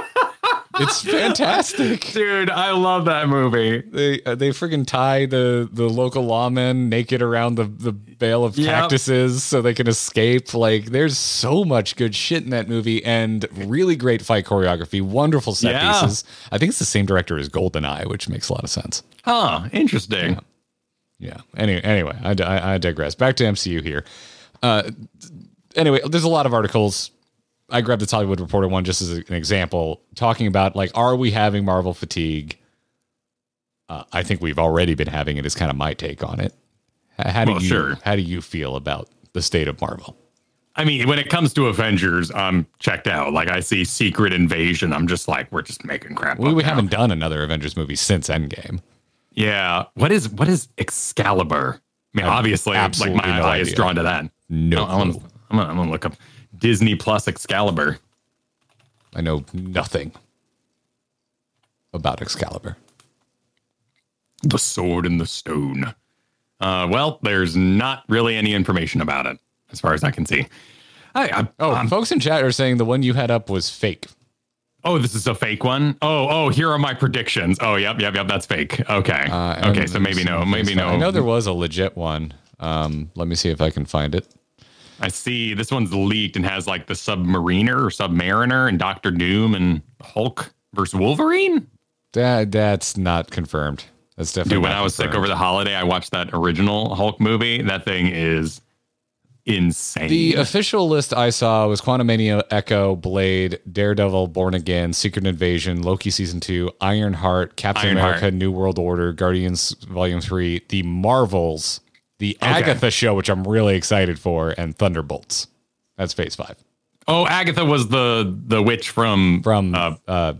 It's fantastic. dude. I love that movie. they uh, they friggin' tie the the local lawmen naked around the the bale of Yep. cactuses so they can escape. Like there's so much good shit in that movie and really great fight choreography, wonderful set Yeah. pieces. I think it's the same director as Goldeneye, which makes a lot of sense. Huh? Interesting. Yeah. Anyway, anyway, I, I, I digress. Back to MCU here. Uh, anyway, there's a lot of articles. I grabbed the Hollywood Reporter one just as an example, talking about like, are we having Marvel fatigue? Uh, I think we've already been having it. Is kind of my take on it. How do Well, you sure. how do you feel about the state of Marvel? I mean, when it comes to Avengers, I'm checked out. Like I see Secret Invasion, I'm just like, we're just making crap. We, we haven't done another Avengers movie since Endgame. Yeah. What is what is Excalibur? I mean, obviously, like my no eye is drawn to that. No I'm. I'm, gonna, I'm gonna look up Disney Plus Excalibur. I know nothing about Excalibur. The Sword and the Stone. Uh, well, there's not really any information about it, as far as I can see. I, I, Oh, um, folks in chat are saying the one you had up was fake. oh, this is a fake one. Oh, oh, here are my predictions. Oh, yep, yep, yep. That's fake. Okay, Uh, okay. So maybe no, maybe no. I know there was a legit one. Um, let me see if I can find it. I see this one's leaked and has like the Submariner or Submariner and Doctor Doom and Hulk versus Wolverine. That that's not confirmed. That's definitely Dude, when I was sick over the holiday, I watched that original Hulk movie. That thing is insane. The official list I saw was Quantumania, Echo, Blade, Daredevil, Born Again, Secret Invasion, Loki season two, Ironheart, Captain Ironheart. America, New World Order, Guardians Volume three, The Marvels, the Agatha show, which I'm really excited for, and Thunderbolts. That's Phase Five oh, Agatha was the the witch from from uh, uh,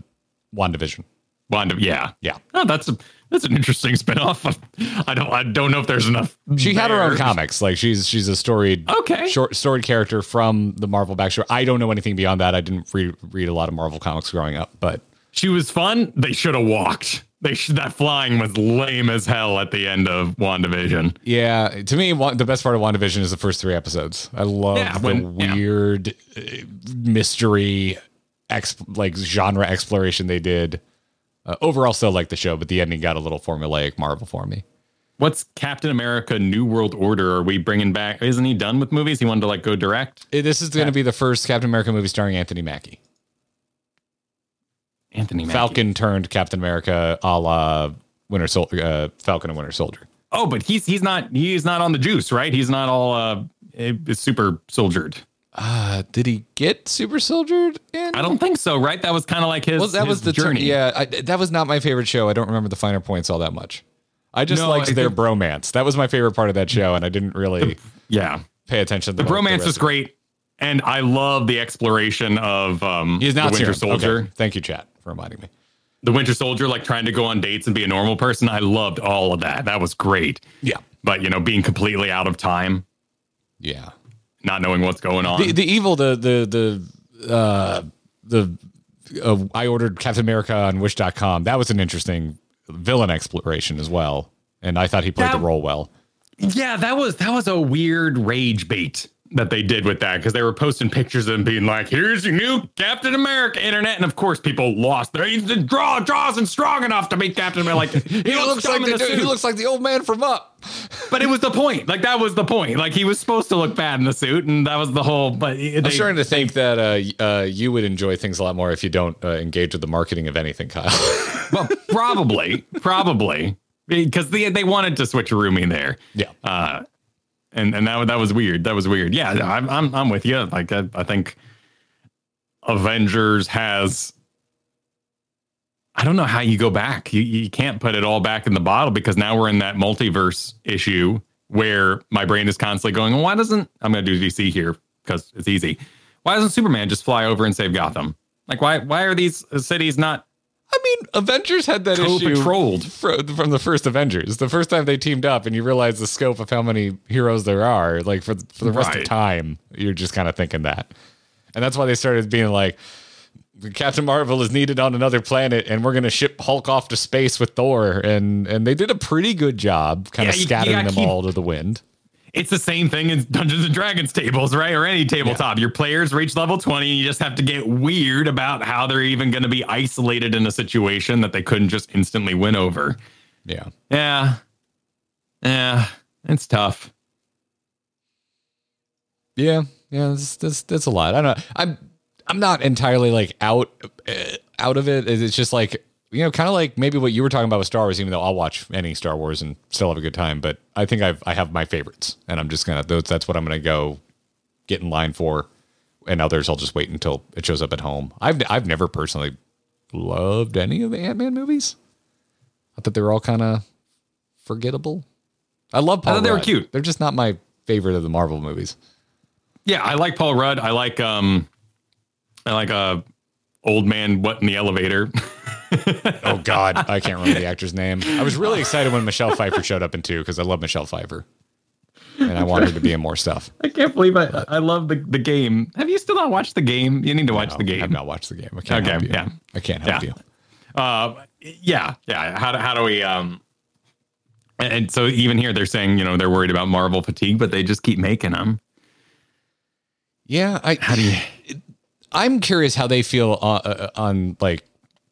WandaVision. Wanda. Yeah, Yeah. Oh, that's a that's an interesting spinoff. I don't I don't know if there's enough. She had her own comics. Like she's she's a storied Okay. short storied character from the Marvel backstory. I don't know anything beyond that. I didn't read read a lot of Marvel comics growing up, but She was fun. They should have walked. They should, that flying was lame as hell at the end of WandaVision. yeah, to me, one, the best part of WandaVision is the first three episodes. I love Yeah, the when- yeah. weird uh, mystery exp- like genre exploration they did. Uh, overall, still like the show, but the ending got a little formulaic Marvel for me. What's Captain America: New World Order? Are we bringing back? Isn't he done with movies? He wanted to like go direct. This is going to be the first Captain America movie starring Anthony Mackie. Anthony Mackie. Falcon turned Captain America, a la Winter Soldier, uh, Falcon and Winter Soldier. Oh, but he's he's not he's not on the juice, right? He's not all uh eh, super soldiered. Uh, did he get super soldiered in? I don't think so, right? That was kind of like his. Well, that his was the journey. journey. yeah, I, that was not my favorite show. I don't remember the finer points all that much. I just No, liked I their think- bromance. That was my favorite part of that show, and I didn't really yeah. pay attention. To The what romance rest is of great, and I love the exploration of um He's not the Winter serum. Soldier. Okay. Thank you, chat, for reminding me. The Winter Soldier, like trying to go on dates and be a normal person. I loved all of that. That was great. Yeah, But you know, being completely out of time, yeah. not knowing what's going on. The the evil the the the uh the uh, I ordered Captain America on Wish.com. That was an interesting villain exploration as well, and I thought he played That- the role well. Yeah, that was that was a weird rage bait that they did with that because they were posting pictures of him being like, "Here's your new Captain America internet," and of course people lost their he's the draw draws and strong enough to be Captain America. Like he, looks, dumb in the suit. like the old man from Up. but it was the point. Like that was the point. Like he was supposed to look bad in the suit, and that was the whole. But they, I'm starting to think that uh, uh, you would enjoy things a lot more if you don't uh, engage with the marketing of anything, Kyle. well, probably, probably because they they wanted to switch a roomie there. yeah. uh, and and that that was weird. That was weird. Yeah, I'm I'm I'm with you. Like I, I think Avengers has. I don't know how you go back. You you can't put it all back in the bottle because now we're in that multiverse issue where my brain is constantly going. Well, why doesn't I'm going to do DC here because it's easy. Why doesn't Superman just fly over and save Gotham? Like why why are these cities not I mean, Avengers had that toe issue patrolled? from the first Avengers. The first time they teamed up, and you realize the scope of how many heroes there are. Like for for the rest of time, you're just kind of thinking that, and that's why they started being like, Captain Marvel is needed on another planet, and we're going to ship Hulk off to space with Thor, and and they did a pretty good job, kind Yeah, of scattering them keep- all to the wind. It's the same thing as Dungeons and Dragons tables, right? Or any tabletop. Your players reach level 20 and you just have to get weird about how they're even going to be isolated in a situation that they couldn't just instantly win over. Yeah, Yeah. Yeah. It's tough. yeah, yeah. That's that's, that's a lot. I don't know. I'm I'm not entirely like out uh, out of it. It's just like you know, kind of like maybe what you were talking about with Star Wars. Even though I'll watch any Star Wars and still have a good time, but I think I've I have my favorites, and I'm just gonna those. That's what I'm gonna go get in line for, and others I'll just wait until it shows up at home. I've I've never personally loved any of the Ant Man movies. I thought they were all kind of forgettable. I love Paul. thought they were cute. They're just not my favorite of the Marvel movies. Yeah, I like Paul Rudd. I like um I like uh old man what in the elevator. Oh God, I can't remember the actor's name. I was really excited when Michelle Pfeiffer showed up in two because I love Michelle Pfeiffer, and I wanted her to be in more stuff. I can't believe I I love the the game. Have you still not watched the game? You need to watch No, the game. I've not watched the game. I can't Okay, help you. yeah. I can't help Yeah. you. Uh, yeah, yeah. How do, how do we um? And, and so even here they're saying you know they're worried about Marvel fatigue, but they just keep making them. Yeah, I. How do you? I'm curious how they feel on, uh, on like,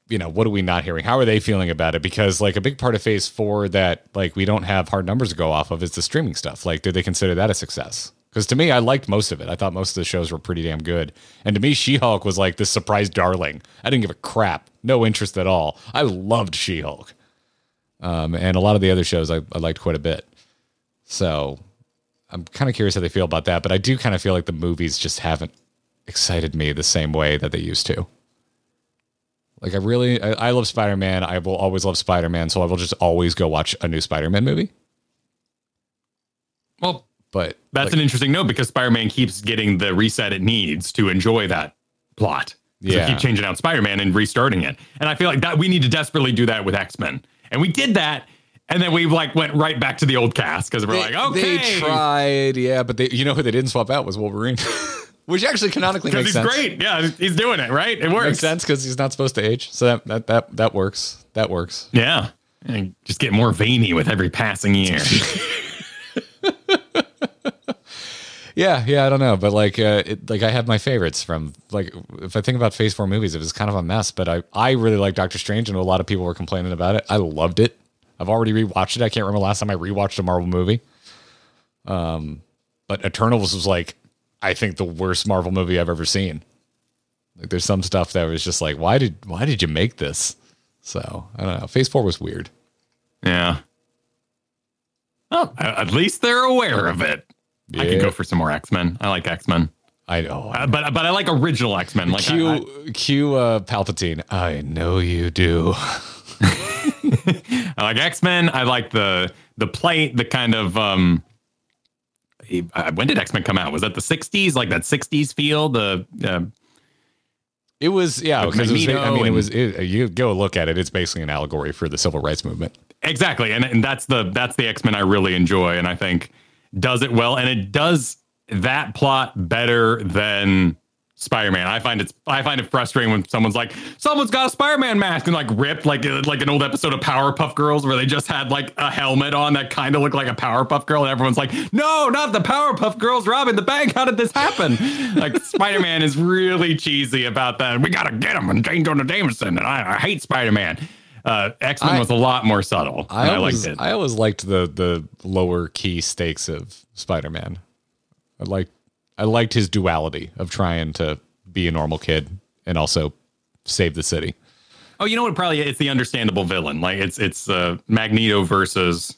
you know, what are we not hearing? How are they feeling about it? Because like a big part of Phase Four that like we don't have hard numbers to go off of is the streaming stuff. Like, did they consider that a success? Because to me, I liked most of it. I thought most of the shows were pretty damn good. And to me, She Hulk was like this surprise darling. I didn't give a crap, no interest at all. I loved She Hulk, um, and a lot of the other shows I, I liked quite a bit. So I'm kind of curious how they feel about that. But I do kind of feel like the movies just haven't excited me the same way that they used to. Like I really, I, I love Spider Man. I will always love Spider Man, so I will just always go watch a new Spider Man movie. Well, But that's like, an interesting note because Spider-Man keeps getting the reset it needs to enjoy that plot. Yeah. keep changing out Spider-Man and restarting it. And I feel like that we need to desperately do that with X-Men. And we did that. And then we like went right back to the old cast because we're they, like, okay. they tried, yeah, but they, you know who they didn't swap out was Wolverine, which actually canonically makes sense. Because he's sense. great. Yeah, he's doing it, right? It works. Makes sense because he's not supposed to age, so that that that, that works. That works. Yeah. And just get more veiny with every passing year. Yeah, yeah, I don't know, but like, uh, it, like I have my favorites from like if I think about Phase Four movies, it was kind of a mess, but I I really like Doctor Strange, and a lot of people were complaining about it. I loved it. I've already rewatched it. I can't remember last time I rewatched a Marvel movie. Um, but Eternals was like, I think the worst Marvel movie I've ever seen. Like, there's some stuff that was just like, why did why did you make this? So I don't know. Phase Four was weird. Yeah. Well, at least they're aware of it. I could go for some more X Men. I like X Men, I know. uh, but but I like original X Men. Like I- Cue cue uh, Palpatine. I know you do. I like X Men. I like the the plate, the kind of um. Uh, When did X Men come out? Was that the '60s? Like that '60s feel? The uh, It was yeah, Like because it was, I mean, it was it, you go look at it. It's basically an allegory for the civil rights movement. exactly, and and that's the that's the X Men I really enjoy, and I think does it well, and it does that plot better than Spider-Man. I find it's I find it frustrating when someone's like, someone's got a Spider-Man mask and like ripped like uh, like an old episode of Powerpuff Girls where they just had like a helmet on that kind of looked like a Powerpuff Girl, and everyone's like, no, not the Powerpuff Girls robbing the bank. How did this happen? like Spider-Man is really cheesy about that. We gotta get him and J. Jonah Jameson, and I, I hate Spider-Man. Uh, X-Men was a lot more subtle. I and I, always, liked it. I always liked the the lower key stakes of Spider Man. I like I liked his duality of trying to be a normal kid and also save the city. Oh, you know what? Probably it's the understandable villain. Like it's it's uh, Magneto versus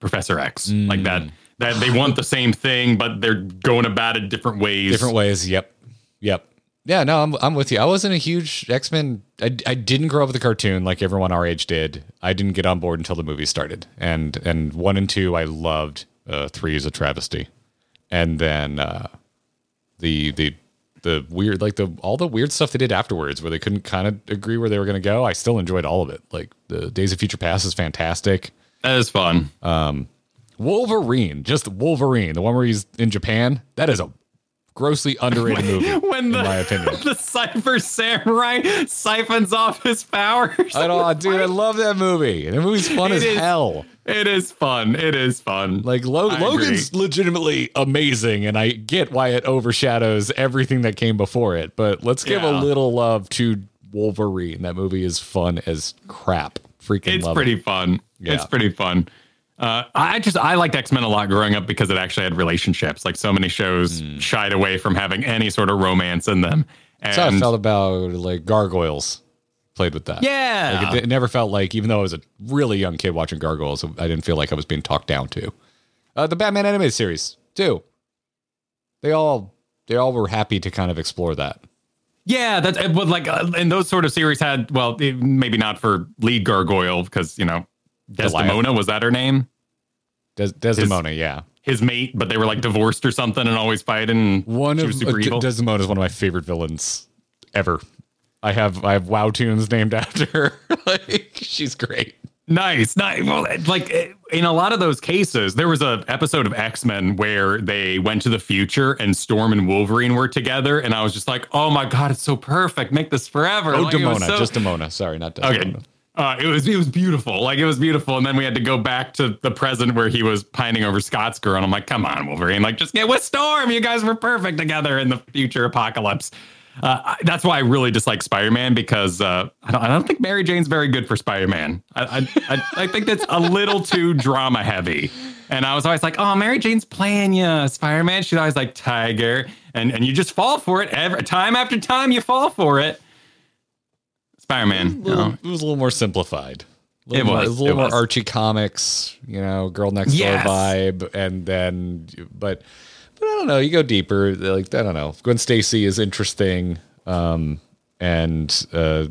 Professor X. Like that. That they want the same thing, but they're going about it different ways. Different ways. Yep. Yep. Yeah, no, I'm I'm with you. I wasn't a huge X Men. I, I didn't grow up with the cartoon like everyone our age did. I didn't get on board until the movie started, and and one and two I loved. Uh, three is a travesty, and then uh, the the the weird like the all the weird stuff they did afterwards, where they couldn't kind of agree where they were going to go. I still enjoyed all of it. Like the Days of Future Past is fantastic. That is fun. Wolverine, just Wolverine, the one where he's in Japan. That is a grossly underrated movie, when the in my opinion. the Silver Samurai siphons off his powers. I don't, dude. I love that movie. The movie's fun It as is- hell. It is fun. It is fun. Like Lo- Logan's agree. legitimately amazing, and I get why it overshadows everything that came before it. But let's give a little love to Wolverine. That movie is fun as crap. Freaking it's pretty it. fun. Yeah. It's pretty fun. Uh, I just I liked X Men a lot growing up because it actually had relationships. Like so many shows shied away from having any sort of romance in them. And That's how I felt about like Gargoyles. Played with that. Yeah. Like it, it never felt like, even though I was a really young kid watching Gargoyles, I didn't feel like I was being talked down to. Uh, the Batman animated series too. They all they all were happy to kind of explore that. yeah, that's it was like uh, and those sort of series had well maybe not for lead gargoyle because you know Desdemona was that her name Des- Desdemona, yeah. his mate but they were like divorced or something and always fighting. One of was super uh, evil. Desdemona is one of my favorite villains ever. I have I have WoW toons named after her. like she's great. Nice, nice. Well, like in a lot of those cases, there was a episode of X Men where they went to the future and Storm and Wolverine were together, and I was just like, "Oh my god, it's so perfect! Make this forever." Oh, Like, Demona, so- just Demona. Sorry, not Desdemona. okay. Uh, it was it was beautiful, like it was beautiful, and then we had to go back to the present where he was pining over Scott's girl, and I'm like, "Come on, Wolverine! Like, just get with Storm. You guys were perfect together in the future apocalypse." Uh, that's why I really dislike Spider-Man because uh, I, don't, I don't think Mary Jane's very good for Spider-Man. I, I, I, I think that's a little too drama heavy. And I was always like, "Oh, Mary Jane's playing you, Spider-Man." She's always like Tiger, and and you just fall for it every time after time. You fall for it. Spider-Man, you know, It was a little more simplified. A little It more- was, a little it more. Archie comics, you know, girl next Yes. door vibe, and then, but, but I don't know. You go deeper, like I don't know. Gwen Stacy is interesting, um, and uh,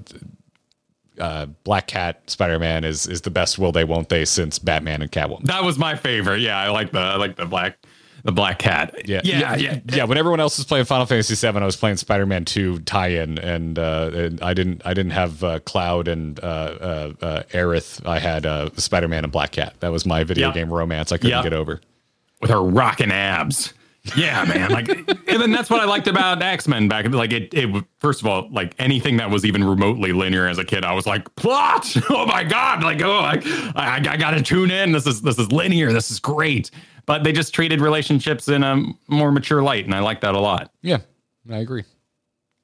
uh, Black Cat Spider Man is is the best will they won't they since Batman and Catwoman. That was my favorite. Yeah, I like the I like the black the black cat. Yeah, yeah, yeah. yeah. When everyone else was playing Final Fantasy VII, I was playing Spider Man Two tie-in, and, uh, and I didn't I didn't have uh, Cloud and uh, uh, uh, Aerith. I had uh, Spider Man and Black Cat. That was my video Yeah. game romance. I couldn't Yeah. get over. With her rocking abs. Yeah, man. Like, and then that's what I liked about X Men back. Like, it, it. First of all, like anything that was even remotely linear as a kid, I was like, plot. Oh my god! Like, oh, I, I, I got to tune in. This is this is linear. This is great. But they just treated relationships in a more mature light, and I like that a lot. Yeah, I agree.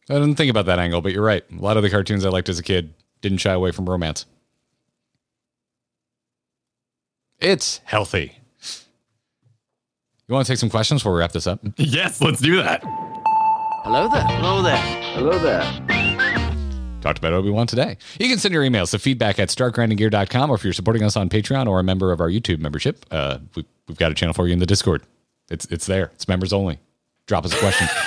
I didn't think about that angle, but you're right. A lot of the cartoons I liked as a kid didn't shy away from romance. It's healthy. You want to take some questions before we wrap this up? Yes, let's do that. Hello there. Hello there. Hello there. Talked about Obi Wan today. You can send your emails to feedback at startgrindinggear.com or if you're supporting us on Patreon or a member of our YouTube membership, uh, we, we've got a channel for you in the Discord. It's it's there. It's members only. Drop us a question.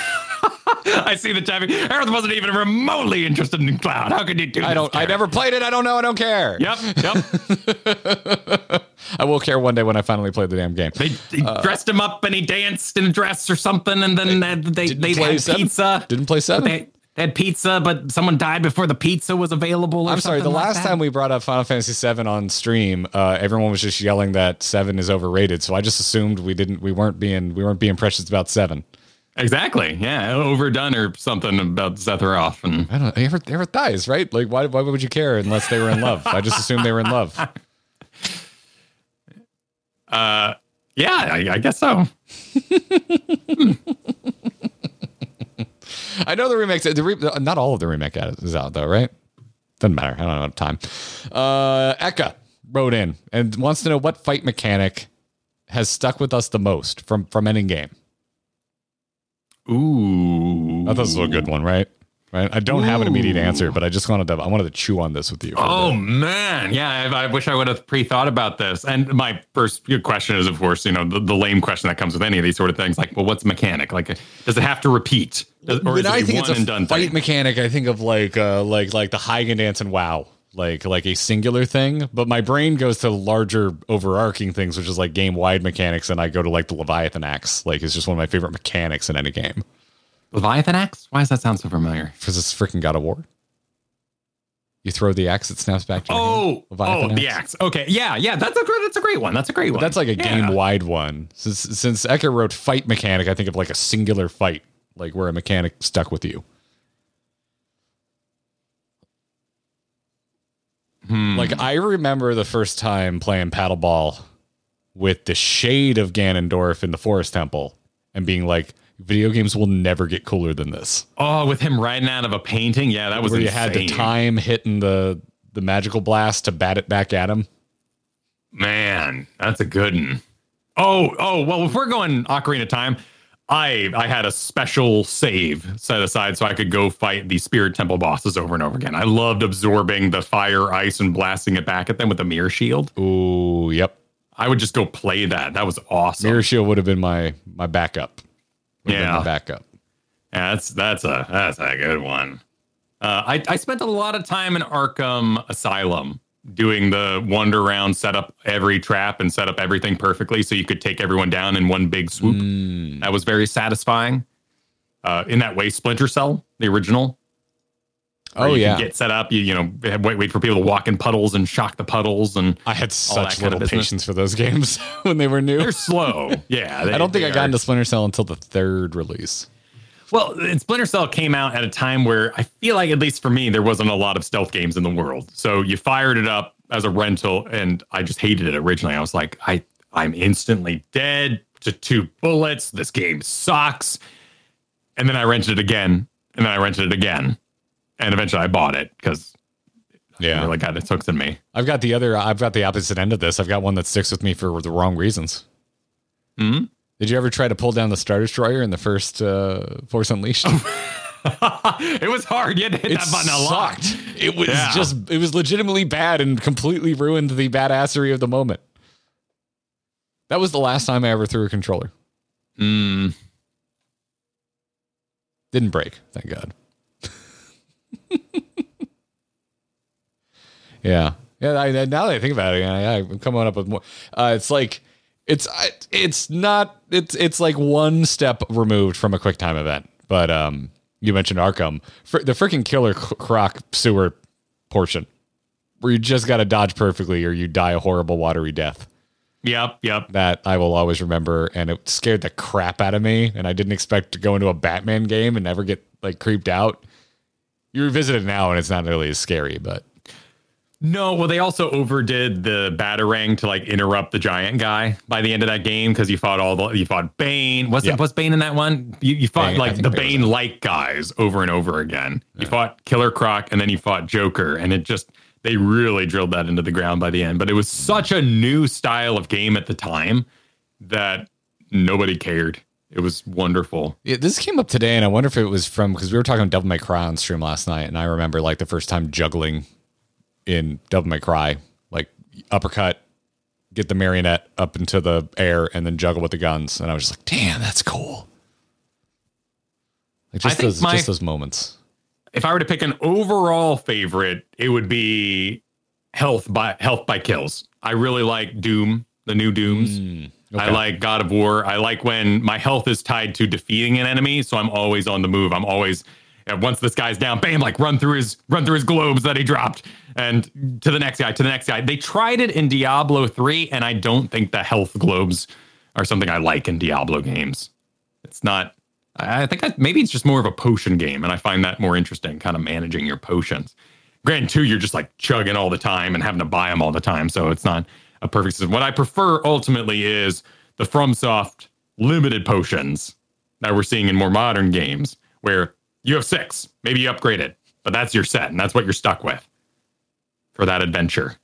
I see the typing. Aerith wasn't even remotely interested in Cloud. How could you do? That? I don't. This, I never played it. I don't know. I don't care. Yep, yep. I will care one day when I finally play the damn game. They, they dressed him up and he danced in a dress or something, and then they they, Didn't they play had seven? pizza. Didn't play seven. They, they had pizza, but someone died before the pizza was available. Or I'm sorry. The like last that. time we brought up Final Fantasy VII on stream, uh, everyone was just yelling that seven is overrated. So I just assumed we didn't. We weren't being. We weren't being precious about seven. exactly, yeah, overdone or something about Sephiroth, and I don't. They Ever ever dies, right? Like why? Why would you care unless they were in love? I just assumed they were in love. uh, yeah, I, I guess so. I know the remakes. The re, not all of the remake is out though, right? Doesn't matter. I don't know time. Uh, Eka wrote in and wants to know what fight mechanic has stuck with us the most from from any game. Ooh, I thought this was a good one, right? Right. I don't have an immediate answer, but I just wanted to. I wanted to chew on this with you. Oh man, yeah. I, I wish I would have pre-thought about this. And my first question is, of course, you know, the, the lame question that comes with any of these sort of things, like, well, what's mechanic? Like, does it have to repeat, Does- or when is it think one it's a and done fight thing? mechanic, I think of like uh like like the Heigan dance and WoW, like like a singular thing. But my brain goes to larger overarching things, which is like game wide mechanics, and I go to like the Leviathan axe. Like it's just one of my favorite mechanics in any game Leviathan axe? Why does that sound so familiar? because it's freaking God of War. You throw the axe, it snaps back to your hand. Oh, oh, the axe. Okay, yeah, yeah. That's a great. That's a great one. That's a great one. That's like a Yeah. game wide one. Since since Ecker wrote fight mechanic, I think of like a singular fight, like where a mechanic stuck with you. Hmm. Like I remember the first time playing paddleball with the shade of Ganondorf in the Forest Temple and being like, video games will never get cooler than this. Oh, with him riding out of a painting. Yeah, that was Where you insane. had to time hitting the the magical blast to bat it back at him. Man, that's a good one. Oh, oh, well, if we're going Ocarina of Time, I I had a special save set aside so I could go fight the Spirit Temple bosses over and over again. I loved absorbing the fire, ice, and blasting it back at them with the mirror shield. Ooh, yep. I would just go play that. That was awesome. Mirror Shield would have been my my backup. Would have been Yeah. backup. Yeah, that's that's a that's a good one. Uh, I I spent a lot of time in Arkham Asylum doing the wander around, set up every trap, and set up everything perfectly so you could take everyone down in one big swoop. Mm. That was very satisfying. Uh, in that way, Splinter Cell, the original. Oh you yeah. can get set up. You you know wait wait for people to walk in puddles and shock the puddles, and I had such little patience for those games when they were new. they're slow. yeah, they- I don't think I got are. into Splinter Cell until the third release. Well, Splinter Cell came out at a time where I feel like, at least for me, there wasn't a lot of stealth games in the world. So you fired it up as a rental, and I just hated it originally. I was like, I I'm instantly dead to two bullets. This game sucks. And then I rented it again, and then I rented it again, and eventually I bought it because Yeah. really got its hooks in me. I've got the other. I've got the opposite end of this. I've got one that sticks with me for the wrong reasons. Hmm? Did you ever try to pull down the Star Destroyer in the first uh, Force Unleashed? it was hard. You had to hit it that button a lot. sucked. It was Yeah. just. It was legitimately bad and completely ruined the badassery of the moment. That was the last time I ever threw a controller. Mm, Didn't break, thank God. Yeah, yeah. I, now that I think about it, I, I'm coming up with more. Uh, it's like it's it's not it's it's like one step removed from a quick time event. But um, you mentioned Arkham, Fr- the freaking Killer Croc sewer portion, where you just got to dodge perfectly or you die a horrible watery death yep, yep. that I will always remember, and it scared the crap out of me. And I didn't expect to go into a Batman game and never get like creeped out. You revisit it now, and it's not nearly as scary, but No, well, they also overdid the batarang to like interrupt the giant guy by the end of that game because you fought all the you fought Bane. What's Yeah. what's Bane in that one? You, you fought Bane, like the Bane was like guys over and over again. You fought Killer Croc and then you fought Joker, and it just they really drilled that into the ground by the end. But it was such a new style of game at the time that nobody cared. It was wonderful. Yeah, this came up today, and I wonder if it was from because we were talking Devil May Cry on stream last night, and I remember like the first time juggling in Devil May Cry, like uppercut, get the marionette up into the air, and then juggle with the guns, and I was just like, "Damn, that's cool!" Like just think those, my- just those moments. if I were to pick an overall favorite, it would be health by health by kills. I really like Doom, the new Dooms. Mm, I like God of War. I like when my health is tied to defeating an enemy, so I'm always on the move. I'm always and once this guy's down, bam, like run through his run through his globes that he dropped, and to the next guy, to the next guy. They tried it in Diablo three, and I don't think the health globes are something I like in Diablo games. It's not. I think that maybe it's just more of a potion game, and I find that more interesting, kind of managing your potions. Grand two, you're just like chugging all the time and having to buy them all the time, so it's not a perfect system. What I prefer ultimately is the FromSoft limited potions that we're seeing in more modern games, where you have six, maybe you upgrade it, but that's your set, and that's what you're stuck with for that adventure.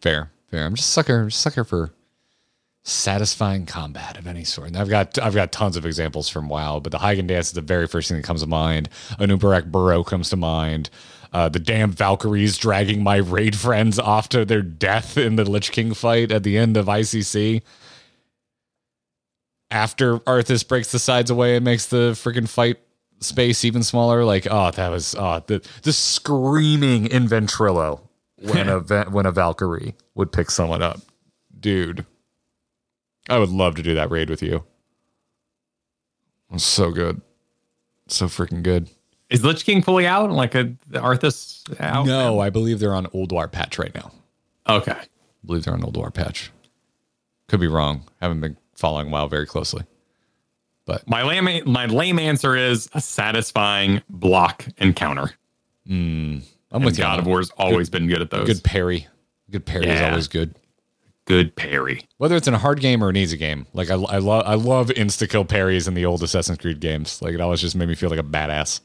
Fair, fair. I'm just sucker, sucker for satisfying combat of any sort. And I've got, I've got tons of examples from WoW, but the Heigan dance is the very first thing that comes to mind. Anubarak Burrow comes to mind. Uh, the damn Valkyries dragging my raid friends off to their death in the Lich King fight at the end of ICC. After Arthas breaks the sides away and makes the freaking fight space even smaller, like oh, that was oh the the screaming in Ventrilo when a when a Valkyrie would pick someone up, dude. I would love to do that raid with you. It's so good, so freaking good. Is Lich King fully out? Like a Arthas out? No, I believe they're on Ulduar patch right now. Okay. I believe they're on Ulduar patch. Could be wrong. Haven't been following WoW very closely. But My lame my lame answer is a satisfying block encounter. I'm And with. God of. War's always been good at those. Good parry. Good parry is always good. good parry. Whether it's in a hard game or an easy game, like I, I love I love insta kill parries in the old Assassin's Creed games. Like it always just made me feel like a badass.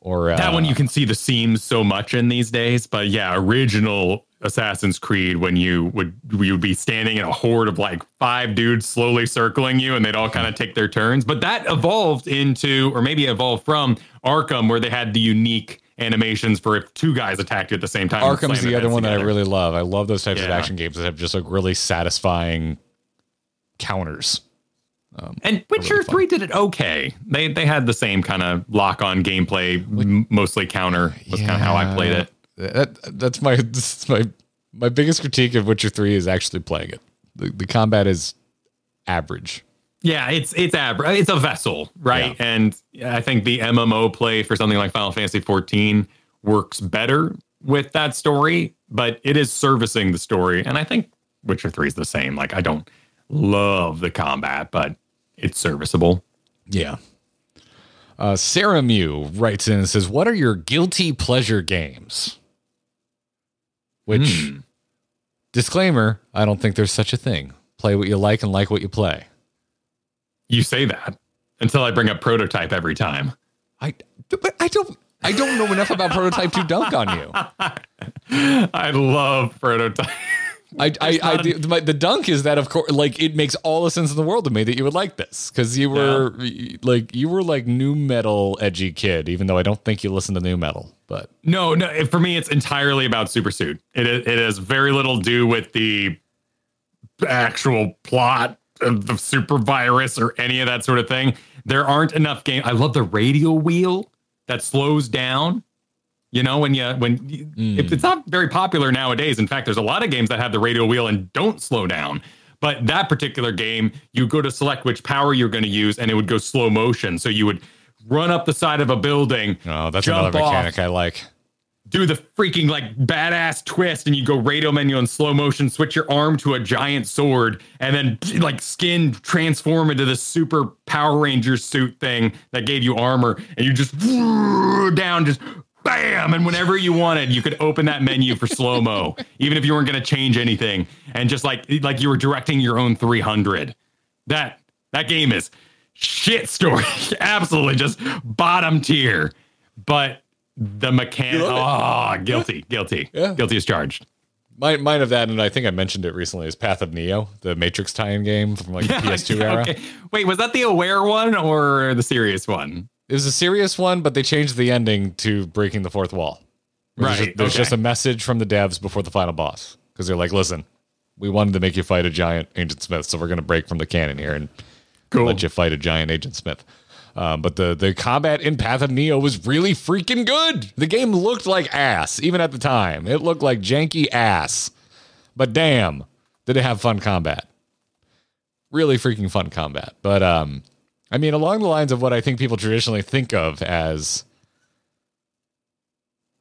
Or uh, That one you can see the seams so much in these days, but yeah, original Assassin's Creed when you would you would be standing in a horde of like five dudes slowly circling you and they'd all kind of take their turns. But that evolved into or maybe evolved from Arkham where they had the unique animations for if two guys attacked you at the same time. Arkham's the other one that I really love. I love those types of action games that have just like really satisfying counters. Um, And Witcher really. Three did it okay. They they had the same kind of lock on gameplay, m- mostly counter was kind of how I played it. That, that's my that's my my biggest critique of Witcher Three is actually playing it. The, the combat is average. Yeah, it's it's ab- it's a vessel, right? Yeah. And I think the MMO play for something like Final Fantasy 14 works better with that story, but it is servicing the story. And I think Witcher 3 is the same. Like I don't love the combat, but it's serviceable. Yeah. Uh, Sarah Mew writes in and says, "What are your guilty pleasure games?" Which hmm. disclaimer: I don't think there's such a thing. Play what you like and like what you play. You say that until I bring up prototype every time. I but I don't I don't know enough about prototype to dunk on you. I love prototype. I, I, I the, my, the dunk is that of course like it makes all the sense in the world to me that you would like this because you were like you were like nu metal edgy kid even though I don't think you listen to nu metal but No, no. it- For me, it's entirely about Supersuit. It it has very little to do with the actual plot of the super virus or any of that sort of thing. There aren't enough games. I love the radio wheel that slows down. You know, when you when hmm. you, if it's not very popular nowadays. In fact, there's a lot of games that have the radio wheel and don't slow down. But that particular game, you go to select which power you're going to use, and it would go slow motion. So you would run up the side of a building. oh that's another off, mechanic I like do the freaking like badass twist and you go radio menu in slow motion, switch your arm to a giant sword, and then like skin transform into this super Power Ranger suit thing that gave you armor, and you just down, just bam, and whenever you wanted, you could open that menu for slow mo, even if you weren't going to change anything, and just like like you were directing your own 300. That that game is shit story, absolutely just bottom tier. But the mechanic, oh, guilty, guilty, Yeah. guilty as charged. Mine, mine of that, and I think I mentioned it recently, is Path of Neo, the Matrix tie-in game from like the PS2 era. Okay. Wait, was that the aware one or the serious one? It was a serious one, but they changed the ending to breaking the fourth wall. There's Right, just- there's okay. just a message from the devs before the final boss because they're like, "Listen, we wanted to make you fight a giant Agent Smith, so we're going to break from the canon here and Cool. let you fight a giant Agent Smith." Um, but the the combat in Path of Neo was really freaking good. The game looked like ass, even at the time. It looked like janky ass. But damn, did it have fun combat? Really freaking fun combat. But um, I mean, along the lines of what I think people traditionally think of as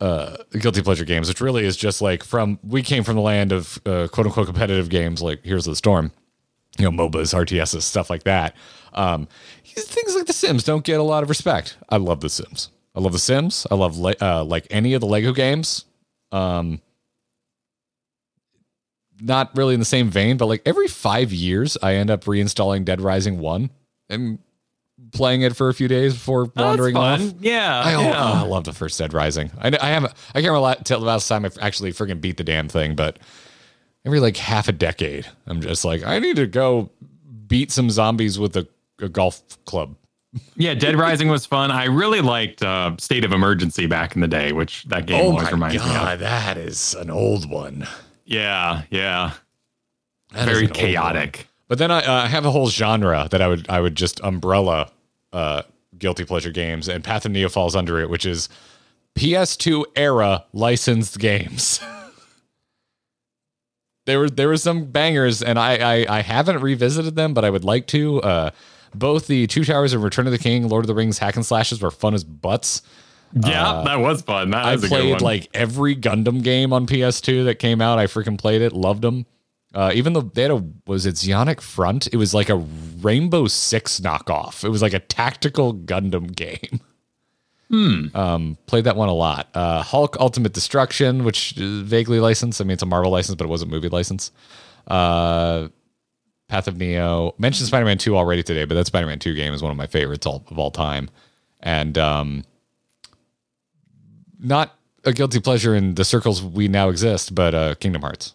uh, guilty pleasure games, which really is just like from we came from the land of uh, quote unquote competitive games like Heroes of the Storm, you know, MOBAs, RTSs, stuff like that. Um, things like The Sims don't get a lot of respect. I love The Sims. I love The Sims. I love le- uh, like any of the Lego games. Um, not really in the same vein, but like every five years, I end up reinstalling Dead Rising One and playing it for a few days before wandering off. Yeah, I, oh. I love the first Dead Rising. I, I haven't. I can't remember tell the last time I actually freaking beat the damn thing, but every like half a decade, I'm just like, I need to go beat some zombies with a, a golf club. Yeah, Dead Rising was fun. I really liked uh, State of Emergency back in the day, which that game always reminds me of. that is an old one. Yeah, yeah. That Very chaotic. But then I, uh, I have a whole genre that I would I would just umbrella uh, guilty pleasure games, and Path of Neo falls under it, which is PS2 era licensed games. there were there were some bangers, and I, I I haven't revisited them, but I would like to. Uh, both the Two Towers and Return of the King, Lord of the Rings hack and slashes were fun as butts. Yeah, that was fun. That Uh, I was a good played one. like every Gundam game on PS2 that came out. I freaking played it, loved them. Uh, even though they had a was it Zeonic Front? It was like a Rainbow Six knockoff. It was like a tactical Gundam game. Hmm. Um, played that one a lot. Uh, Hulk Ultimate Destruction, which is vaguely licensed. I mean, it's a Marvel license, but it wasn't movie license. Uh, Path of Neo. Mentioned Spider Man Two already today, but that Spider Man Two game is one of my favorites all, of all time. And um, not a guilty pleasure in the circles we now exist, but uh, Kingdom Hearts.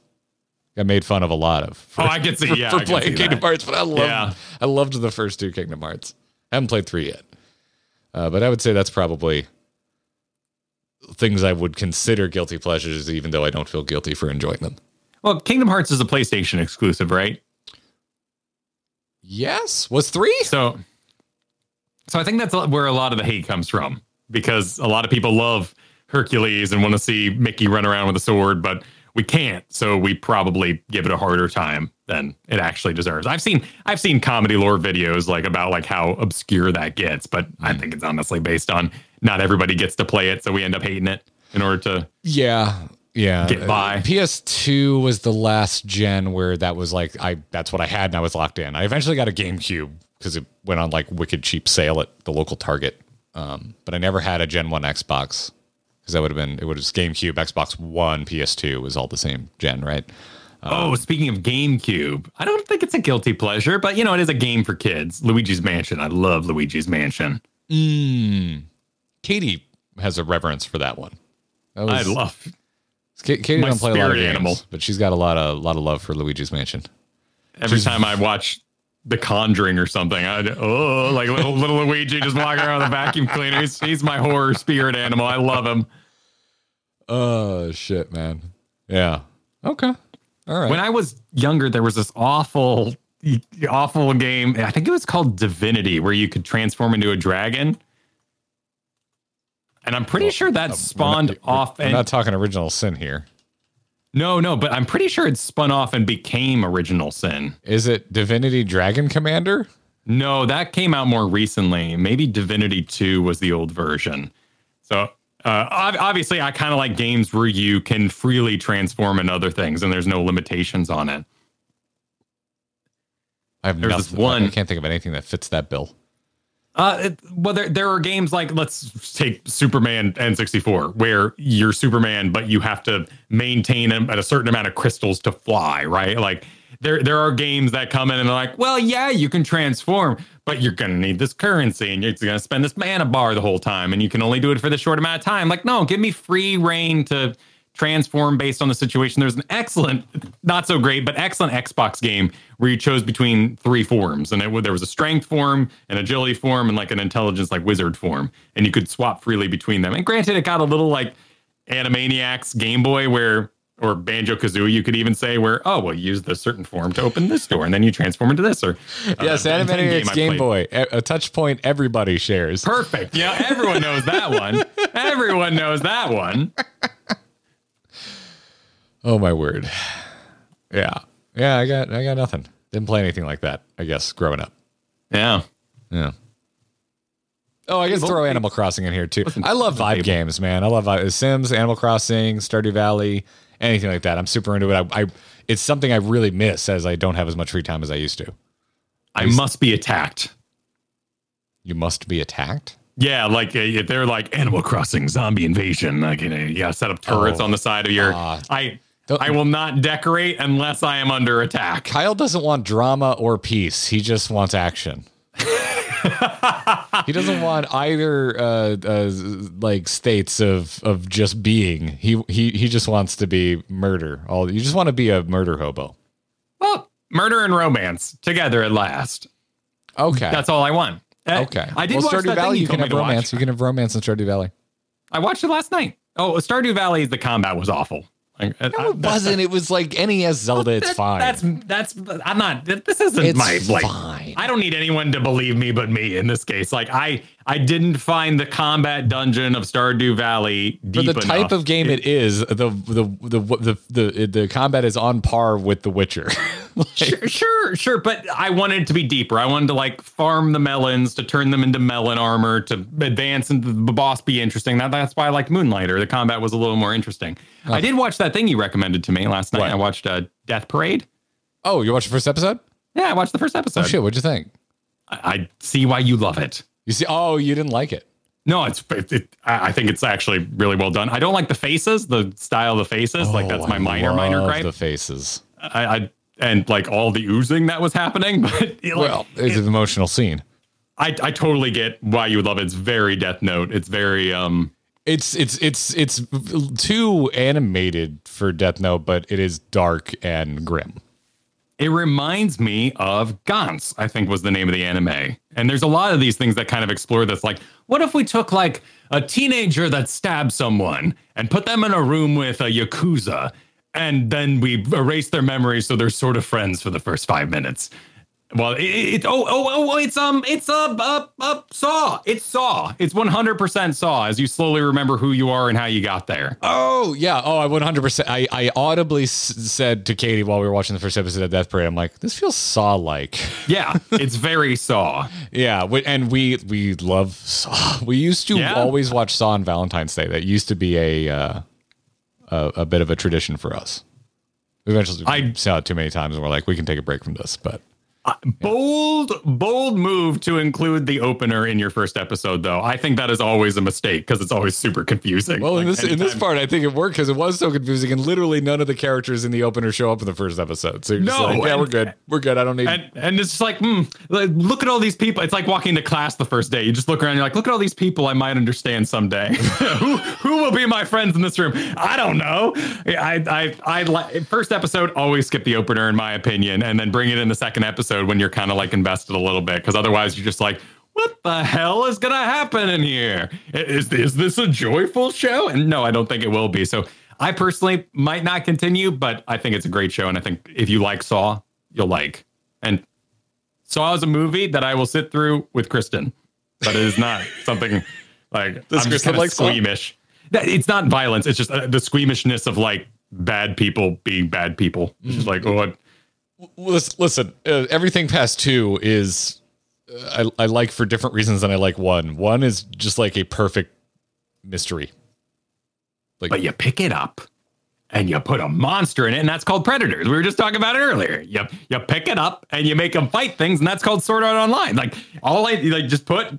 Got made fun of a lot of. For, Oh, I can see- for, yeah, for I playing Kingdom that. Hearts, but I loved Yeah. I loved the first two Kingdom Hearts. I haven't played three yet, uh, but I would say that's probably things I would consider guilty pleasures, even though I don't feel guilty for enjoying them. well, Kingdom Hearts is a PlayStation exclusive, right? Yes, was three. So, so I think that's where a lot of the hate comes from because a lot of people love Hercules and want to see Mickey run around with a sword, but we can't. So we probably give it a harder time than it actually deserves. I've seen I've seen comedy lore videos like about like how obscure that gets, but I think it's honestly based on not everybody gets to play it, so we end up hating it in order to Yeah, yeah. Get by. Uh, PS2 was the last gen where that was like I that's what I had and I was locked in. I eventually got a GameCube because it went on like wicked cheap sale at the local Target. Um, but I never had a Gen 1 Xbox because that would have been it would have GameCube, Xbox One, PS2 was all the same gen, right? Um, oh, speaking of GameCube, I don't think it's a guilty pleasure, but you know, it is a game for kids. Luigi's Mansion. I love Luigi's Mansion. Mm. Katie has a reverence for that one. That I love Ka- Katie don't play a lot of games, animal. but she's got a lot of lot of love for Luigi's Mansion. every time I watch The Conjuring or something. I oh, like little little Luigi just walking around a vacuum cleaner. He's, he's my horror spirit animal. I love him. Oh shit, man. Yeah. Okay. All right. When I was younger, there was this awful, awful game. I think it was called Divinity, where you could transform into a dragon. And I'm pretty sure that spawned We're not- off. And, not talking original sin here. no, no, but I'm pretty sure it spun off and became Original Sin. Is it Divinity Dragon Commander? No, that came out more recently. Maybe Divinity 2 was the old version. So, uh, obviously, I kind of like games where you can freely transform into other things and there's no limitations on it. I have There's nothing. this one- I can't think of anything that fits that bill. Uh, it, well, there, there are games like let's take Superman N64, where you're Superman, but you have to maintain a, a certain amount of crystals to fly, right? Like there, there are games that come in and they're like, well, yeah, you can transform, but you're gonna need this currency and you're gonna spend this mana bar the whole time, and you can only do it for the short amount of time. Like, no, give me free reign to transform based on the situation. There's an excellent, not so great, but excellent Xbox game where you chose between three forms, and it, there was a strength form, an agility form, and like an intelligence like wizard form, and you could swap freely between them. And granted, it got a little like Animaniacs Game Boy where. Or Banjo Kazooie, you could even say where, oh, well, use the certain form to open this door, and then you transform into this. Or uh, Yes, the Nintendo Animaniacs I Game. Boy, a, a touch point everybody shares. Perfect. Yeah, everyone knows that one. Everyone knows that one. Oh my word. Yeah. Yeah, I got I got nothing. Didn't play anything like that, I guess, growing up. Yeah. Yeah. Oh, I guess throw Animal Crossing in here too. I love vibe games, man. I love vibe. Sims, Animal Crossing, Stardew Valley, anything like that. I'm super into it. I, I it's something I really miss as I don't have as much free time as I used to. I must be attacked. You must be attacked. Yeah, like uh, if they're like Animal Crossing zombie invasion, like you know, you gotta set up turrets Oh, on the side of your. God. I I will not decorate unless I am under attack. Kyle doesn't want drama or peace. He just wants action. He doesn't want either uh, uh, like states of of just being. He he he just wants to be murder. All you just want to be a murder hobo. Well, murder and romance together at last. Okay. That's all I want. Uh, okay. I did well, watch Stardew that Valley. thing You can have to watch. romance. You can have romance in Stardew Valley. I watched it last night. Oh, Stardew Valley. The combat was awful. Like, I- No, it wasn't. It was like NES Zelda. It's fine. That's that's. I'm not. This isn't It's my like. fine. I don't need anyone to believe me but me in this case. Like I, I didn't find the combat dungeon of Stardew Valley deep for the type of game it is. The the the the the, the combat is on par with The Witcher. Sure, sure, sure, but I wanted it to be deeper. I wanted to like farm the melons to turn them into melon armor to advance and the boss be interesting. That that's why I liked Moonlighter. The combat was a little more interesting. I did watch that thing you recommended to me last night. What? I watched uh, Death Parade. oh, you watched the first episode? Yeah, I watched the first episode. Oh shit! What'd you think? I, I see why you love it. You see? Oh, you didn't like it. No, it's it, it, I think it's actually really well done. I don't like the faces, the style of the faces. like that's Oh, my I minor minor gripe. The faces. I, I and like all the oozing that was happening. But it, like, Well, it's an emotional scene. I I totally get why you would love it. It's very Death Note. It's very um. It's it's it's it's too animated for Death Note, but it is dark and grim. It reminds me of Gantz, I think was the name of the anime. And there's a lot of these things that kind of explore this. Like, what if we took like a teenager that stabbed someone and put them in a room with a Yakuza and then we erase their memories so they're sort of friends for the first five minutes? Well, it, it oh, oh, oh, it's um, it's a uh, uh, Saw. It's Saw. It's 100% Saw as you slowly remember who you are and how you got there. Oh yeah. Oh, I 100. percent I I audibly s- said to Katie while we were watching the first episode of Death Parade, I'm like, this feels Saw like. Yeah, it's very Saw. Yeah, we, and we we love Saw. We used to Yeah. always watch Saw on Valentine's Day. That used to be a uh, a, a bit of a tradition for us. Eventually, I- I saw it too many times, and we're like, we can take a break from this. But Bold, bold move to include the opener in your first episode, though. I think that is always a mistake because it's always super confusing. well, in Like, this in this part, I think it worked because it was so confusing, and literally none of the characters in the opener show up in the first episode. So you're just No, like, yeah, and- we're good, we're good. I don't need. and and it's just like, hmm, like, look at all these people. It's like walking to class the first day. You just look around, you're like, look at all these people I might understand someday. who who will be my friends in this room? I don't know. I I I like first episode always skip the opener in my opinion, and then bring it in the second episode when you're kind of like invested a little bit, because otherwise you're just like. What the hell is gonna happen in here? Is is this a joyful show? And no, I don't think it will be. So I personally might not continue, but I think it's a great show, and I think if you like Saw, you'll like. And Saw is a movie that I will sit through with Kristen, but it is not something like Does I'm just Kristen kind like of Saw? squeamish. It's not violence; it's just uh, the squeamishness of like bad people being bad people. It's just like, oh, what? Listen, listen uh, everything past two is uh, I, I like for different reasons than I like one. One is just like a perfect mystery. Like but you pick it up and you put a monster in it, and that's called Predators. We were just talking about it earlier. You you pick it up and you make them fight things, and that's called Sword Art Online. Like all I like, just put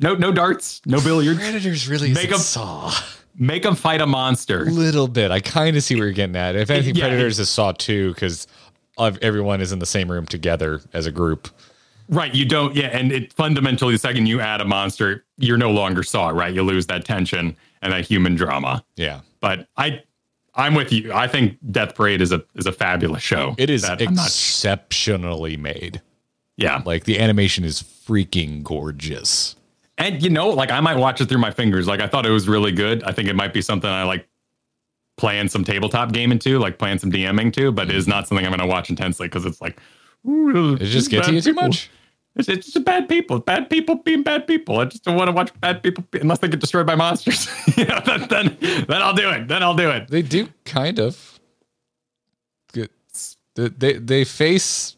No, no darts, no billiards. Predators really Make is a 'em- Saw. Make them fight a monster. A little bit. I kind of see where you're getting at. If anything, Yeah, Predators is Saw too because everyone is in the same room together as a group. Right. You don't. Yeah. And it fundamentally, the second you add a monster, you're no longer Saw. Right. You lose that tension and that human drama. Yeah, But I, I'm with you. I think Death Parade is a is a fabulous show. it is I'm not- exceptionally made. yeah. Like the animation is freaking gorgeous. And you know, like I might watch it through my fingers. Like I thought it was really good. I think it might be something I like playing some tabletop gaming too, like playing some DMing too. But it is not something I'm going to watch intensely because it's like ooh, It just gets bad to you too people. much. It's, it's just bad people, bad people being bad people. I just don't want to watch bad people be- unless they get destroyed by monsters. you know, then, then then I'll do it. Then I'll do it. They do kind of. Get, they they face.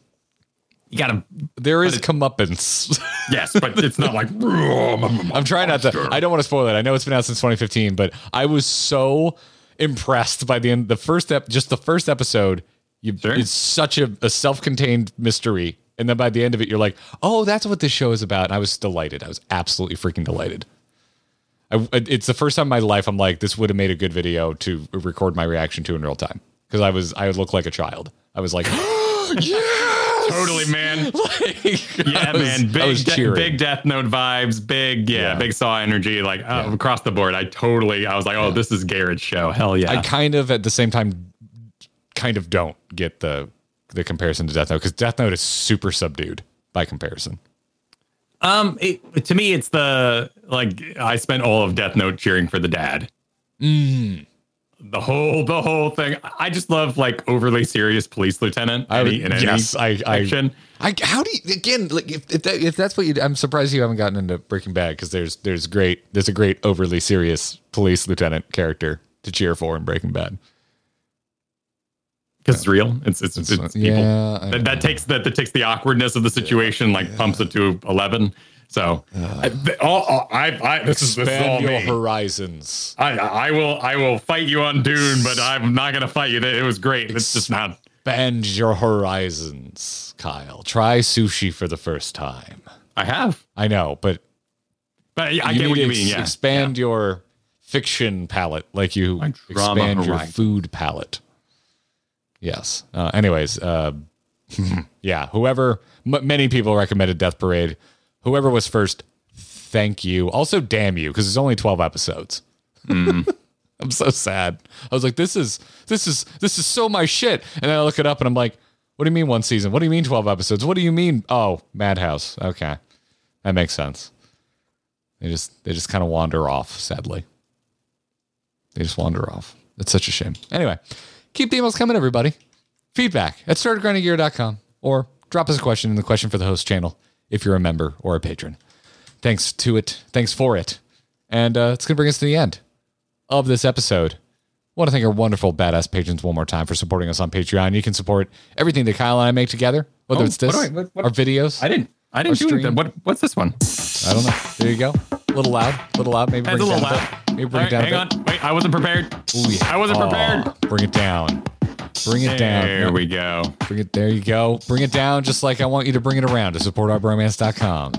You gotta There is it- comeuppance. yes, but it's not like I'm trying not to. I don't want to spoil it. I know it's been out since 2015, but I was so impressed by the end. The first ep, just the first episode. You, Sure. It's such a, a self-contained mystery, and then by the end of it, you're like, "Oh, that's what this show is about." And I was delighted. I was absolutely freaking delighted. I, it's the first time in my life I'm like, this would have made a good video to record my reaction to in real time because I was I would look like a child. I was like, yes! Totally, man. Like, Yeah, was- man. Big, de- big Death Note vibes. Big, yeah, Yeah. big Saw energy. Like uh, across the board, I totally. I was like, oh, this is Garrett's show. Hell yeah. I kind of at the same time kind of don't get the the comparison to Death Note because Death Note is super subdued by comparison. um, it, to me, it's the like I spent all of Death Note cheering for the dad. Mm. The whole, the whole thing. I just love like overly serious police lieutenant. I any, in any yes, I, I, action. I, how do you again? Like if if, that, if that's what you, I'm surprised you haven't gotten into Breaking Bad because there's there's great there's a great overly serious police lieutenant character to cheer for in Breaking Bad. because it's real. It's it's, it's, It's- people. yeah, that, that takes that that takes the awkwardness of the situation, like pumps it to eleven. So, I, all, all- I, I, this is this is all Expand your me. horizons. I, I will I will fight you on Dune, but I'm not gonna fight you. It was great. It's just not. Expand your horizons, Kyle. Try sushi for the first time. I have, I know, but but I get what you ex- mean. Yeah, expand your fiction palette like you expand your food palette. Yes. Uh, anyways, uh, yeah. Whoever, m- many people recommended Death Parade. Whoever was first, thank you. Also, damn you, because it's only twelve episodes. Mm. I'm so sad. I was like, this is this is this is so my shit. And then I look it up and I'm like, what do you mean one season? What do you mean twelve episodes? What do you mean? Oh, Madhouse. Okay, that makes sense. They just they just kind of wander off. Sadly, they just wander off. It's such a shame. Anyway, keep the emails coming, everybody. Feedback at startgrindinggear.com or drop us a question in the question for the host channel if you're a member or a patron. Thanks to it. Thanks for it. And uh, it's going to bring us to the end of this episode. I want to thank our wonderful badass patrons one more time for supporting us on Patreon. You can support everything that Kyle and I make together, whether Oh, it's this, what I- what- what- our videos. I didn't. I didn't do anything. What What's this one? I don't know. There you go. A little loud. A little loud. Maybe bring That's it down. Maybe bring All it down hang on. Wait, I wasn't prepared. Ooh, yeah. I wasn't Oh, prepared. Bring it down. Bring it down. There No, we go. Bring it. There you go. Bring it down just like I want you to bring it around to supportourbromance.com.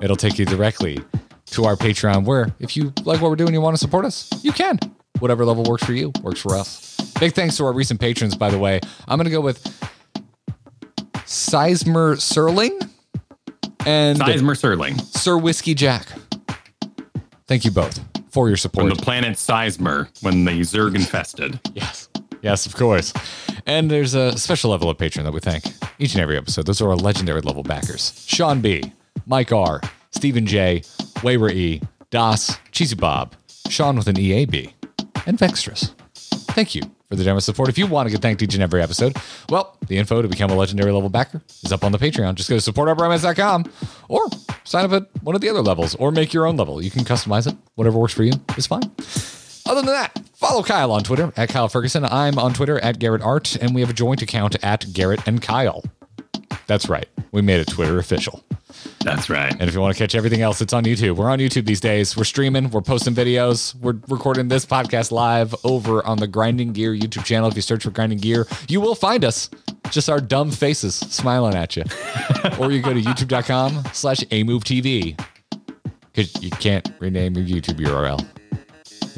It'll take you directly to our Patreon where if you like what we're doing, you want to support us, you can. Whatever level works for you, works for us. Big thanks to our recent patrons, by the way. I'm going to go with Sizemar Serling and Sizemar Serling Sir Whiskey Jack. Thank you both for your from support. the planet Sizemar when the Zerg infested. Yes. Yes, of course. And there's a special level of patron that we thank each and every episode. Those are our legendary level backers Sean B., Mike R., Stephen J., Wayra E., Das, Cheesy Bob, Sean with an EAB, and Vextress. Thank you for the generous support. If you want to get thanked each and every episode, well, the info to become a legendary level backer is up on the Patreon. Just go to supportourbromance.com or sign up at one of the other levels or make your own level. You can customize it. Whatever works for you is fine. Other than that, follow Kyle on Twitter at Kyle Ferguson. I'm on Twitter at Garrett Art, and we have a joint account at Garrett and Kyle. That's right. We made it Twitter official. That's right. And if you want to catch everything else, it's on YouTube. We're on YouTube these days. We're streaming, we're posting videos, we're recording this podcast live over on the Grinding Gear YouTube channel. If you search for Grinding Gear, you will find us. Just our dumb faces smiling at you. or you go to youtube.com slash AMoveTV. because you can't rename your YouTube URL.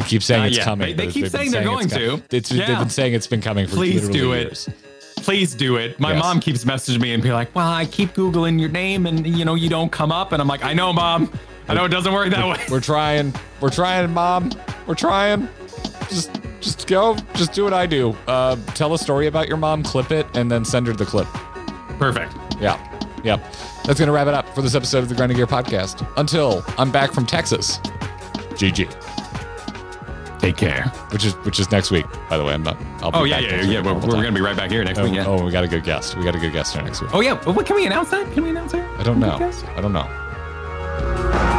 They keep saying Not it's yet. coming. They- they keep saying they're going it's to. It's, They've been saying it's been coming for. Please do it. years. Please do it. My Yes. mom keeps messaging me and be like, "Well, I keep googling your name and you know you don't come up." And I'm like, "I know, mom. I know it doesn't work that way." We're trying. We're trying, Mom. We're trying. Just, just go. Just do what I do. Uh, tell a story about your mom, clip it, and then send her the clip. Perfect. Yeah. Yeah. That's gonna wrap it up for this episode of the Grinding Gear Podcast. Until I'm back from Texas. GG. Take care. Which is which is next week, by the way. I'm not. I'll oh yeah, yeah, yeah. We're, we're gonna be right back here next oh, week. Yeah. Oh, we got a good guest. We got a good guest here next week. Oh yeah. Well, what can we announce that? Can we announce that? I don't know. I don't know.